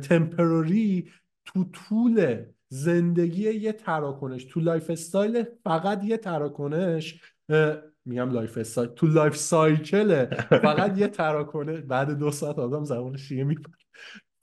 temporary تو طول زندگی یه تراکنش تو lifestyle فقط یه تراکنش میگم lifestyle تو life cycle <laughs> فقط یه تراکنش. بعد دو ساعت آدم زبانشم می‌پره.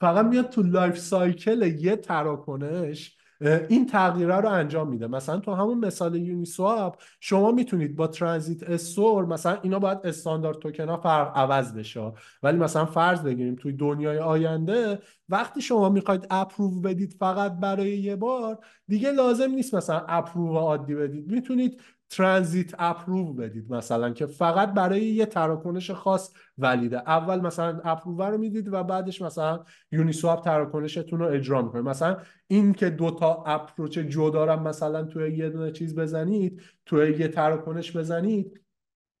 فقط میاد تو life cycle یه تراکنش. این تغییره رو انجام میده. مثلا تو همون مثال یونی سواپ شما می‌تونید با transient store مثلا اینا باید استاندارد توکن ها فرق عوض بشه. ولی مثلا فرض بگیریم توی دنیای آینده وقتی شما می‌خواید اپروو بدید فقط برای یه بار دیگه لازم نیست مثلا اپروو عادی بدید. می‌تونید ترانزیت اپروو بدید مثلا که فقط برای یه تراکنش خاص ولیده. اول مثلا اپروو رو می‌دید و بعدش مثلا یونی سواب تراکنشتون رو اجرا می‌کنه. مثلا این که دوتا اپروچ جدا مثلا توی یه دونه چیز بزنید توی یه تراکنش بزنید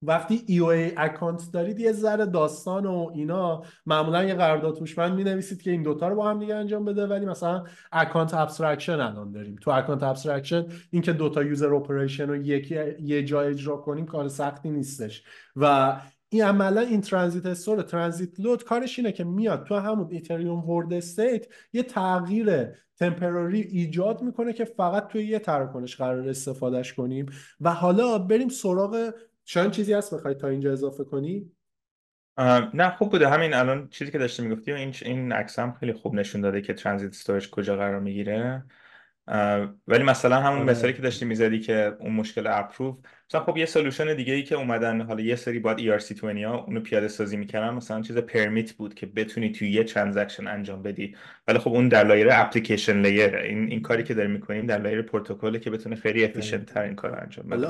وقتی EOA account دارید یه ذره داستان و اینا. معمولا یه قرارداد هوشمند می نویسید که این دوتا رو با هم دیگه انجام بده ولی مثلا account abstraction الان داریم. تو account abstraction این که دوتا user operation رو یکی یه جا اجرا کنیم کار سختی نیستش. و این عملا این transient store transient load کارش اینه که میاد تو همون اتریوم world state یه تغییر temporary ایجاد می‌کنه که فقط توی یه تراکنش قراره استفاده‌ش کنیم. و حالا بریم سراغ شاید چیزی هست بخوای تا اینجا اضافه کنی؟ نه خوب بوده. همین الان چیزی که داشته می‌گفتی این این عکس هم خیلی خوب نشون داده که transient storage کجا قرار می‌گیره. ولی مثلا همون آره. مثالی که داشتی می‌زدی که اون مشکل approve مثلا خب یه solution دیگه ای که اومدن حالا یه سری باید ERC20 ها اونو پیاده سازی می‌کردن مثلا چیز permit بود که بتونی توی یه transaction انجام بدی. ولی خب اون در لایه application layer این این کاری که داریم می‌کنیم در لایه پروتکل که بتونه خیلی efficient تر این کار انجام بده.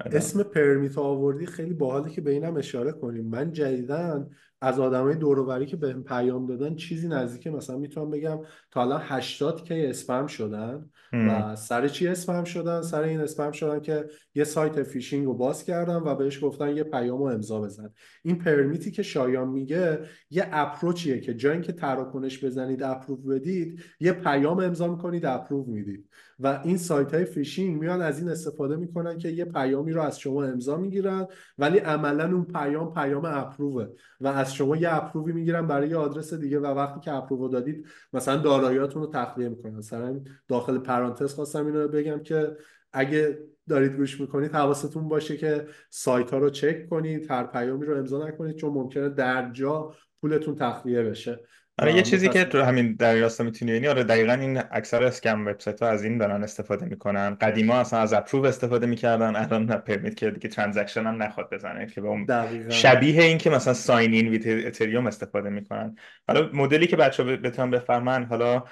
اسم permit آوردی خیلی باحاله که به اینم اشاره کنیم. من جدیدا از آدمای دوروبری که بهم پیام دادن چیزی نزدیک مثلا می‌تونم بگم تا الان 80 k scam شدن و سر چی اسپم شدن؟ سر این scam شدن که یه سایت فیشینگ رو باز کردن و بهش گفتن یه پیام رو امضا بزن. این permit ی که شایان میگه یه approach یه که جای که تراکنش بزنید approve بدید یه پیام امضا می‌کنید approve می‌دید. و این سایت های فیشینگ میان از این استفاده می‌کنن که یه پیامی رو از شما امضا می‌گیرن ولی عملا اون پیام پیام approve ه و از شما یه approve ی می‌گیرن برای یه آدرس دیگه و وقتی که approve دادید مثلا داراییاتون رو تخلیه می‌کنن مثلا داخل پرانتز خواستم اینو بگم که اگه دارید گوش می‌کنید حواستون باشه که سایت ها رو چک کنید هر پیامی رو امضا نکنید چون ممکنه در جا پولتون تخلیه بشه. آره یه چیزی که تو همین در راستا می‌تونی ببینی آره دقیقا این اکثر scam website ها از این دارن استفاده می‌کنن. قدیما اصلا از approve استفاده می‌کردن الان permit که دیگه transaction هم نخواد بزنه که به اون شبیه این که مثلا sign in with Ethereum استفاده می‌کنن. حالا مدلی که بچه بتونن بفهمن حالا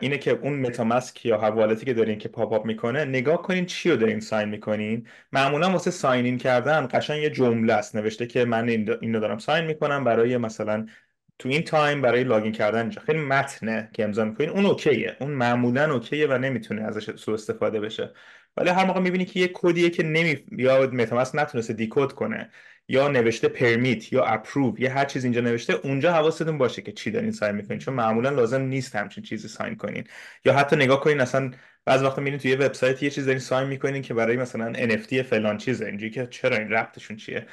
اینه که اون متاماسک یا هر ولتی که دارین که pop up می‌کنه نگاه کنین چی رو دارین sign می‌کنین. معمولا واسه sign in کردن قشنگ یه جمله است نوشته که من اینو دارم sign می‌کنم برای مثلا تو این time برای login کردن اینجا. خیلی متنه که امضا می‌کنین. اون okay ه. اون معمولا okay ه و نمی‌تونه ازش سوء استفاده بشه. ولی هر موقع می‌بینی که یه کدیه که نمی یا متاماسک نتونسته decode کنه یا نوشته permit یا approve یا هر چیز اینجا نوشته اونجا حواستون باشه که چی دارین sign می‌کنین. چون معمولا لازم نیست همچین چیزی sign کنین. یا حتی نگاه کنین اصلا بعض وقتا میرین توی یه وبسایت یه چیز دارین sign می‌کنین که برای مثلا NFT فلان چیزه. اینجوری که چرا این ربطشون چیه؟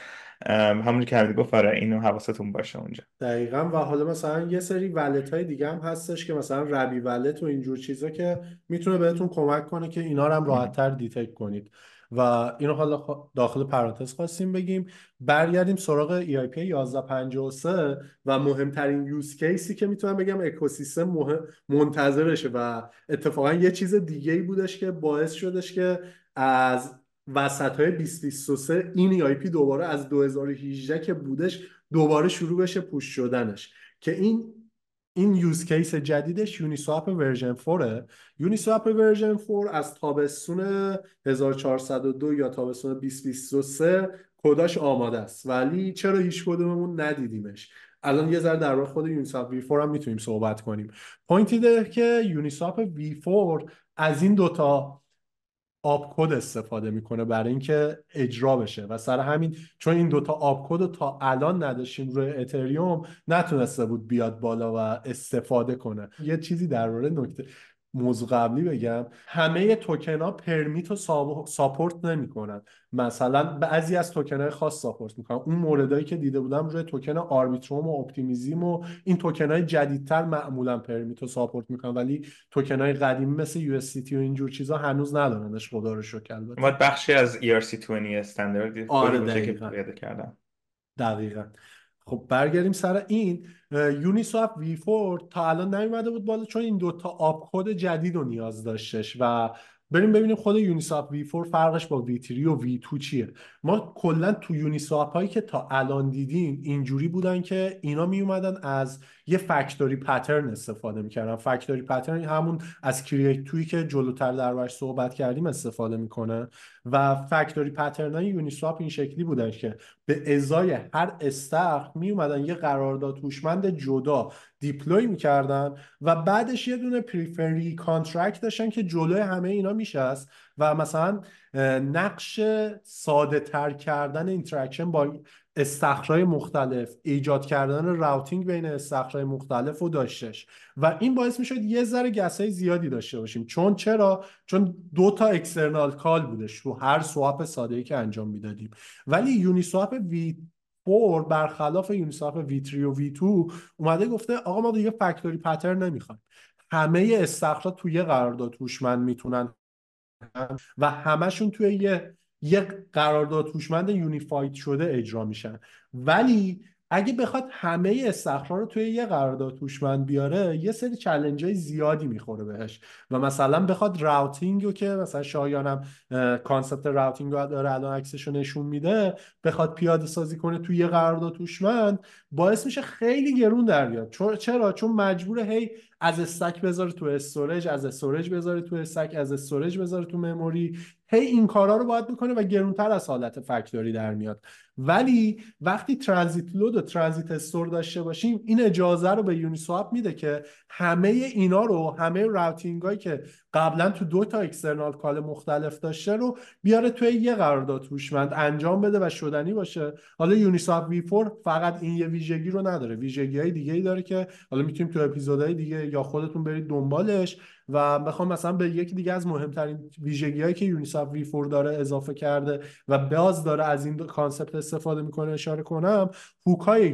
همونی که همین گفت آره اینو حواستون باشه اونجا. دقیقا. و حالا مثلا یه سری wallet های دیگه هم هستش که مثلا Rabby Wallet و اینجور چیزا که می‌تونه بهتون کمک کنه که اینا رو هم راحت تر detect کنید. و اینو حالا داخل پرانتز خواستیم بگیم. برگردیم سراغ EIP 1153 و مهمترین use case ی که می‌تونم بگم اکوسیستم مهم منتظرشه و اتفاقا یه چیز دیگه ای بودش که باعث شدش که از وسط های 2023 این EIP دوباره از 2018 که بودش دوباره شروع بشه push شدنش. که این این use case جدیدش یونیسواپ version 4 یونیسواپ version 4 از تابستون 1402 یا تابستون 2023 کدهاش آماده است. ولی چرا هیچ کدوممون ندیدیمش؟ الان یه ذره در واقع خود یونیسواپ V4 هم می‌تونیم صحبت کنیم. point اینه که یونیسواپ V4 از این دوتا opcode استفاده می‌کنه برای اینکه اجرا بشه. و سر همین چون این دوتا opcode رو تا الان نداشتیم روی Ethereum نتونسته بود بیاد بالا و استفاده کنه. یه چیزی در مورد نکته موضوع قبلی بگم همه توکن ها permit رو support نمی‌کنن. مثلا بعضی از توکن های خاص support می‌کنن. اون موردهایی که دیده بودم روی توکن Arbitrum و Optimism و این توکن های جدیدتر معمولا permit رو support می‌کنن ولی توکن های قدیمی مثل یو و اینجور چیزا هنوز ندارنش خدا رو شکر البته. بخشی از ERC20 استاندارد آره دقیقاً. کردم دقیقاً. خب برگردیم سر این یونیسواپ وی 4 تا الان نیومده بود بالا چون این دوتا آب کد جدید رو نیاز داشتش و بریم ببینیم خود یونیسواپ وی 4 فرقش با وی 3 و وی 2 چیه. ما کلا تو یونیسواپ هایی که تا الان دیدیم اینجوری بودن که اینا می اومدن از یه فکتوری پترن استفاده می‌کردن. فکتوری پترن همون از create two ی که جلوتر در صحبت کردیم استفاده می‌کنه. و factory pattern های Uniswap این شکلی بودن که به ازای هر استخر می اومدن یه قرارداد هوشمند جدا deploy می‌کردن و بعدش یه دونه periphery contract داشتن که جلوی همه اینا میشست. و مثلا نقش ساده تر کردن interaction با استخرای مختلف ایجاد کردن routing بین استخرای مختلف رو داشتش. و این باعث می‌شد یه ذره gas ای زیادی داشته باشیم. چون چرا؟ چون دو تا external call بودش تو هر swap ساده ای که انجام می‌دادیم. ولی Uniswap V4 برخلاف Uniswap V3 و V2 اومده گفته آقا ما دیگه factory pattern نمی‌خوایم. همه استخرا توی قرارداد هوشمند می‌تونن و همشون توی یه یک قرارداد هوشمند unified شده اجرا میشن. ولی اگه بخواد همه استخرا رو توی یه قرارداد هوشمند بیاره یه سری challenge های زیادی می‌خوره بهش. و مثلا بخواد routing رو که مثلا شایانم concept routing رو داره الان عکسش رو نشون میده بخواد پیاده سازی کنه توی یه قرارداد هوشمند باعث میشه خیلی گرون در بیاد. چرا؟ چون مجبور هی از stack بذاره تو storage از storage بذاره تو stack از storage بذاره تو memory. هی این کارا رو باید بکنه و گرونتر از حالت factory در میاد. ولی وقتی transient load و transient store داشته باشیم این اجازه رو به Uniswap میده که همه اینا رو همه routing هایی که قبلا تو دو تا external call مختلف داشته رو بیاره توی یه قرارداد هوشمند انجام بده و شدنی باشه. حالا Uniswap V4 فقط این یه ویژگی رو نداره. ویژگی های دیگه ای داره که حالا می‌تونیم تو اپیزودهای دیگه یا خودتون برید دنبالش. و بخوام مثلا به یکی دیگه از مهمترین ویژگی هایی که Uniswap V4 داره اضافه کرده و باز داره از این concept استفاده می‌کنه اشاره کنم hook های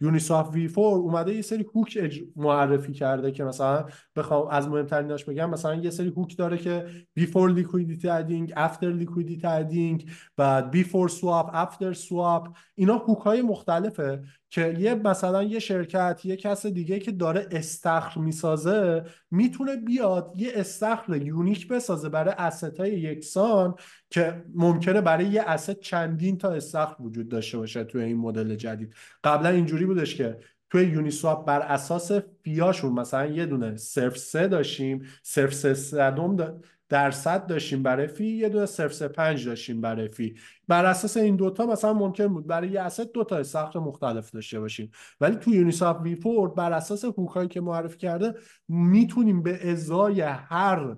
Uniswap V4 اومده یه سری hook معرفی کرده که مثلا بخوام از مهمتریناش بگم مثلا یه سری hook داره که before liquidity adding after liquidity adding بعد before swap after swap اینا hook های مختلفه. که یه مثلا یه شرکت یه کس دیگه که داره استخر می‌سازه می‌تونه بیاد یه استخر unique بسازه برای asset یکسان که ممکنه برای یه asset چندین تا استخر وجود داشته باشه توی این مدل جدید. قبلا اینجوری بودش که توی Uniswap بر اساس fee هاشون مثلا یه دونه صفر سه داشتیم صفر سه صدم درصد داشتیم برای fee یه دونه صفر سه پنج داشتیم برای fee. بر اساس این دوتا مثلا ممکن بود برای یه asset دوتا استخر مختلف داشته باشیم. ولی تو Uniswap V four بر اساس hook هایی که معرفی کرده می‌تونیم به ازای هر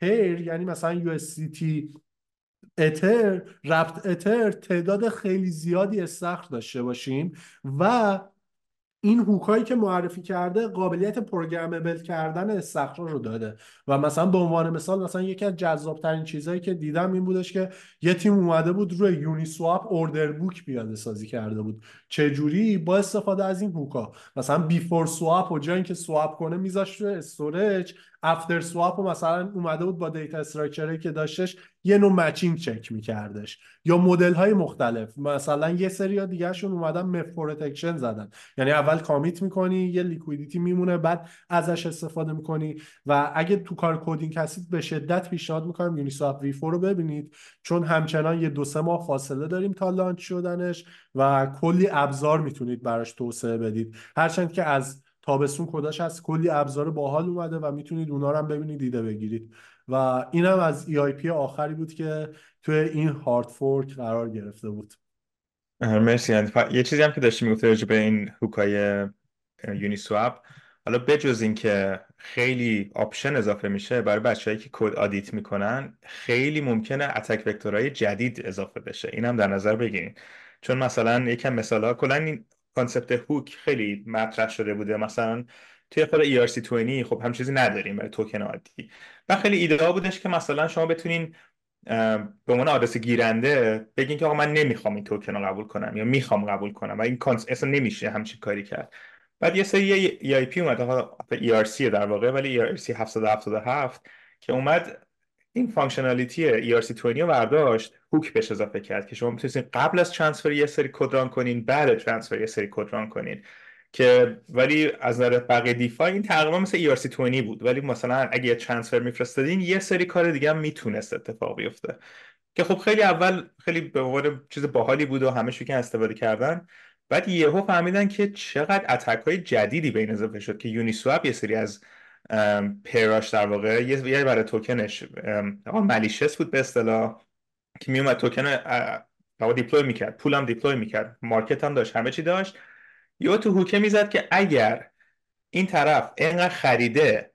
pair یعنی مثلا یو اتر wrapped ether تعداد خیلی زیادی استخر داشته باشیم و این hook هایی که معرفی کرده قابلیت programmable کردن استخرا رو داده. و مثلا به عنوان مثال مثلا یکی از جذابترین چیزهایی که دیدم این بودش که یه تیم اومده بود روی Uniswap order book پیاده سازی کرده بود. چه جوری با استفاده از این hook ها. مثلا before swap و جایی که swap کنه میذاشت روی storage after swap و مثلا اومده بود با data structure ی که داشتش یه نوع matching چک میکردش یا مدل های مختلف. مثلا یه سری ها دیگه شون اومدن MEV protection زدن. یعنی اول commit می‌کنی یه liquidity میمونه بعد ازش استفاده می‌کنی و اگه تو کار coding هستید به شدت پیشنهاد می‌کنم Uniswap V رو ببینید. چون همچنان یه دو سه ماه فاصله داریم تا launch شدنش و کلی ابزار می‌تونید براش توسعه بدید. هرچند که از تابستون کداش هست. کلی ابزار باحال اومده و می‌تونید اونا رو هم ببینید ایده بگیرید. و اینم از EIP آخری بود که توی این hard fork قرار گرفته بود. مرسی. یه چیزی هم که داشتی می‌گفتی راجع به این hook های Uniswap حالا بجز اینکه خیلی option اضافه میشه برای بچههایی که کد audit می‌کنن خیلی ممکنه attack vector های جدید اضافه بشه. این هم در نظر بگیرین. چون مثلا یکم مثال ها کلا این concept hook خیلی مطرح شده بوده. مثلا توی خود ERC20 خب همچین چیزی نداریم برای توکن عادی. و خیلی ایده بودش که مثلا شما بتونین به عنوان آدرس گیرنده بگین که آقا من نمی‌خوام این توکن رو قبول کنم یا می‌خوام قبول کنم و این concept اصلا نمیشه همچین کاری کرد. بعد یه سری EIP اومد. ERC در واقع ولی ERC 777 که اومد این functionality ERC20 رو برداشت. hook بهش اضافه کرد که شما می‌تونید قبل از transfer یه سری کد run کنین بعد transfer یه سری کد run کنین. که ولی از نظر بقیه دیفای این تقریبا مثل ERC20 بود. ولی مثلا اگه یه ترانسفر میفرستادین یه سری کار دیگه هم می‌تونست اتفاق بیفته. که خب خیلی اول خیلی به عنوان چیز باحالی بود و همه شوکن استفاده کردن. بعد یهو فهمیدن که چقدر اتک های جدیدی به این اضافه شد که یونی سواب یه سری از پیراش در واقع یه برای توکنش ملیشس بود به اصطلاح. که میومد توکن deploy می‌کرد پول هم deploy می‌کرد market هم داشت همه چی داشت. یا تو hook ه می‌زد که اگر این طرف اینقدر خریده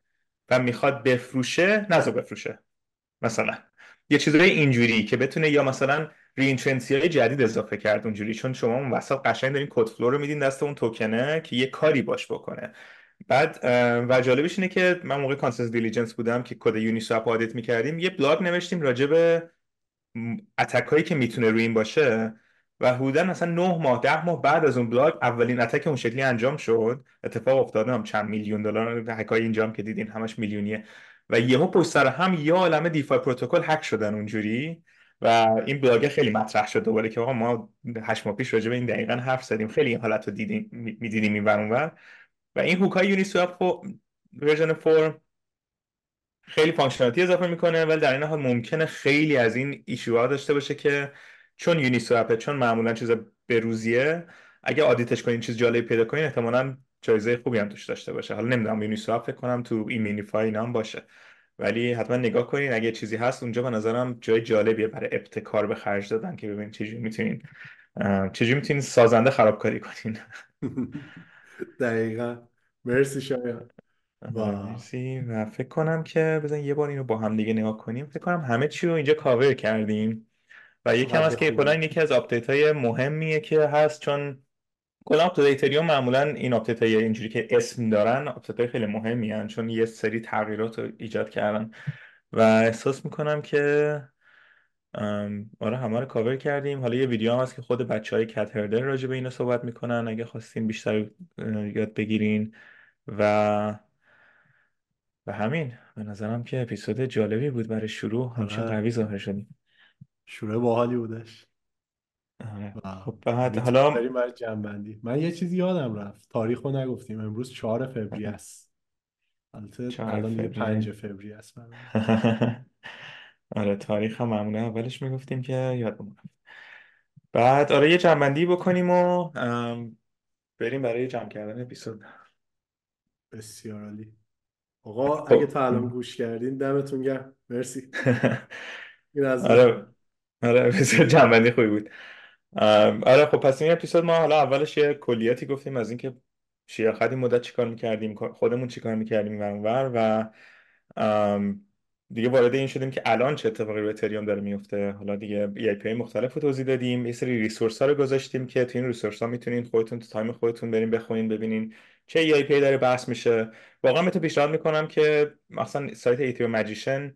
و می‌خواد بفروشه نذار بفروشه مثلا. یه چیزای اینجوری که بتونه یا مثلا های جدید اضافه کرد اونجوری چون شما اون وسط قشنگ دارین code flow رو میدین دست اون توکنه که یه کاری باش بکنه. بعد و جالبش اینه که من موقع ConsenSys Diligence بودم که کد Uniswap audit می‌کردیم یه بلاگ نوشتیم راجع به attack هایی که می‌تونه روی این باشه و حدودا مثلا 9 ماه 10 ماه بعد از اون بلاگ اولین attack اون شکلی انجام شد. اتفاق افتاده هم چند میلیون دلار هکای اینجام که دیدین همش میلیونیه. و یهو پشت سر هم یه عالمه DeFi protocol هک شدن اونجوری و این بلاگ خیلی مطرح شد دوباره که آقا ما 8 ماه پیش راجع به این دقیقا حرف زدیم. خیلی این حالت رو دیدیم می‌دیدیم این ور و این hook ای Uniswap version 4 خیلی functionality اضافه می‌کنه ولی در این حال ممکنه خیلی از این issue ها داشته باشه که چون Uniswap ه چون معمولا چیز بزرگیه اگه audit ش کنین چیز جالبی پیدا کنین احتمالاً جایزه خوبی هم توش داشته باشه. حالا نمی‌دونم Uniswap فکر کنم تو این Immunefi اینا هم باشه. ولی حتما نگاه کنین اگه چیزی هست اونجا به نظرم جای جالبیه برای ابتکار به خرج دادن که ببینید چجوری می‌تونین چجوری می‌تونین سازنده خرابکاری کنین. <laughs> دقیقا. مرسی شایان. مرسی. و فکر کنم که بزن یه بار اینو با هم دیگه نگاه کنیم. فکر کنم همه چی رو اینجا کاور کردیم. و یکم از که کلا یکی از آپدیت های مهمیه که هست چون کلا آپدیت اتریوم معمولا این آپدیت های اینجوری که اسم دارن آپدیت های خیلی مهمی هن چون یه سری تغییرات رو ایجاد کردن. و احساس می‌کنم که آره همه رو کاور کردیم. حالا یه ویدیو هم هست که خود بچه های Cat Herder راجع به اینو صحبت می‌کنن. اگه خواستین بیشتر یاد بگیرین. و و همین به نظرم که اپیزود جالبی بود برای شروع. همچین آره. قوی ظاهر شدیم. شروع باحالی بودش. آره. خب بعد حالا بریم برای جنبندی. من یه چیزی یادم رفت. تاریخ رو نگفتیم. امروز 4 فوریه است. البته الان دیگه فوریه. 5 فوریه است <laughs> آره تاریخ هم معمولا اولش می‌گفتیم که یادمون رفت. بعد آره یه جمع‌بندی بکنیم و بریم برای جمع کردن اپیزود. بسیار عالی. آقا خب. اگه تا الان گوش کردین دمتون گرم. مرسی. این از من. آره. آره اپیزود جنبندی خوبی بود. آره خب پس این اپیزود ما حالا اولش یه کلیاتی گفتیم از اینکه شیاخت این مدت چیکار می‌کردیم خودمون چیکار می‌کردیم این ور و دیگه وارد این شدیم که الان چه اتفاقی رو اتریوم داره میفته حالا دیگه EIP مختلف رو توضیح دادیم. یه سری resource ها رو گذاشتیم که تو این resource ها می‌تونین خودتون تو time خودتون برین بخونین ببینین. چه EIP داره بحث میشه. واقعا بهتون پیشنهاد می‌کنم که مثلا سایت Ethereum Magicians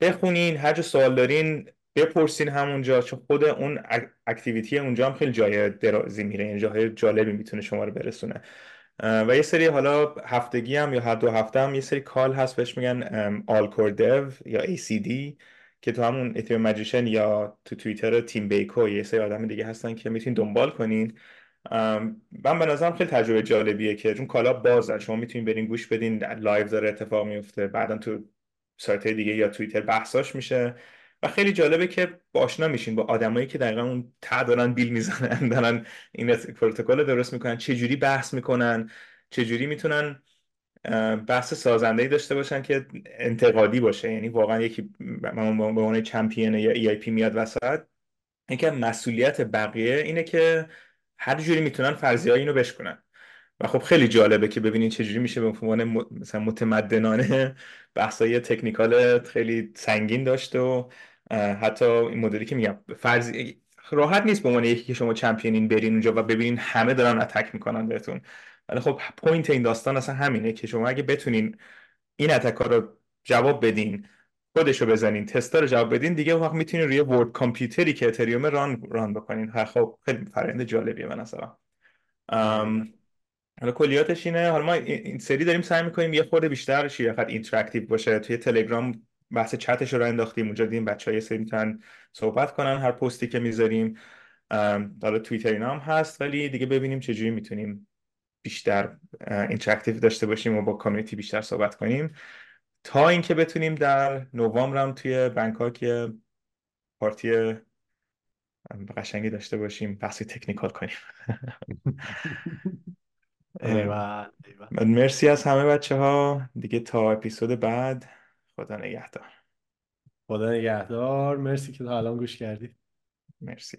بخونین هر جا سوال دارین بپرسین همونجا چون خود اون ac- activity اونجا هم خیلی جای درازی میره یعنی جاهای جالبی می‌تونه شما رو برسونه. و یه سری حالا هفتگی هم یا هر دو هفته هم یه سری call هست بهش میگن All Core Dev یا ACD که تو همون Ethereum Magicians یا تو توییتر تیم بیکو یه سری آدم دیگه هستن که می‌تونین دنبال کنین. من به نظرم خیلی تجربه جالبیه که چون call ا بازه شما می‌تونین برین گوش بدین live داره اتفاق میفته بعدا تو سایت های دیگه یا توییتر بحثاش میشه. و خیلی جالبه که با آشنا میشین با آدمایی که دقیقا اون ته دارن بیل می‌زنن <laughs> دارن این پروتکل رو درست می‌کنن چه جوری بحث می‌کنن چه جوری می‌تونن بحث سازنده داشته باشن که انتقادی باشه. یعنی واقعا یکی به عنوان champion یه EIP میاد وسط اینکه مسئولیت بقیه اینه که هر جوری می‌تونن فرضیه اینو بشکنن. و خب خیلی جالبه که ببینین چجوری میشه به عنوان مثلا متمدنانه بحثای technical خیلی سنگین داشته و حتی این مدلی که میگم فرض راحت نیست به عنوان یکی که شما champion ین برین اونجا و ببینین همه دارن attack می‌کنن بهتون. ولی خب point این داستان اصلا همینه که شما اگه بتونین این attack ها رو جواب بدین خودش رو بزنین تستا رو جواب بدین. دیگه اون وقت می‌تونین روی world computer ی که اتریوم run run بکنین. خب خیلی فرآیند جالبیه نظرم. ام، حالا کلیاتش اینه. حالا ما این سری داریم سعی می‌کنیم یه خورده بیشتر شیرفت interactive باشه. توی تلگرام بحث چتش رو انداختیم. اونجا دیدیم بچه یه سری می‌تونن صحبت کنن هر پستی که می‌ذاریم. حالا توییتر اینا هم هست ولی دیگه ببینیم چجوری می‌تونیم بیشتر interactive داشته باشیم و با community بیشتر صحبت کنیم. تا اینکه بتونیم در نوامبر هم توی بنکاک یه پارتی قشنگی داشته باشیم بحثی تکنیکال کنیم. <laughs> ایول من مرسی از همه بچه ها دیگه تا اپیزود بعد خدا نگهدار. خدا نگهدار. مرسی که تا الان گوش کردید مرسی.